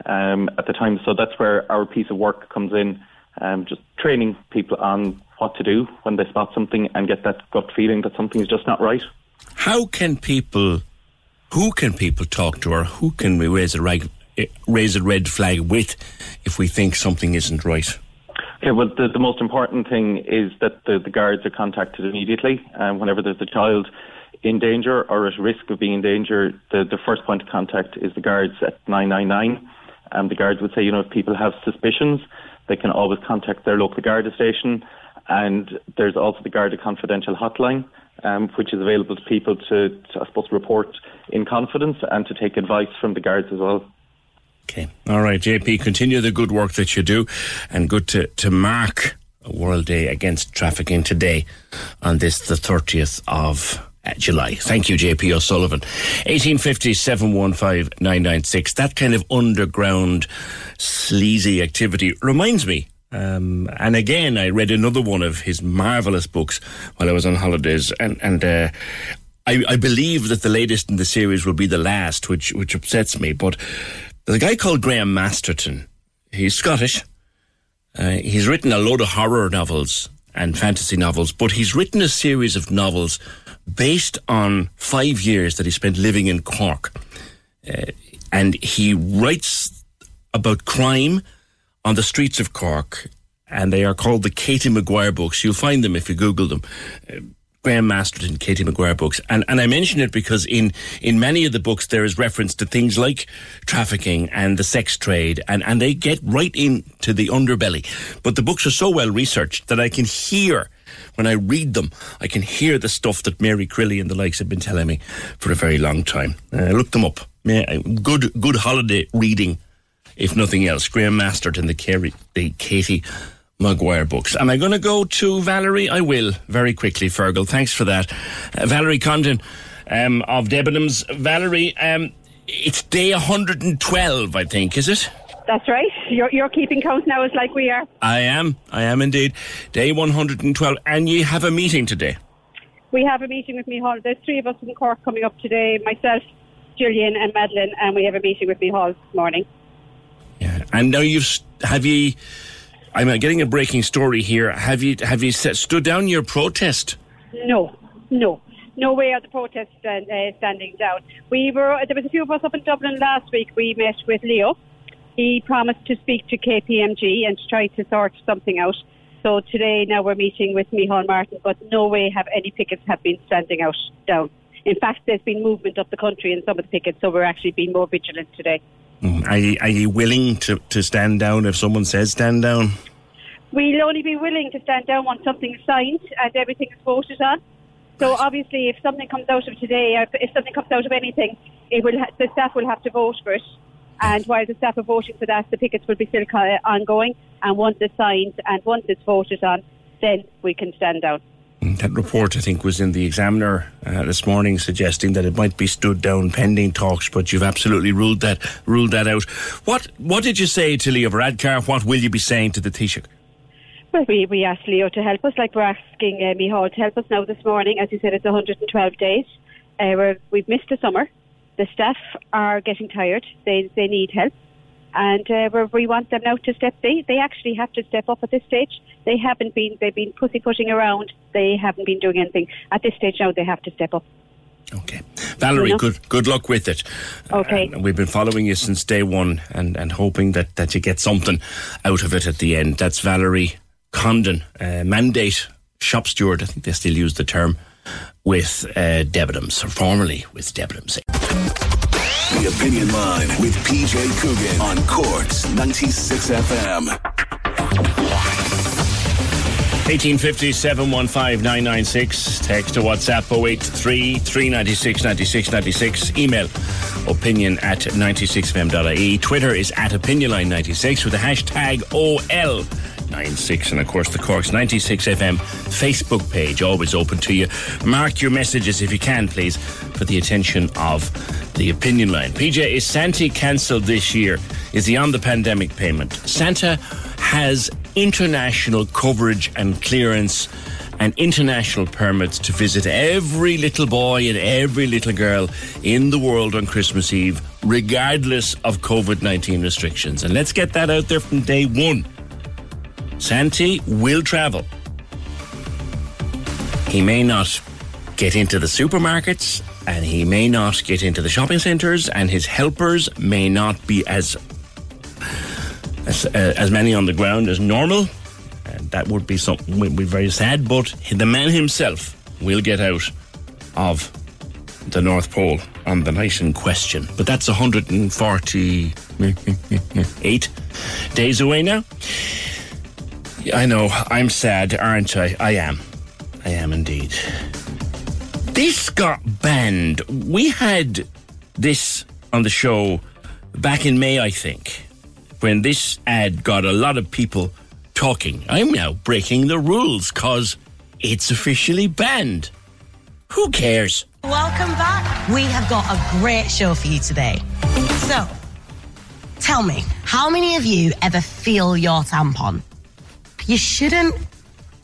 um, at the time. So that's where our piece of work comes in, um, just training people on what to do when they spot something and get that gut feeling that something is just not right. How can people, who can people talk to, or who can we raise a, rag, eh, raise a red flag with if we think something isn't right? Okay, well, the, the most important thing is that the, the guards are contacted immediately. Um, whenever there's a child in danger or at risk of being in danger, the, the first point of contact is the guards at 999. Um, the guards would say, you know, if people have suspicions they can always contact their local Garda station. And there's also the Garda Confidential Hotline, um, which is available to people to, to, I suppose, report in confidence and to take advice from the guards as well. Okay. All right, JP, continue the good work that you do and good to, to mark World Day Against Trafficking today on this, the 30th of uh, July. Thank you, JP O'Sullivan. 1850 715 996. That kind of underground sleazy activity reminds me. Um, and again, I read another one of his marvelous books while I was on holidays, and and uh, I, I believe that the latest in the series will be the last, which which upsets me. But there's a guy called Graham Masterton. He's Scottish. Uh, he's written a load of horror novels and fantasy novels, but he's written a series of novels based on five years that he spent living in Cork. Uh, and he writes about crime on the streets of Cork, and they are called the Katie Maguire books. You'll find them if you Google them. Uh, Graham Masterton, Katie Maguire books. And, and I mention it because in, in many of the books there is reference to things like trafficking and the sex trade, and, and they get right into the underbelly. But the books are so well researched that I can hear, when I read them, I can hear the stuff that Mary Crilly and the likes have been telling me for a very long time. Uh, look them up. Good, good holiday reading, if nothing else. Graham Masterton, the, Kerry, the Katie Maguire books. Am I going to go to Valerie? I will very quickly, Fergal. Thanks for that. Uh, Valerie Condon um, of Debenhams. Valerie, um, it's day 112, I think, is it? That's right. You're, you're keeping count now as like we are. I am. I am indeed. Day 112. And you have a meeting today? We have a meeting with Micheál. There's three of us in Cork coming up today myself, Gillian, and Madeline, and we have a meeting with Micheál this morning. Yeah. And now you've. Have you. I'm getting a breaking story here. Have you have you set, stood down your protest? No, no, no way are the protests stand, uh, standing down. We were there was a few of us up in Dublin last week. We met with Leo. He promised to speak to KPMG and try to sort something out. So today now we're meeting with Micheál Martin, but no way have any pickets have been standing out down. In fact, there's been movement up the country in some of the pickets, so we're actually being more vigilant today. Mm. Are you, are you willing to, to stand down if someone says stand down? We'll only be willing to stand down once something is signed and everything is voted on. So obviously, if something comes out of today, or if something comes out of anything, it will ha- the staff will have to vote for it. And while the staff are voting for that, the pickets will be still ongoing. And once it's signed and once it's voted on, then we can stand down. That report, I think, was in the Examiner uh, this morning, suggesting that it might be stood down pending talks. But you've absolutely ruled that ruled that out. What What did you say to Leo Varadkar? What will you be saying to the Taoiseach? Well, we, we asked Leo to help us, like we're asking uh, Micheál to help us now this morning. As you said, it's 112 days. Uh, we've missed the summer. The staff are getting tired. They they need help, and uh, we want them now to step. They they actually have to step up at this stage. They haven't been. They've been pussyfooting around. They haven't been doing anything at this stage. Now they have to step up. Okay, Valerie, good good luck with it. Okay, uh, we've been following you since day one, and and hoping that that you get something out of it at the end. That's Valerie Condon, uh, mandate shop steward. I think they still use the term with uh, Debenhams, or formerly with Debenhams. The Opinion Line with PJ Coogan on Corks 96 FM. 1850 715 996. Text to WhatsApp 083 396 96 96. Email opinion at 96fm.ie. Twitter is at opinionline96 with the hashtag OL. 96 and of course the Corks 96 FM Facebook page always open to you mark your messages if you can please for the attention of the opinion line PJ is Santa cancelled this year is he on the pandemic payment Santa has international coverage and clearance and international permits to visit every little boy and every little girl in the world on Christmas Eve, regardless of COVID 19 restrictions. And let's get that out there from day one. Santi will travel. He may not get into the supermarkets and he may not get into the shopping centres and his helpers may not be as as, uh, as many on the ground as normal. And that would be something would be very sad, but the man himself will get out of the North Pole on the night in question. But that's 148 days away now. I know. I'm sad, aren't I? I am. I am indeed. This got banned. We had this on the show back in May, I think, when this ad got a lot of people talking. I'm now breaking the rules because it's officially banned. Who cares? Welcome back. We have got a great show for you today. So, tell me, how many of you ever feel your tampon? You shouldn't.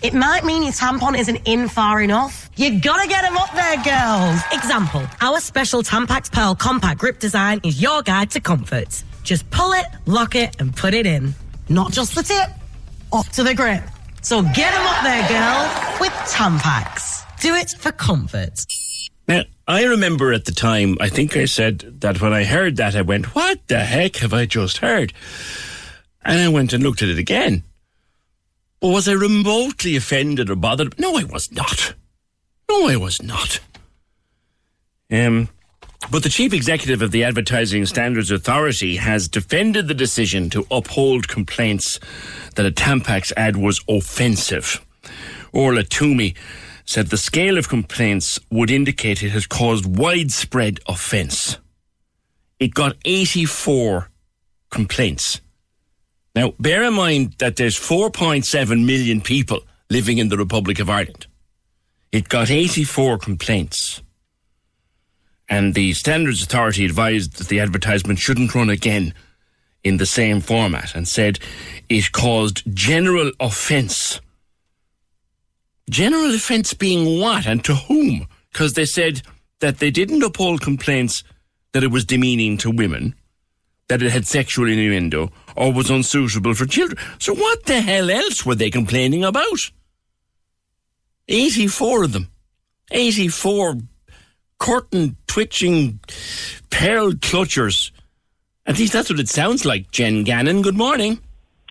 It might mean your tampon isn't in far enough. You gotta get them up there, girls. Example, our special Tampax Pearl compact grip design is your guide to comfort. Just pull it, lock it, and put it in. Not just the tip, up to the grip. So get them up there, girls, with Tampax. Do it for comfort. Now, I remember at the time, I think I said that when I heard that, I went, What the heck have I just heard? And I went and looked at it again. But was I remotely offended or bothered? No, I was not. No, I was not. Um, but the chief executive of the Advertising Standards Authority has defended the decision to uphold complaints that a Tampax ad was offensive. Orla Toomey said the scale of complaints would indicate it has caused widespread offence. It got 84 complaints. Now, bear in mind that there's 4.7 million people living in the Republic of Ireland. It got 84 complaints. And the Standards Authority advised that the advertisement shouldn't run again in the same format and said it caused general offence. General offence being what and to whom? Because they said that they didn't uphold complaints that it was demeaning to women, that it had sexual innuendo, or was unsuitable for children. So what the hell else were they complaining about? 84 of them. 84 curtain twitching pearl clutchers. At least that's what it sounds like, Jen Gannon. Good morning.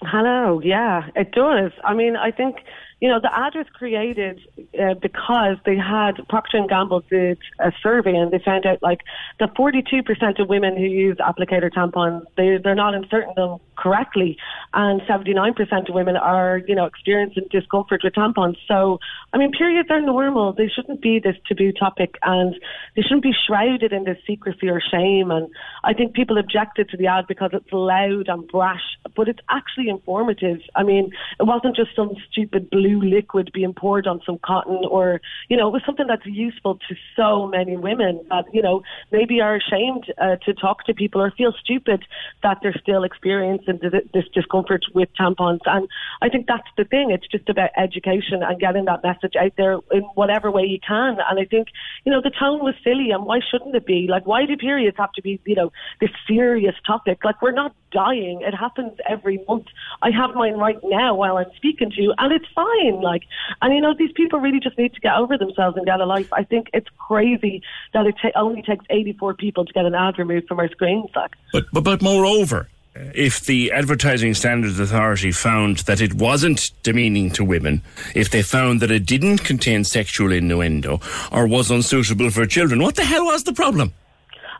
Hello. Yeah, it does. I mean, I think you know the ad was created uh, because they had Procter and Gamble did a survey and they found out like the 42% of women who use applicator tampons they they're not inserting them correctly, and 79% of women are you know experiencing discomfort with tampons. So I mean, periods are normal. They shouldn't be this taboo topic, and they shouldn't be shrouded in this secrecy or shame. And I think people objected to the ad because it's loud and brash, but it's actually informative. I mean, it wasn't just some stupid blue liquid being poured on some cotton, or you know, it was something that's useful to so many women that you know maybe are ashamed uh, to talk to people or feel stupid that they're still experiencing th- this discomfort with tampons. And I think that's the thing. It's just about education and getting that message out there in whatever way you can. And I think, you know, the tone was silly and why shouldn't it be? Like, why do periods have to be, you know, this serious topic? Like, we're not dying. It happens every month. I have mine right now while I'm speaking to you and it's fine. Like, and you know, these people really just need to get over themselves and get a life. I think it's crazy that it ta- only takes 84 people to get an ad removed from our screens. Like, But, but, but moreover, if the Advertising Standards Authority found that it wasn't demeaning to women, if they found that it didn't contain sexual innuendo or was unsuitable for children, what the hell was the problem?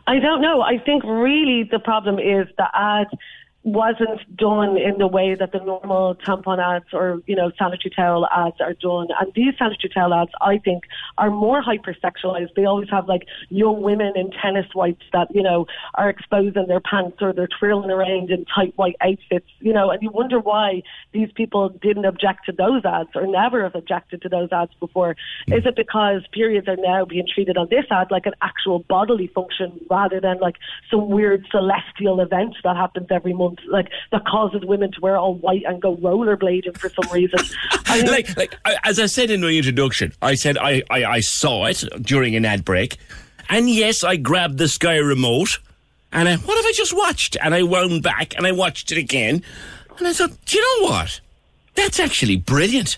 I don't know. I think really the problem is the ad wasn't done in the way that the normal tampon ads or you know sanitary towel ads are done. And these sanitary towel ads I think are more hypersexualized. They always have like young women in tennis whites that you know are exposing their pants or they're twirling around in tight white outfits you know. And you wonder why these people didn't object to those ads or never have objected to those ads before. Hmm. Is it because periods are now being treated on this ad like an actual bodily function rather than like some weird celestial event that happens every month like that causes women to wear all white and go rollerblading for some reason. [LAUGHS] I mean, like, like as I said in my introduction, I said I, I, I saw it during an ad break, and yes, I grabbed the Sky remote, and I, what have I just watched? And I wound back and I watched it again, and I thought, do you know what? That's actually brilliant.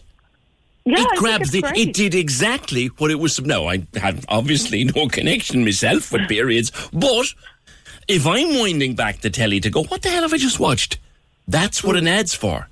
Yeah, it grabs the. great. It did exactly what it was. No, I had obviously no connection myself with periods, but if I'm winding back the telly to go, what the hell have I just watched? That's what an ad's for.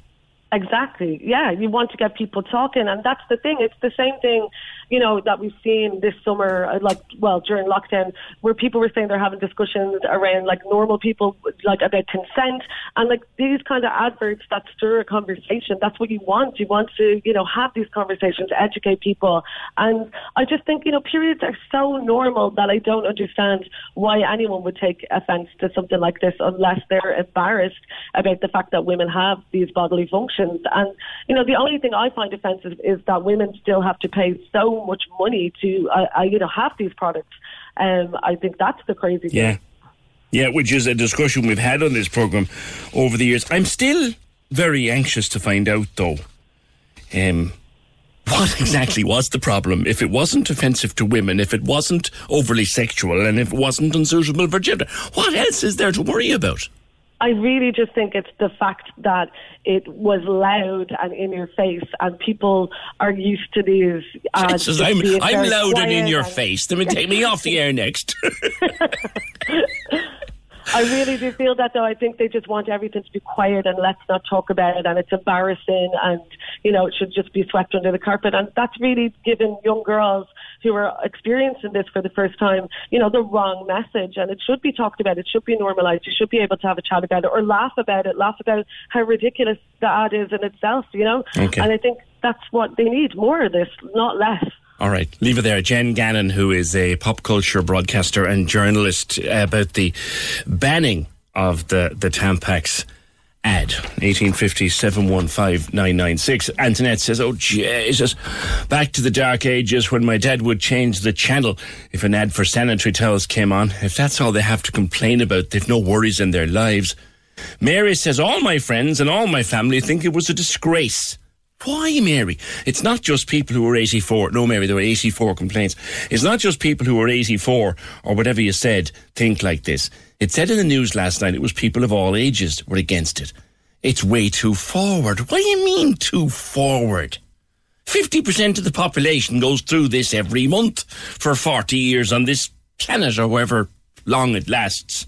Exactly. Yeah, you want to get people talking, and that's the thing. It's the same thing, you know, that we've seen this summer, uh, like well during lockdown, where people were saying they're having discussions around like normal people, like about consent, and like these kind of adverts that stir a conversation. That's what you want. You want to, you know, have these conversations, educate people, and I just think you know periods are so normal that I don't understand why anyone would take offence to something like this unless they're embarrassed about the fact that women have these bodily functions. And, you know, the only thing I find offensive is that women still have to pay so much money to, uh, you know, have these products. Um, I think that's the crazy thing. Yeah. Yeah, which is a discussion we've had on this programme over the years. I'm still very anxious to find out, though, um, what [LAUGHS] exactly was the problem? If it wasn't offensive to women, if it wasn't overly sexual, and if it wasn't unsuitable for gender, what else is there to worry about? I really just think it's the fact that it was loud and in your face, and people are used to these. Uh, Jesus, I'm, I'm loud and in your and- face. Then take me off the air next. [LAUGHS] I really do feel that, though. I think they just want everything to be quiet and let's not talk about it, and it's embarrassing, and you know it should just be swept under the carpet. And that's really giving young girls who are experiencing this for the first time, you know, the wrong message. And it should be talked about. It should be normalised. You should be able to have a chat about it or laugh about it. Laugh about how ridiculous the ad is in itself. You know. Okay. And I think that's what they need more of this, not less. All right, leave it there. Jen Gannon, who is a pop culture broadcaster and journalist, about the banning of the, the Tampax ad. 1850 715 996. Antoinette says, Oh, Jesus. Back to the dark ages when my dad would change the channel if an ad for sanitary towels came on. If that's all they have to complain about, they've no worries in their lives. Mary says, All my friends and all my family think it was a disgrace. Why, Mary? It's not just people who are 84. No, Mary, there were 84 complaints. It's not just people who are 84 or whatever you said think like this. It said in the news last night it was people of all ages were against it. It's way too forward. What do you mean too forward? 50% of the population goes through this every month for 40 years on this planet or however long it lasts.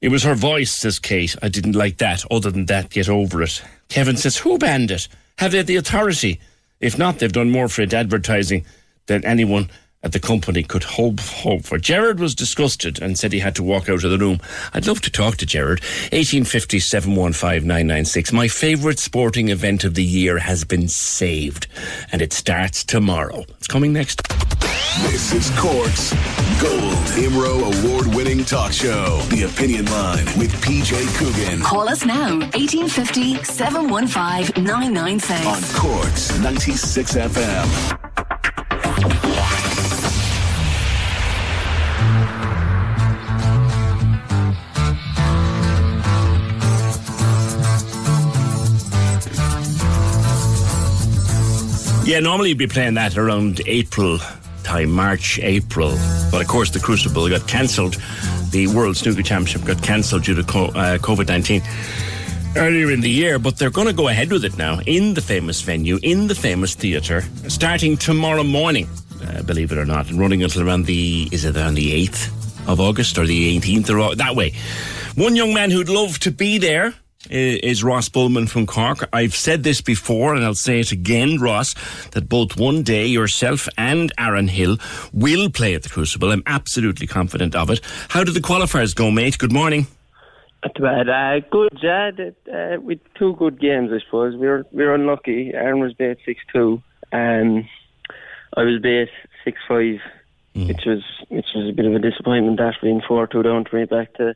It was her voice, says Kate. I didn't like that. Other than that, get over it. Kevin says, Who banned it? Have they the authority? If not, they've done more for it advertising than anyone at the company could hope, hope for. Gerard was disgusted and said he had to walk out of the room. I'd love to talk to Gerard. 1850 715 996. My favourite sporting event of the year has been saved, and it starts tomorrow. It's coming next. This is Cork's Gold Imro award winning talk show. The Opinion Line with PJ Coogan. Call us now, 1850 715 996. On Cork's 96 FM. Yeah, normally you'd be playing that around April time, March, April. But of course, the Crucible got cancelled. The World Snooker Championship got cancelled due to uh, COVID 19 earlier in the year. But they're going to go ahead with it now in the famous venue, in the famous theatre, starting tomorrow morning, uh, believe it or not, and running until around the, is it around the 8th of August or the 18th or that way. One young man who'd love to be there is Ross Bulman from Cork. I've said this before and I'll say it again, Ross, that both one day yourself and Aaron Hill will play at the Crucible. I'm absolutely confident of it. How did the qualifiers go, mate? Good morning. Not bad. Uh, good, th- Uh, with two good games, I suppose. We were we were unlucky. Aaron was bait six two. Um, I was bait six five, which was which was a bit of a disappointment. That being four two down to me back to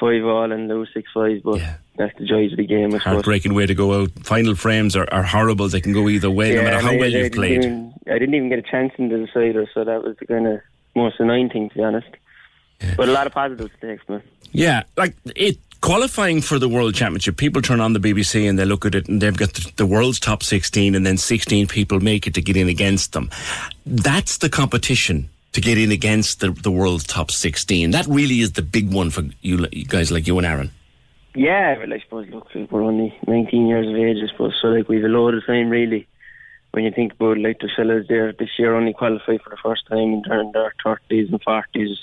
five all and lose six five. But that's the joys of the game, I suppose. Heartbreaking way to go out. Final frames are, are horrible. They can go either way, no matter how I- well I you've didn't played. Even, I didn't even get a chance in the decider, so that was the kind of most annoying thing, to be honest. But a lot of positives to take, man. Yeah, like it qualifying for the World Championship. People turn on the BBC and they look at it, and they've got the, the world's top sixteen, and then sixteen people make it to get in against them. That's the competition to get in against the, the world's top sixteen. That really is the big one for you, you guys like you and Aaron. Yeah, well, I suppose, look, we're only 19 years of age, I suppose, so, like, we've a load of time, really. When you think about, like, the fellas there this year only qualified for the first time in their, their 30s and 40s.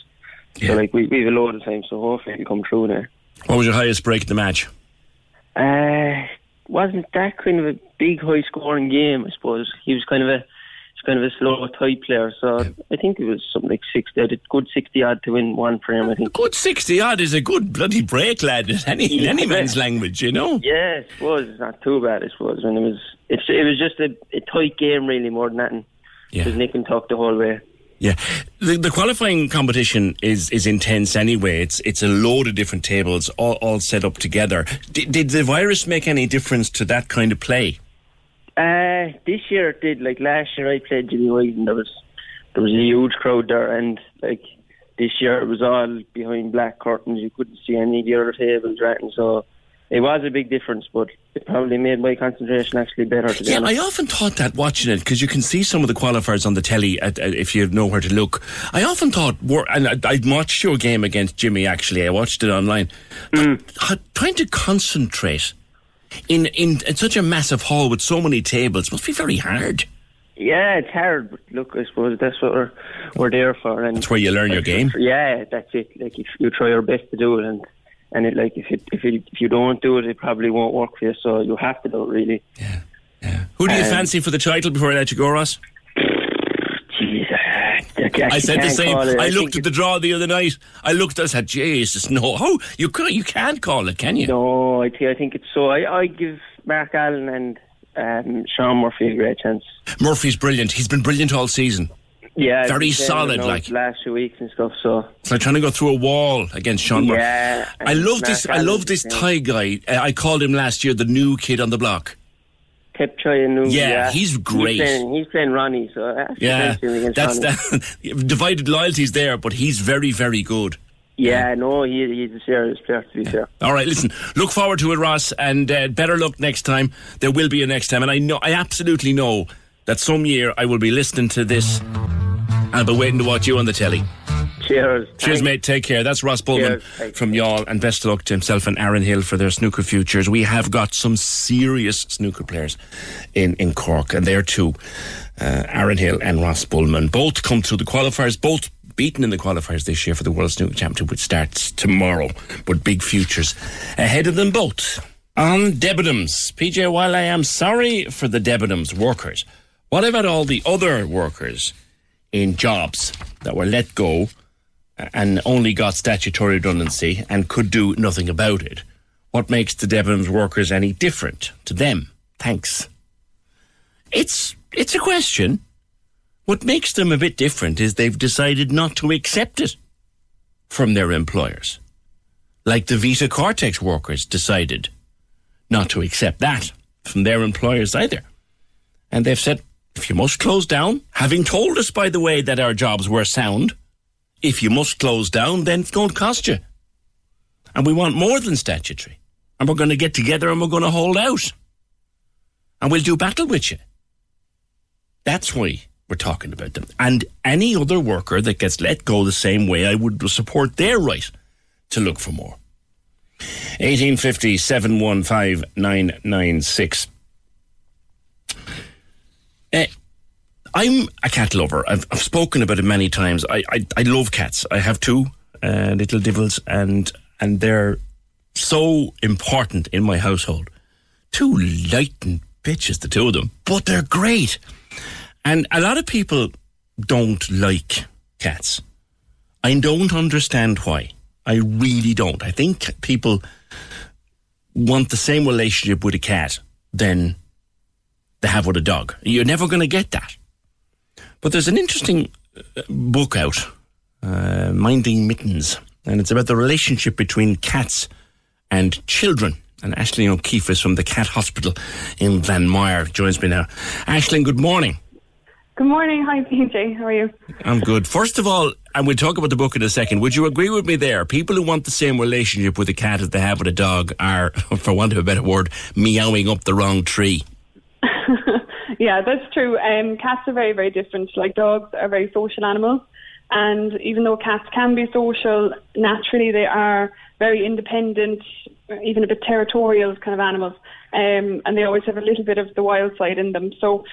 So, like, we, we've a load of time, so hopefully it'll come through there. What was your highest break in the match? Uh, wasn't that kind of a big high scoring game. I suppose he was kind of a kind of a slow type player. So I think it was something like sixty. I did good sixty odd to win one frame. I think good sixty odd is a good bloody break, lad. In any in any man's language, you know. Yeah, I suppose it's not too bad. I suppose when it was it's it was just a, a tight game really more than that. Yeah. It was nick and tuck the whole way. Yeah, the, the qualifying competition is is intense anyway. It's it's a load of different tables all, all set up together. D- did the virus make any difference to that kind of play? Uh, this year it did. Like last year, I played Jimmy White, and there was there was a huge crowd there. And like this year, it was all behind black curtains. You couldn't see any of the other tables, right? And so it was a big difference, but it probably made my concentration actually better. To be Yeah, honest. I often thought that watching it because you can see some of the qualifiers on the telly at, at, if you know where to look. I often thought, and I, I watched your game against Jimmy. Actually, I watched it online. Mm. Trying to concentrate in, in in such a massive hall with so many tables must be very hard. Yeah, it's hard, but look, I suppose that's what we're we're there for. And That's where you learn your game. Yeah, that's it. Like if you try your best to do it, and and it like if it, if it, if you don't do it, it probably won't work for you. So you have to do it really. Yeah. Who do you Um, fancy for the title before I let you go, Ross? I, said the same. I, I looked at the draw the other night. I looked. I said, "Jesus, no! How you can't? You can't call it, can you?" No, I think I think it's so. I, I give Mark Allen and um, Shaun Murphy a great chance. Murphy's brilliant. He's been brilliant all season. Yeah, Very solid, like. last few weeks and stuff. So It's like trying to go through a wall against Shaun Murphy. Yeah, I love this. Mark I love this yeah. Thai guy. Uh, I called him last year the new kid on the block. And Yeah, yeah, he's great. He's playing, he's playing Ronnie, so that's Yeah, that's Ronnie. that. [LAUGHS] divided loyalties there, but he's very, very good. Yeah, no, he, he's a serious player to be fair. All right, listen. Look forward to it, Ross, and uh, better luck next time. There will be a next time, and I know, I absolutely know that some year I will be listening to this. I'll be waiting to watch you on the telly. Cheers. Cheers, mate. Take care. That's Ross Bulman Cheers. From Youghal, and best of luck to himself and Aaron Hill for their snooker futures. We have got some serious snooker players in, in Cork, and there too. Uh, Aaron Hill and Ross Bulman both come through the qualifiers, both beaten in the qualifiers this year for the World Snooker Championship, which starts tomorrow, but big futures ahead of them both. On Debenhams, PJ, while I am sorry for the Debenhams workers, what about all the other workers in jobs that were let go and only got statutory redundancy and could do nothing about it? What makes the Debenhams workers any different to them? Thanks. It's it's a question. What makes them a bit different is they've decided not to accept it from their employers. Like the Vita Cortex workers decided not to accept that from their employers either. And they've said, if you must close down, having told us, by the way, that our jobs were sound, if you must close down, then it's going to cost you. And we want more than statutory. And we're going to get together and we're going to hold out. And we'll do battle with you. That's why we're talking about them. And any other worker that gets let go the same way, I would support their right to look for more. 1850 715 996. Eh, I'm a cat lover. I've, I've spoken about it many times. I, I, I love cats. I have two uh, little devils, and and they're so important in my household. Two lightning bitches, the two of them, but they're great. And a lot of people don't like cats. I don't understand why. I really don't. I think people want the same relationship with a cat than they have with a dog. You're never going to get that. But there's an interesting uh, book out, uh, Minding Mittens, and it's about the relationship between cats and children. And Ashley O'Keefe is from the Cat Hospital in Glanmire, joins me now. Ashley, good morning. Good morning. Hi, PJ. How are you? I'm good. First of all, and we'll talk about the book in a second, would you agree with me there? People who want the same relationship with a cat as they have with a dog are, [LAUGHS] for want of a better word, meowing up the wrong tree. [LAUGHS] Yeah, that's true. Um, cats are very, very different. Like dogs are very social animals. And even though cats can be social, naturally they are very independent, even a bit territorial kind of animals. Um, and they always have a little bit of the wild side in them. So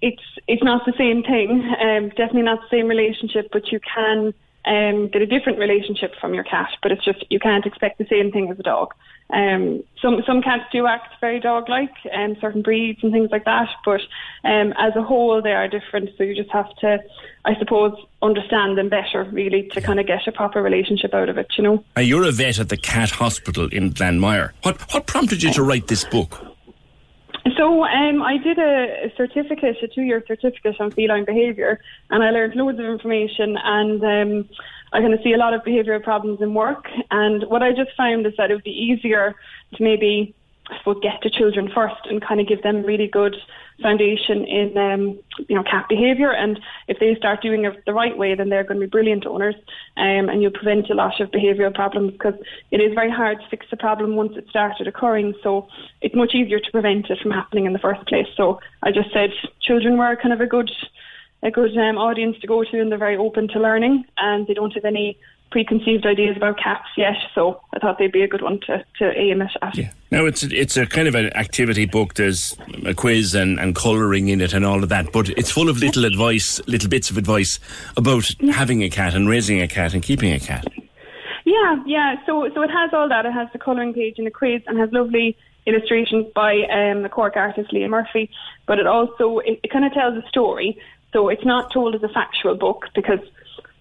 it's it's not the same thing. Um, definitely not the same relationship, but you can um, get a different relationship from your cat, but it's just you can't expect the same thing as a dog. Um, some some cats do act very dog-like, and certain breeds and things like that. But um, as a whole, they are different. So you just have to, I suppose, understand them better, really, to kind of get a proper relationship out of it. You know. Uh, you're a vet at the Cat Hospital in Glanmire. What what prompted you to write this book? So um, I did a, a certificate, a two-year certificate on feline behaviour, and I learned loads of information. And um, I kind of see a lot of behavioural problems in work. And what I just found is that it would be easier to maybe, I suppose, get to children first and kind of give them really good foundation in, um, you know, cat behaviour. And if they start doing it the right way, then they're going to be brilliant owners, um, and you'll prevent a lot of behavioural problems because it is very hard to fix the problem once it started occurring. So it's much easier to prevent it from happening in the first place. So I just said children were kind of a good a good um, audience to go to, and they're very open to learning, and they don't have any preconceived ideas about cats yet. So I thought they'd be a good one to, to aim it at. Yeah. Now it's a, it's a kind of an activity book. There's a quiz and, and colouring in it and all of that, but it's full of little advice, little bits of advice about having a cat and raising a cat and keeping a cat. Yeah, yeah. So so it has all that. It has the colouring page and the quiz, and has lovely illustrations by um, the Cork artist Leah Murphy. But it also it, it kind of tells a story. So it's not told as a factual book because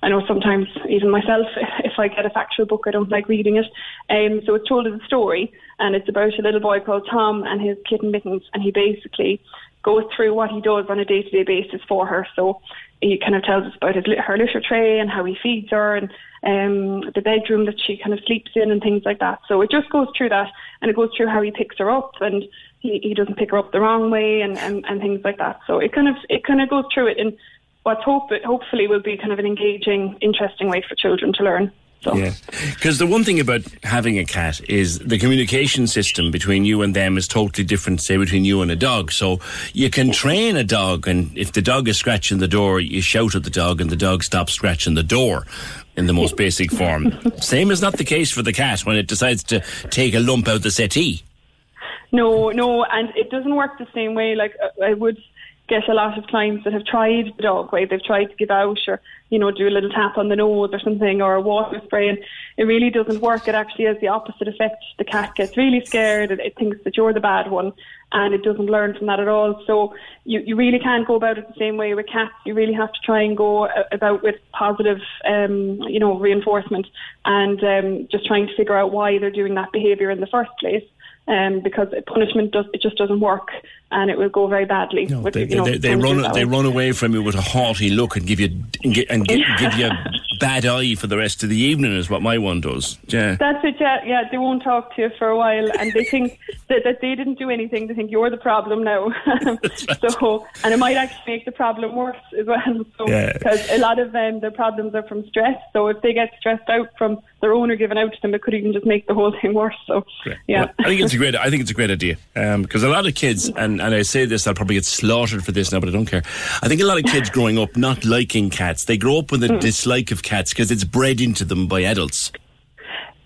I know sometimes even myself, [LAUGHS] if I get a factual book, I don't like reading it. Um, so it's told as a story, and it's about a little boy called Tom and his kitten Mittens, and he basically goes through what he does on a day-to-day basis for her. So he kind of tells us about his, her litter tray and how he feeds her and um, the bedroom that she kind of sleeps in and things like that. So it just goes through that, and it goes through how he picks her up and he, he doesn't pick her up the wrong way and, and, and things like that. So it kind of it kind of goes through it in what's hope it hopefully will be kind of an engaging, interesting way for children to learn. So. Yeah, because the one thing about having a cat is the communication system between you and them is totally different, say, between you and a dog. So you can train a dog, and if the dog is scratching the door, you shout at the dog, and the dog stops scratching the door in the most basic form. [LAUGHS] Same is not the case for the cat when it decides to take a lump out the settee. No, no, and it doesn't work the same way. Like uh, I would get a lot of clients that have tried the dog way. They've tried to give out or, you know, do a little tap on the nose or something or a water spray and it really doesn't work. It actually has the opposite effect. The cat gets really scared. and it thinks that you're the bad one and it doesn't learn from that at all. So you, you really can't go about it the same way with cats. You really have to try and go about with positive, um, you know, reinforcement and um, just trying to figure out why they're doing that behaviour in the first place um, because punishment does it just doesn't work and it will go very badly. No, they, you know, they, they run they run away from you with a haughty look and give you and, gi- and gi- [LAUGHS] give you a bad eye for the rest of the evening is what my one does. Yeah. That's it, yeah, yeah. They won't talk to you for a while, and they think [LAUGHS] that, that they didn't do anything. They think you're the problem now. [LAUGHS] so, and it might actually make the problem worse as well. So, Yeah. because a lot of um, their problems are from stress. So, if they get stressed out from their owner giving out to them, it could even just make the whole thing worse. So, yeah. Well, I think it's a great. I think it's a great idea because a lot of kids, and, and I say this, I'll probably get slaughtered for this now, but I don't care. I think a lot of kids [LAUGHS] growing up not liking cats, they grow up with a Hmm. dislike of cats because it's bred into them by adults.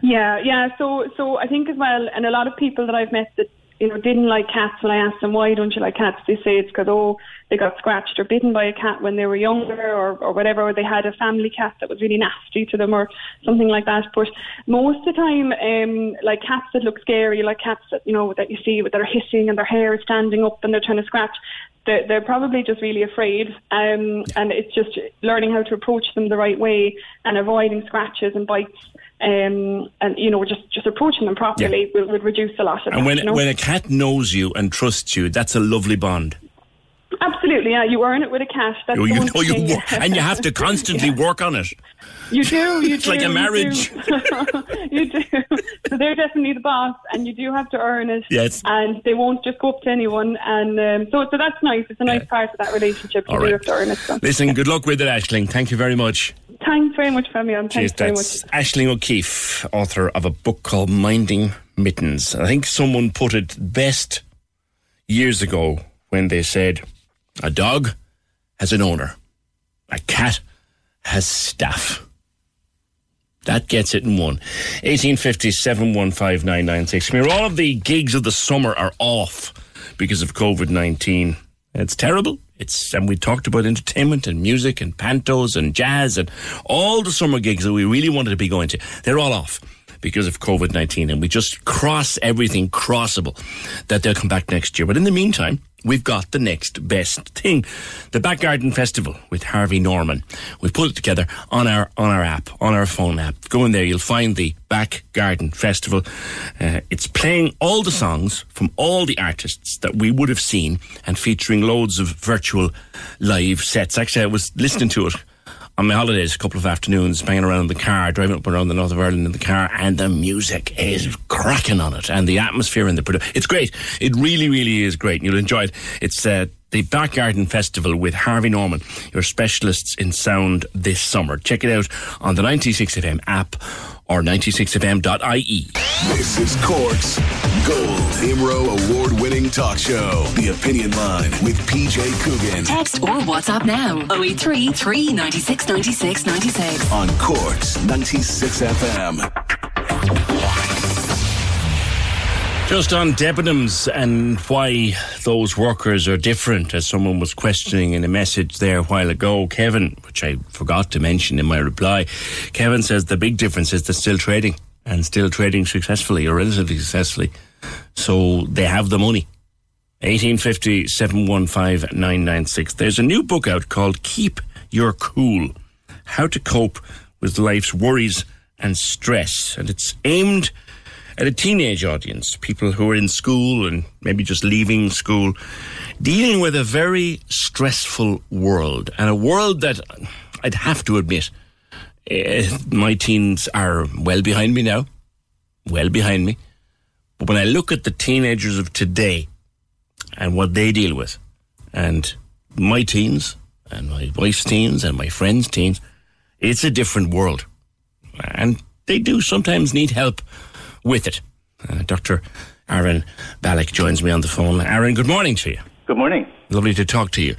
Yeah, yeah. So, so I think as well, and a lot of people that I've met that you know didn't like cats. When I asked them why don't you like cats, they say it's because oh they got scratched or bitten by a cat when they were younger, or or whatever, or they had a family cat that was really nasty to them, or something like that. But most of the time, um, like cats that look scary, like cats that you know that you see that are hissing and their hair is standing up and they're trying to scratch. They're, they're probably just really afraid, um, and it's just learning how to approach them the right way and avoiding scratches and bites um, and you know just just approaching them properly will, will reduce a lot of And that, when you know? when a cat knows you and trusts you, that's a lovely bond. absolutely yeah you earn it with a cat that's You- you- oh, you and you have to [LAUGHS] constantly work on it. you do [LAUGHS] you It's do like a you marriage. do. [LAUGHS] you do so they're definitely the boss and you do have to earn it Yes. and they won't just go up to anyone and um, so so that's nice it's a nice part of that relationship you All do have to earn it so. Listen, good luck with it, Ashling. Thank you very much. Thanks very much for having me on Cheers, thanks very much Ashling O'Keefe, author of a book called Minding Mittens. I think someone put it best years ago when they said, a dog has an owner, a cat has staff. That gets it in one. 1850 715 996. Come all of the gigs of the summer are off because of COVID 19. It's terrible. It's and we talked about entertainment and music and pantos and jazz and all the summer gigs that we really wanted to be going to. They're all off because of COVID nineteen, and we just cross everything crossable that they'll come back next year. But in the meantime, we've got the next best thing, the Back Garden Festival with Harvey Norman. We've put it together on our on our app, on our phone app. Go in there, you'll find the Back Garden Festival. Uh, it's playing all the songs from all the artists that we would have seen, and featuring loads of virtual live sets. Actually, I was listening to it on my holidays, a couple of afternoons, banging around in the car, driving up and around the north of Ireland in the car, and the music is cracking on it, and the atmosphere and the. It's great. It really, really is great. You'll enjoy it. It's uh, the Back Garden Festival with Harvey Norman, your specialists in sound this summer. Check it out on the 96FM app or 96fm.ie. This is Cork's Gold Imro award winning talk show. The Opinion Line with PJ Coogan. Text or WhatsApp now 083 396 96 96. On Cork's 96 FM. Just on Debenhams and why those workers are different, as someone was questioning in a message there a while ago. Kevin, which I forgot to mention in my reply, Kevin says the big difference is they're still trading and still trading successfully or relatively successfully. So they have the money. 1850 715 996. There's a new book out called Keep Your Cool How to Cope with Life's Worries and Stress. And it's aimed at a teenage audience, people who are in school and maybe just leaving school, dealing with a very stressful world and a world that I'd have to admit, eh, my teens are well behind me now, well behind me. But when I look at the teenagers of today and what they deal with, and my teens, and my wife's teens, and my friends' teens, it's a different world. And they do sometimes need help with it. Uh, Dr. Aaron Balick joins me on the phone. Aaron, good morning to you. Good morning. Lovely to talk to you.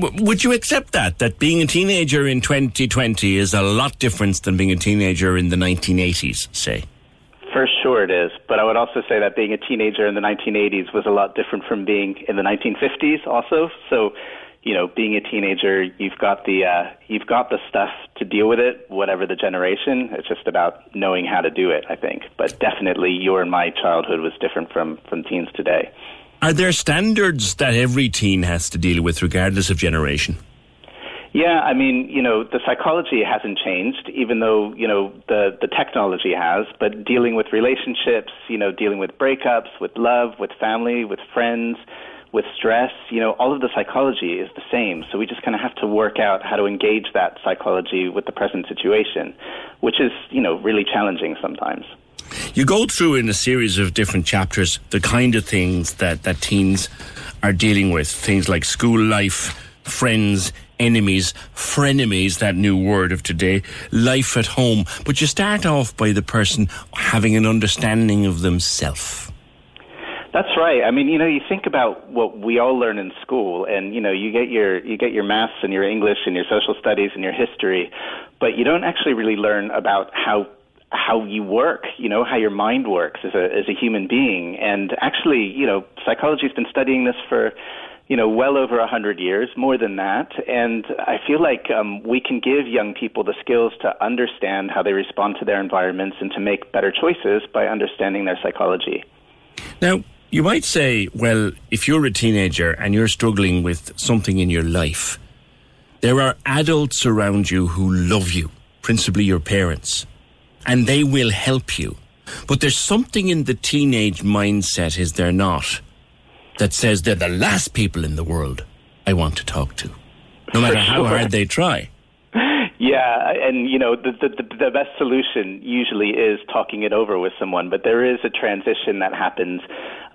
W- would you accept that, that being a teenager in 2020 is a lot different than being a teenager in the 1980s, say? For sure it is. But I would also say that being a teenager in the 1980s was a lot different from being in the 1950s also. So, you know, being a teenager, you've got the uh, you've got the stuff to deal with it, whatever the generation. It's just about knowing how to do it, I think. But definitely, your and my childhood was different from from teens today. Are there standards that every teen has to deal with, regardless of generation? Yeah, I mean, you know, the psychology hasn't changed, even though you know the the technology has. But dealing with relationships, you know, dealing with breakups, with love, with family, with friends, with stress, you know, all of the psychology is the same. So we just kind of have to work out how to engage that psychology with the present situation, which is, you know, really challenging sometimes. You go through in a series of different chapters the kind of things that, that teens are dealing with, things like school life, friends, enemies, frenemies, that new word of today, life at home. But you start off by the person having an understanding of themselves. That's right. I mean, you know, you think about what we all learn in school, and you know, you get your you get your maths and your English and your social studies and your history, but you don't actually really learn about how how you work, you know, how your mind works as a as a human being. And actually, you know, psychology's been studying this for you know, well over a hundred years, more than that. And I feel like um, we can give young people the skills to understand how they respond to their environments and to make better choices by understanding their psychology. Now, you might say, well, if you're a teenager and you're struggling with something in your life, there are adults around you who love you, principally your parents, and they will help you. But there's something in the teenage mindset, is there not, that says they're the last people in the world I want to talk to, no matter how hard they try. Yeah, and you know the, the the best solution usually is talking it over with someone, but there is a transition that happens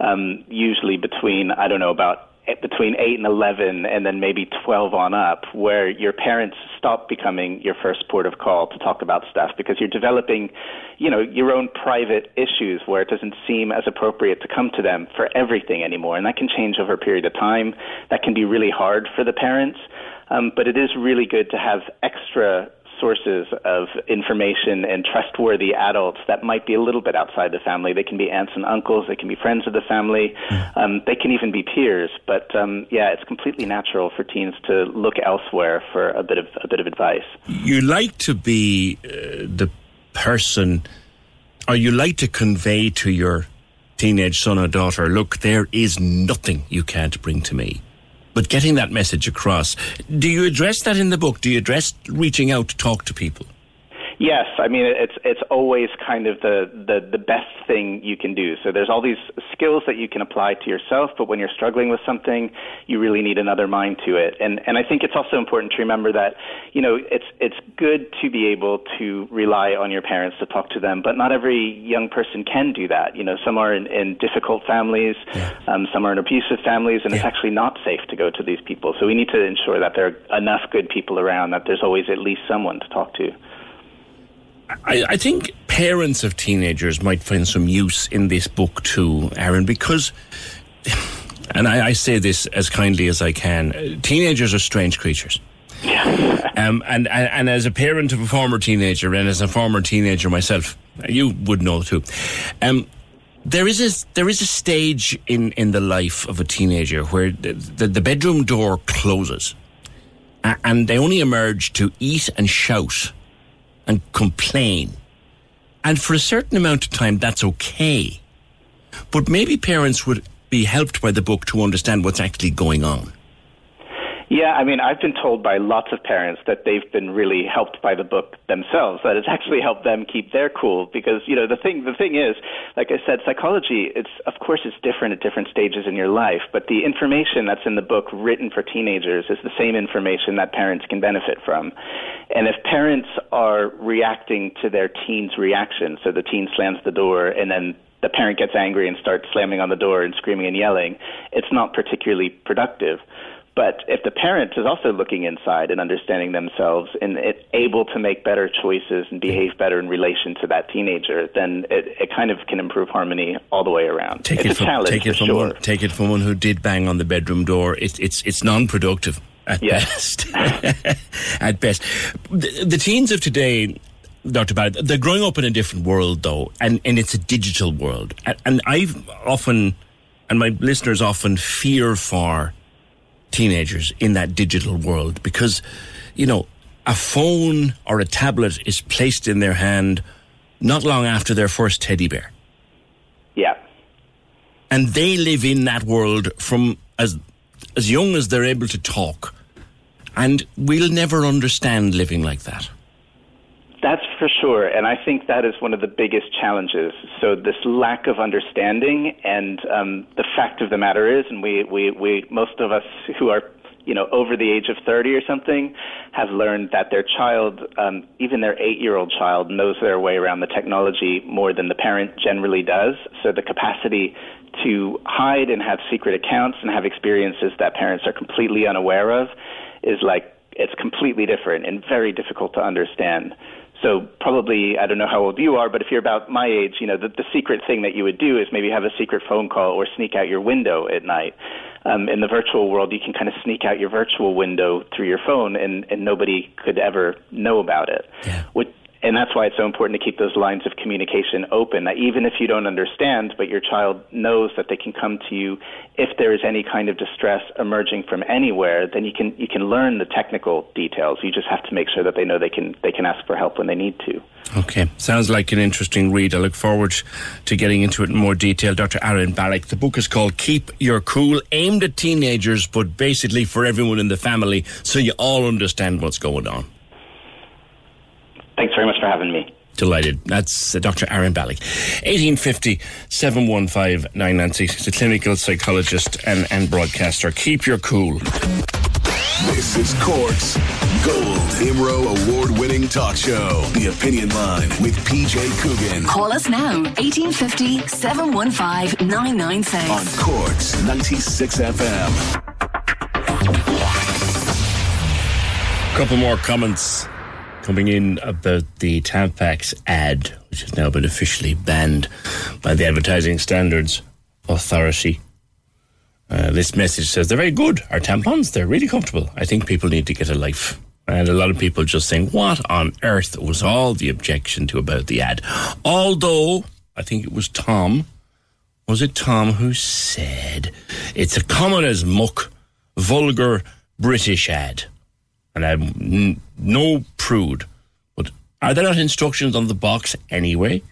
um, usually between I don't know about between 8 and 11 and then maybe 12 on up where your parents stop becoming your first port of call to talk about stuff because you're developing you know your own private issues where it doesn't seem as appropriate to come to them for everything anymore and that can change over a period of time. That can be really hard for the parents um, but it is really good to have extra sources of information and trustworthy adults that might be a little bit outside the family. They can be aunts and uncles, they can be friends of the family, um, they can even be peers. But um, yeah, it's completely natural for teens to look elsewhere for a bit of a bit of advice. You like to be uh, the person, or you like to convey to your teenage son or daughter, look, there is nothing you can't bring to me. But getting that message across, do you address that in the book? Do you address reaching out to talk to people? Yes, I mean it's it's always kind of the, the the best thing you can do. So there's all these skills that you can apply to yourself, but when you're struggling with something, you really need another mind to it. And and I think it's also important to remember that you know it's it's good to be able to rely on your parents to talk to them, but not every young person can do that. You know, some are in, in difficult families, um, some are in abusive families, and it's actually not safe to go to these people. So we need to ensure that there are enough good people around that there's always at least someone to talk to. I, I think parents of teenagers might find some use in this book too, Aaron, because, and I, I say this as kindly as I can, uh, teenagers are strange creatures. Um, and, and and as a parent of a former teenager and as a former teenager myself, you would know too. Um, there is a there is a stage in, in the life of a teenager where the, the, the bedroom door closes, and they only emerge to eat and shout and complain. And for a certain amount of time, that's okay. But maybe parents would be helped by the book to understand what's actually going on. Yeah, I mean, I've been told by lots of parents that they've been really helped by the book themselves. That it's actually helped them keep their cool because you know the thing. The thing is, like I said, psychology. It's of course it's different at different stages in your life, but the information that's in the book written for teenagers is the same information that parents can benefit from. And if parents are reacting to their teen's reaction, so the teen slams the door and then the parent gets angry and starts slamming on the door and screaming and yelling, it's not particularly productive. But if the parent is also looking inside and understanding themselves and it, able to make better choices and behave better in relation to that teenager, then it, it kind of can improve harmony all the way around. Take it's it a from challenge take it from sure. one take it from one who did bang on the bedroom door. It, it's it's non-productive at best. [LAUGHS] at best, the, the teens of today. Dr. Barrett, they're growing up in a different world, though, and, and it's a digital world. And, and I've often, and my listeners often fear for teenagers in that digital world because, you know, a phone or a tablet is placed in their hand not long after their first teddy bear. Yeah. And they live in that world from as as young as they're able to talk. And we'll never understand living like that. That's for sure. And I think that is one of the biggest challenges. So this lack of understanding and um, the fact of the matter is, and we, we, we, most of us who are, you know, over the age of 30 or something have learned that their child, um, even their eight-year-old child knows their way around the technology more than the parent generally does. So the capacity to hide and have secret accounts and have experiences that parents are completely unaware of is like, it's completely different and very difficult to understand. So probably, I don't know how old you are, but if you're about my age, you know, the, the secret thing that you would do is maybe have a secret phone call or sneak out your window at night. Um, in the virtual world, you can kind of sneak out your virtual window through your phone and, and nobody could ever know about it. Which, and that's why it's so important to keep those lines of communication open. That even if you don't understand, but your child knows that they can come to you if there is any kind of distress emerging from anywhere, then you can you can learn the technical details. You just have to make sure that they know they can they can ask for help when they need to. Okay, sounds like an interesting read. I look forward to getting into it in more detail. Dr. Aaron Barrick. The book is called Keep Your Cool, aimed at teenagers, but basically for everyone in the family, so you all understand what's going on. Thanks very much for having me. Delighted. That's uh, Dr. Aaron Balick. 1850 715 996. He's a clinical psychologist and, and broadcaster. Keep your cool. This is Cork's Gold Imro Award winning talk show. The Opinion Line with PJ Coogan. Call us now, 1850 715 996. On Cork's 96 FM. couple more comments coming in about the Tampax ad, which has now been officially banned by the Advertising Standards Authority. Uh, this message says they're very good. Our tampons, they're really comfortable. I think people need to get a life. And a lot of people just saying, what on earth was all the objection to about the ad? Although, I think it was Tom, was it Tom who said, it's a common as muck, vulgar British ad. And I'm n- no prude, but are there not instructions on the box anyway?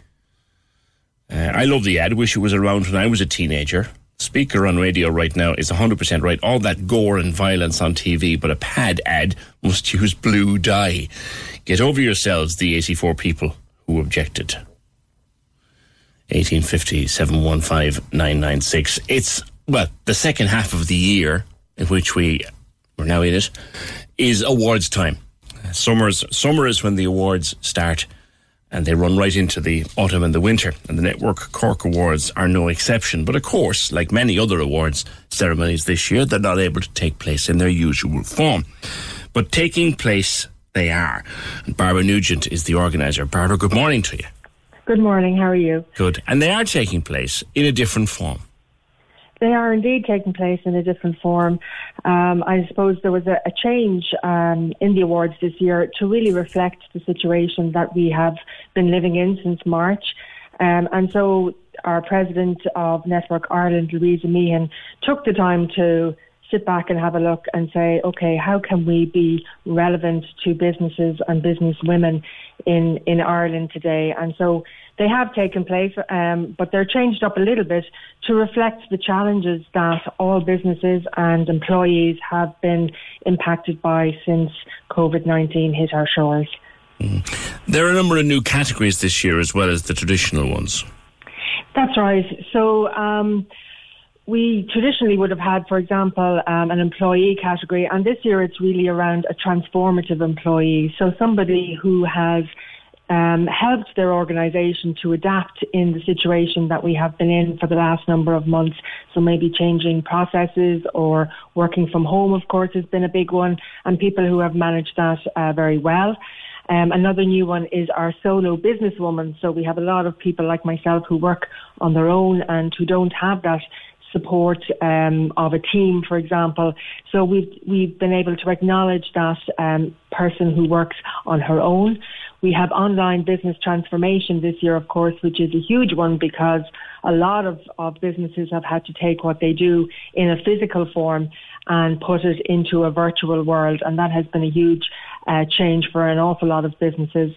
Uh, I love the ad. Wish it was around when I was a teenager. Speaker on radio right now is 100% right. All that gore and violence on TV, but a pad ad must use blue dye. Get over yourselves, the 84 people who objected. 1850 715 996. It's, well, the second half of the year in which we we're now in it is awards time. Summer's, summer is when the awards start and they run right into the autumn and the winter. And the Network Cork Awards are no exception. But of course, like many other awards ceremonies this year, they're not able to take place in their usual form. But taking place, they are. And Barbara Nugent is the organizer. Barbara, good morning to you. Good morning. How are you? Good. And they are taking place in a different form. They are indeed taking place in a different form. Um, I suppose there was a, a change um, in the awards this year to really reflect the situation that we have been living in since March. Um, and so our president of Network Ireland, Louisa Meehan, took the time to sit back and have a look and say, okay, how can we be relevant to businesses and business women in, in Ireland today? And so they have taken place, um, but they're changed up a little bit to reflect the challenges that all businesses and employees have been impacted by since COVID 19 hit our shores. Mm. There are a number of new categories this year as well as the traditional ones. That's right. So, um, we traditionally would have had, for example, um, an employee category, and this year it's really around a transformative employee. So somebody who has um, helped their organisation to adapt in the situation that we have been in for the last number of months. So maybe changing processes or working from home, of course, has been a big one, and people who have managed that uh, very well. Um, another new one is our solo businesswoman. So we have a lot of people like myself who work on their own and who don't have that support um, of a team, for example. So we've we've been able to acknowledge that um, person who works on her own. We have online business transformation this year, of course, which is a huge one because a lot of, of businesses have had to take what they do in a physical form and put it into a virtual world. And that has been a huge uh, change for an awful lot of businesses.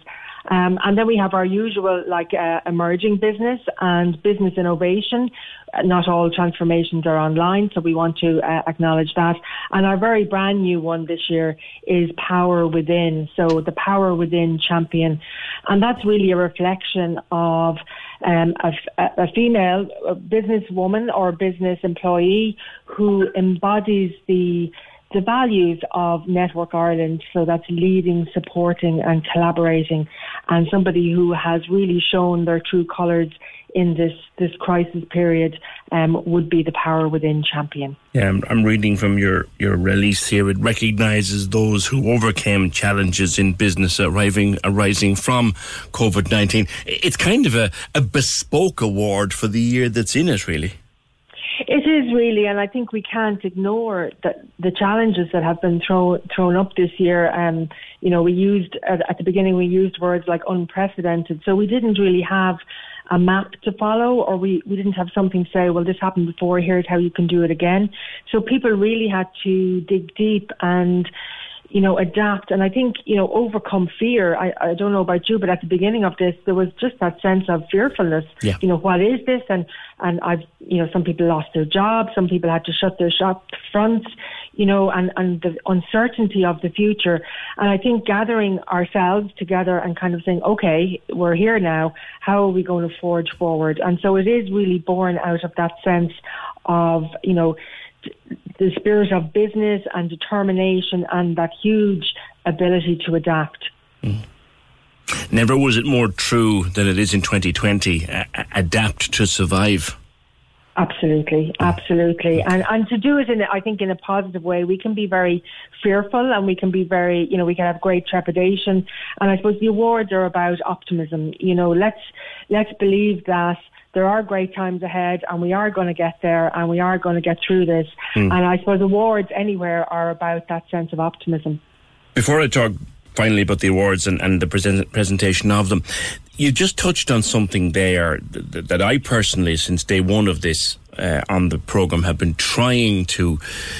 Um, and then we have our usual like uh, emerging business and business innovation. Uh, not all transformations are online, so we want to uh, acknowledge that. And our very brand new one this year is Power Within. So the Power Within champion, and that's really a reflection of um, a, a, female businesswoman or business employee who embodies the the values of Network Ireland. So that's leading, supporting, and collaborating, and somebody who has really shown their true colours in this this crisis period um, would be the power within champion. Yeah, I'm, I'm, reading from your your release here. It recognises those who overcame challenges in business arriving arising from COVID nineteen. It's kind of a, a bespoke award for the year that's in it, really. It is really, and I think we can't ignore that the challenges that have been thrown thrown up this year. Um, you know, we used at, at the beginning we used words like unprecedented, so we didn't really have a map to follow, or we we didn't have something to say. Well, this happened before. Here's how you can do it again. So people really had to dig deep and you know, adapt and I think, you know, overcome fear. I, I don't know about you, but at the beginning of this, there was just that sense of fearfulness. Yeah. You know, what is this? And, and I've, you know, some people lost their jobs, some people had to shut their shop fronts, you know, and, and the uncertainty of the future. And I think gathering ourselves together and kind of saying, okay, we're here now. How are we going to forge forward? And so it is really born out of that sense of, you know, the spirit of business and determination and that huge ability to adapt. Mm. Never was it more true than it is in 2020. A- adapt to survive. Absolutely, absolutely, and and to do it in, I think, in a positive way. We can be very fearful, and we can be very, you know, we can have great trepidation. And I suppose the awards are about optimism. You know, let's let's believe that there are great times ahead and we are going to get there and we are going to get through this. Mm. And I suppose awards anywhere are about that sense of optimism. Before I talk finally about the awards and, and the present, presentation of them, you just touched on something there that, that I personally, since day one of this uh, on the program, have been trying to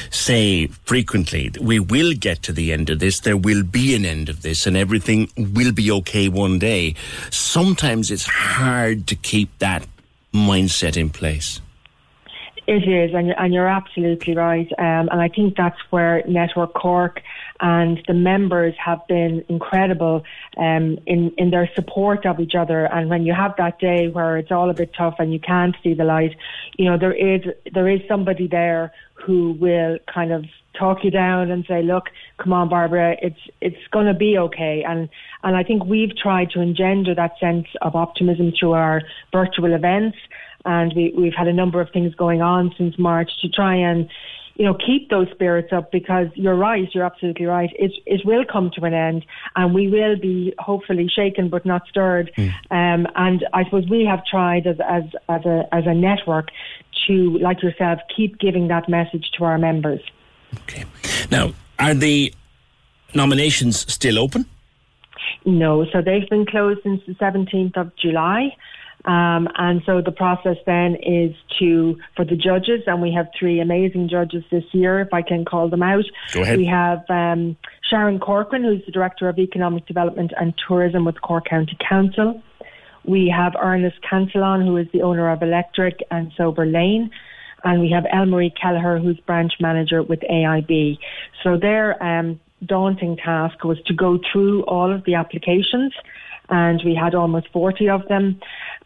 say frequently. We will get to the end of this. There will be an end of this, and everything will be okay one day. Sometimes it's hard to keep that mindset in place. It is, and, and you're absolutely right. Um, and I think that's where Network Cork and the members have been incredible um, in in their support of each other. And when you have that day where it's all a bit tough and you can't see the light, you know there is there is somebody there who will kind of talk you down and say, "Look, come on, Barbara, it's it's going to be okay." And and I think we've tried to engender that sense of optimism through our virtual events and we, we've had a number of things going on since March to try and you know, keep those spirits up because you're right, you're absolutely right. It it will come to an end and we will be hopefully shaken but not stirred. Mm. Um, and I suppose we have tried as as as a as a network to, like yourself, keep giving that message to our members. Okay. Now, are the nominations still open? No, so they've been closed since the 17th of July. Um, and so the process then is to for the judges, and we have three amazing judges this year, if I can call them out. Go ahead. We have um, Sharon Corcoran, who's the director of economic development and tourism with Cork County Council. We have Ernest Cantillon, who is the owner of Electric and Sober Lane. And we have Elmarie Kelleher, who's branch manager with AIB. So their um, daunting task was to go through all of the applications and we had almost 40 of them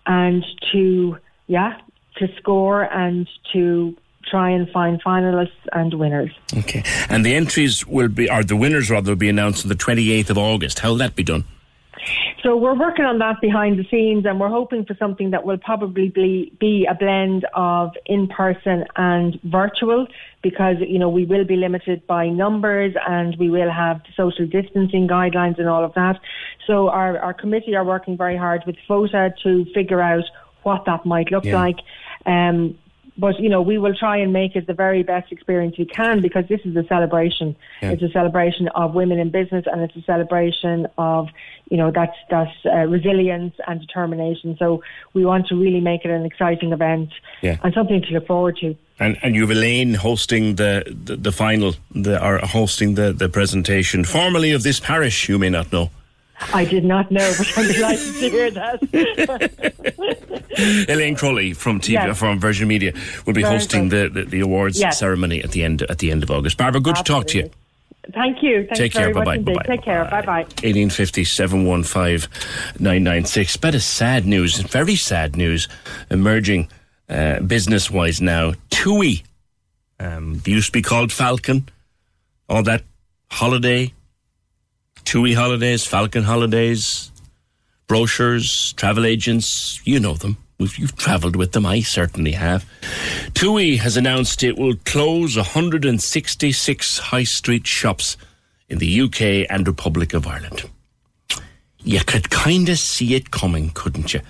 and to, yeah, to score and to try and find finalists and winners. Okay. And the entries will be, or the winners rather, will be announced on the 28th of August. How will that be done? So we're working on that behind the scenes and we're hoping for something that will probably be, be a blend of in person and virtual because, you know, we will be limited by numbers and we will have social distancing guidelines and all of that. So our, our committee are working very hard with FOTA to figure out what that might look yeah. like. Um, but you know we will try and make it the very best experience we can because this is a celebration yeah. it's a celebration of women in business and it's a celebration of you know that's that's uh, resilience and determination so we want to really make it an exciting event yeah. and something to look forward to and and you've Elaine hosting the the, the final the or hosting the the presentation formally of this parish you may not know I did not know, but I'm [LAUGHS] delighted to hear that. [LAUGHS] Elaine Crowley from TV, yes. from Virgin Media will be Very hosting the, the, the, awards yes. ceremony at the end at the end of August. Barbara, good Absolutely. to talk to you. Thank you. Thanks Take care. Bye bye. Take care. Bye bye. 1850 715 996. Bit of sad news, very sad news emerging uh, business wise now. TUI um, used to be called Falcon. All that holiday TUI holidays, Falcon holidays, brochures, travel agents, you know them. You've travelled with them, I certainly have. TUI has announced it will close 166 high street shops in the UK and Republic of Ireland. You could kind of see it coming, couldn't you?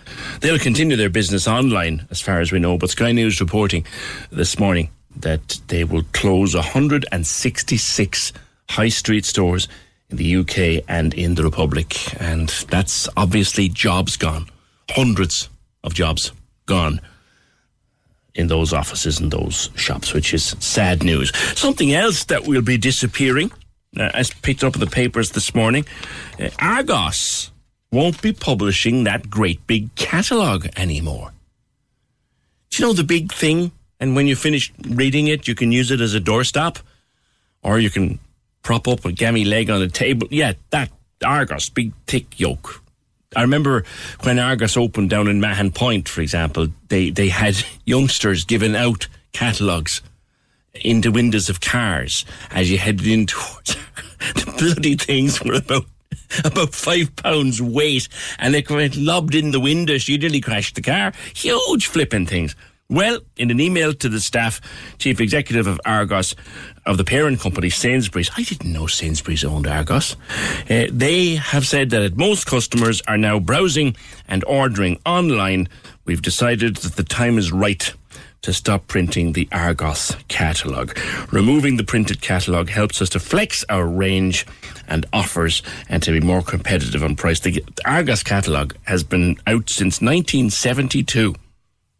They'll continue their business online, as far as we know, but Sky News reporting this morning that they will close 166 high street stores in the UK and in the Republic. And that's obviously jobs gone. Hundreds of jobs gone in those offices and those shops, which is sad news. Something else that will be disappearing, uh, as picked up in the papers this morning, uh, Argos won't be publishing that great big catalogue anymore. Do you know the big thing? And when you finish reading it, you can use it as a doorstop, or you can prop up a gammy leg on the table. Yeah, that Argos, big thick yoke. I remember when Argos opened down in Mahon Point, for example, they, they had [LAUGHS] youngsters giving out catalogues into windows of cars as you headed in [LAUGHS] towards the bloody things were about about five pounds weight and they lobbed in the window. She nearly crashed the car. Huge flipping things. Well, in an email to the staff, chief executive of Argos, of the parent company Sainsbury's, I didn't know Sainsbury's owned Argos. Uh, they have said that most customers are now browsing and ordering online. We've decided that the time is right to stop printing the Argos catalogue. Removing the printed catalogue helps us to flex our range and offers and to be more competitive on price. The Argos catalogue has been out since 1972.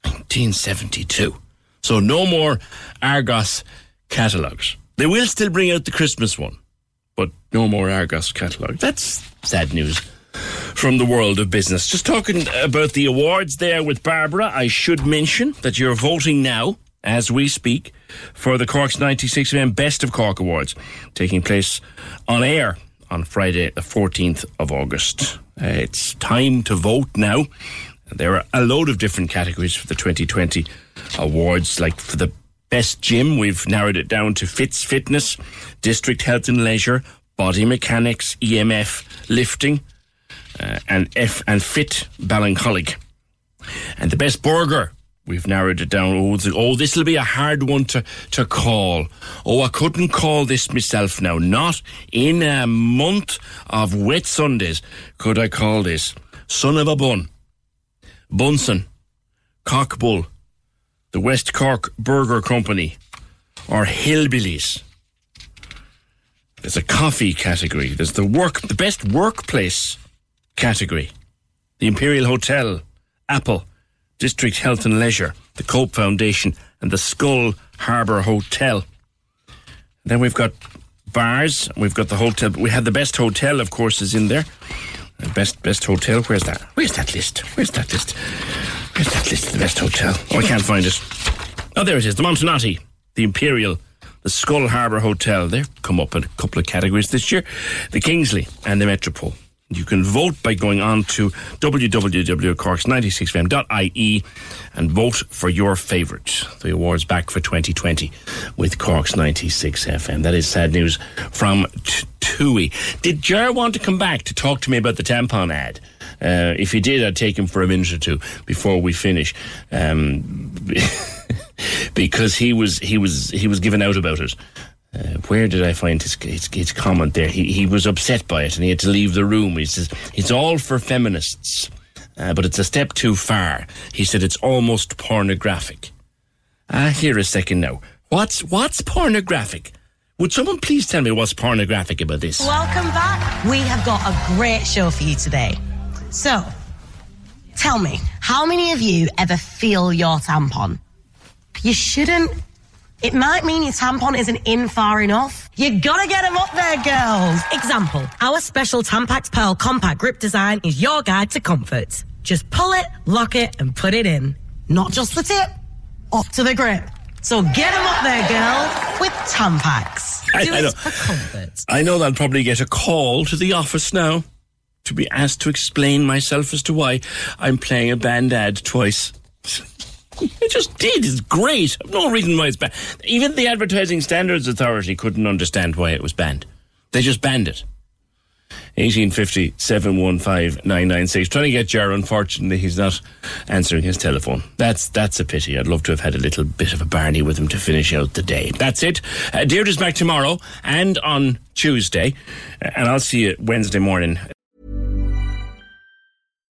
1972. So no more Argos catalogues. They will still bring out the Christmas one, but no more Argos catalogue. That's sad news from the world of business. Just talking about the awards there with Barbara, I should mention that you're voting now as we speak for the Cork's 96 FM Best of Cork Awards taking place on air on Friday, the 14th of August. Uh, it's time to vote now. There are a load of different categories for the 2020 awards, like for the best gym, we've narrowed it down to Fits Fitness, District Health and Leisure, Body Mechanics, EMF, Lifting, uh, and F and Fit Ballincollig. And the best burger, we've narrowed it down. Oh, oh this will be a hard one to, to call. Oh, I couldn't call this myself now. Not in a month of wet Sundays could I call this. Son of a bun. Bunsen. Cockbull. The West Cork Burger Company. Or Hillbillies. There's a coffee category. There's the work, the best workplace category. The Imperial Hotel, Apple, District Health and Leisure, the Cope Foundation, and the Schull Harbour Hotel. Then we've got bars. We've got the hotel. We have the best hotel, of course, is in there. Best best hotel. Where's that? Where's that list? Where's that list? Where's that list? The best hotel. Oh, I can't find it. Oh, there it is. The Montenotte, the Imperial, the Schull Harbour Hotel. They've come up in a couple of categories this year. The Kingsley and the Metropole. You can vote by going on to www.corks96fm.ie and vote for your favourite. The awards back for 2020 with Corks 96 FM. That is sad news from Tui. Did Jar want to come back to talk to me about the tampon ad? Uh, if he did, I'd take him for a minute or two before we finish. Um, [LAUGHS] because he was he was he was given out about it. Uh, where did I find his, his, his comment there? He he was upset by it and he had to leave the room. He says it's all for feminists, uh, but it's a step too far. He said it's almost pornographic. Ah, here a second now. What's what's pornographic? Would someone please tell me what's pornographic about this? Welcome back. We have got a great show for you today. So, tell me, how many of you ever feel your tampon? You shouldn't. It might mean your tampon isn't in far enough. You gotta get them up there, girls. Example, our special Tampax Pearl compact grip design is your guide to comfort. Just pull it, lock it, and put it in. Not just the tip, up to the grip. So get them up there, girl, with Tampax. I- Do I it know. for comfort. I know that I'll probably get a call to the office now to be asked to explain myself as to why I'm playing a banned ad twice. [LAUGHS] I just did. It's great. No reason why it's banned. Even the Advertising Standards Authority couldn't understand why it was banned. They just banned it. 1850 715 996. Trying to get Jar, unfortunately, he's not answering his telephone. That's that's a pity. I'd love to have had a little bit of a Barney with him to finish out the day. That's it. Uh, Deirdre's back tomorrow and on Tuesday. Uh, and I'll see you Wednesday morning.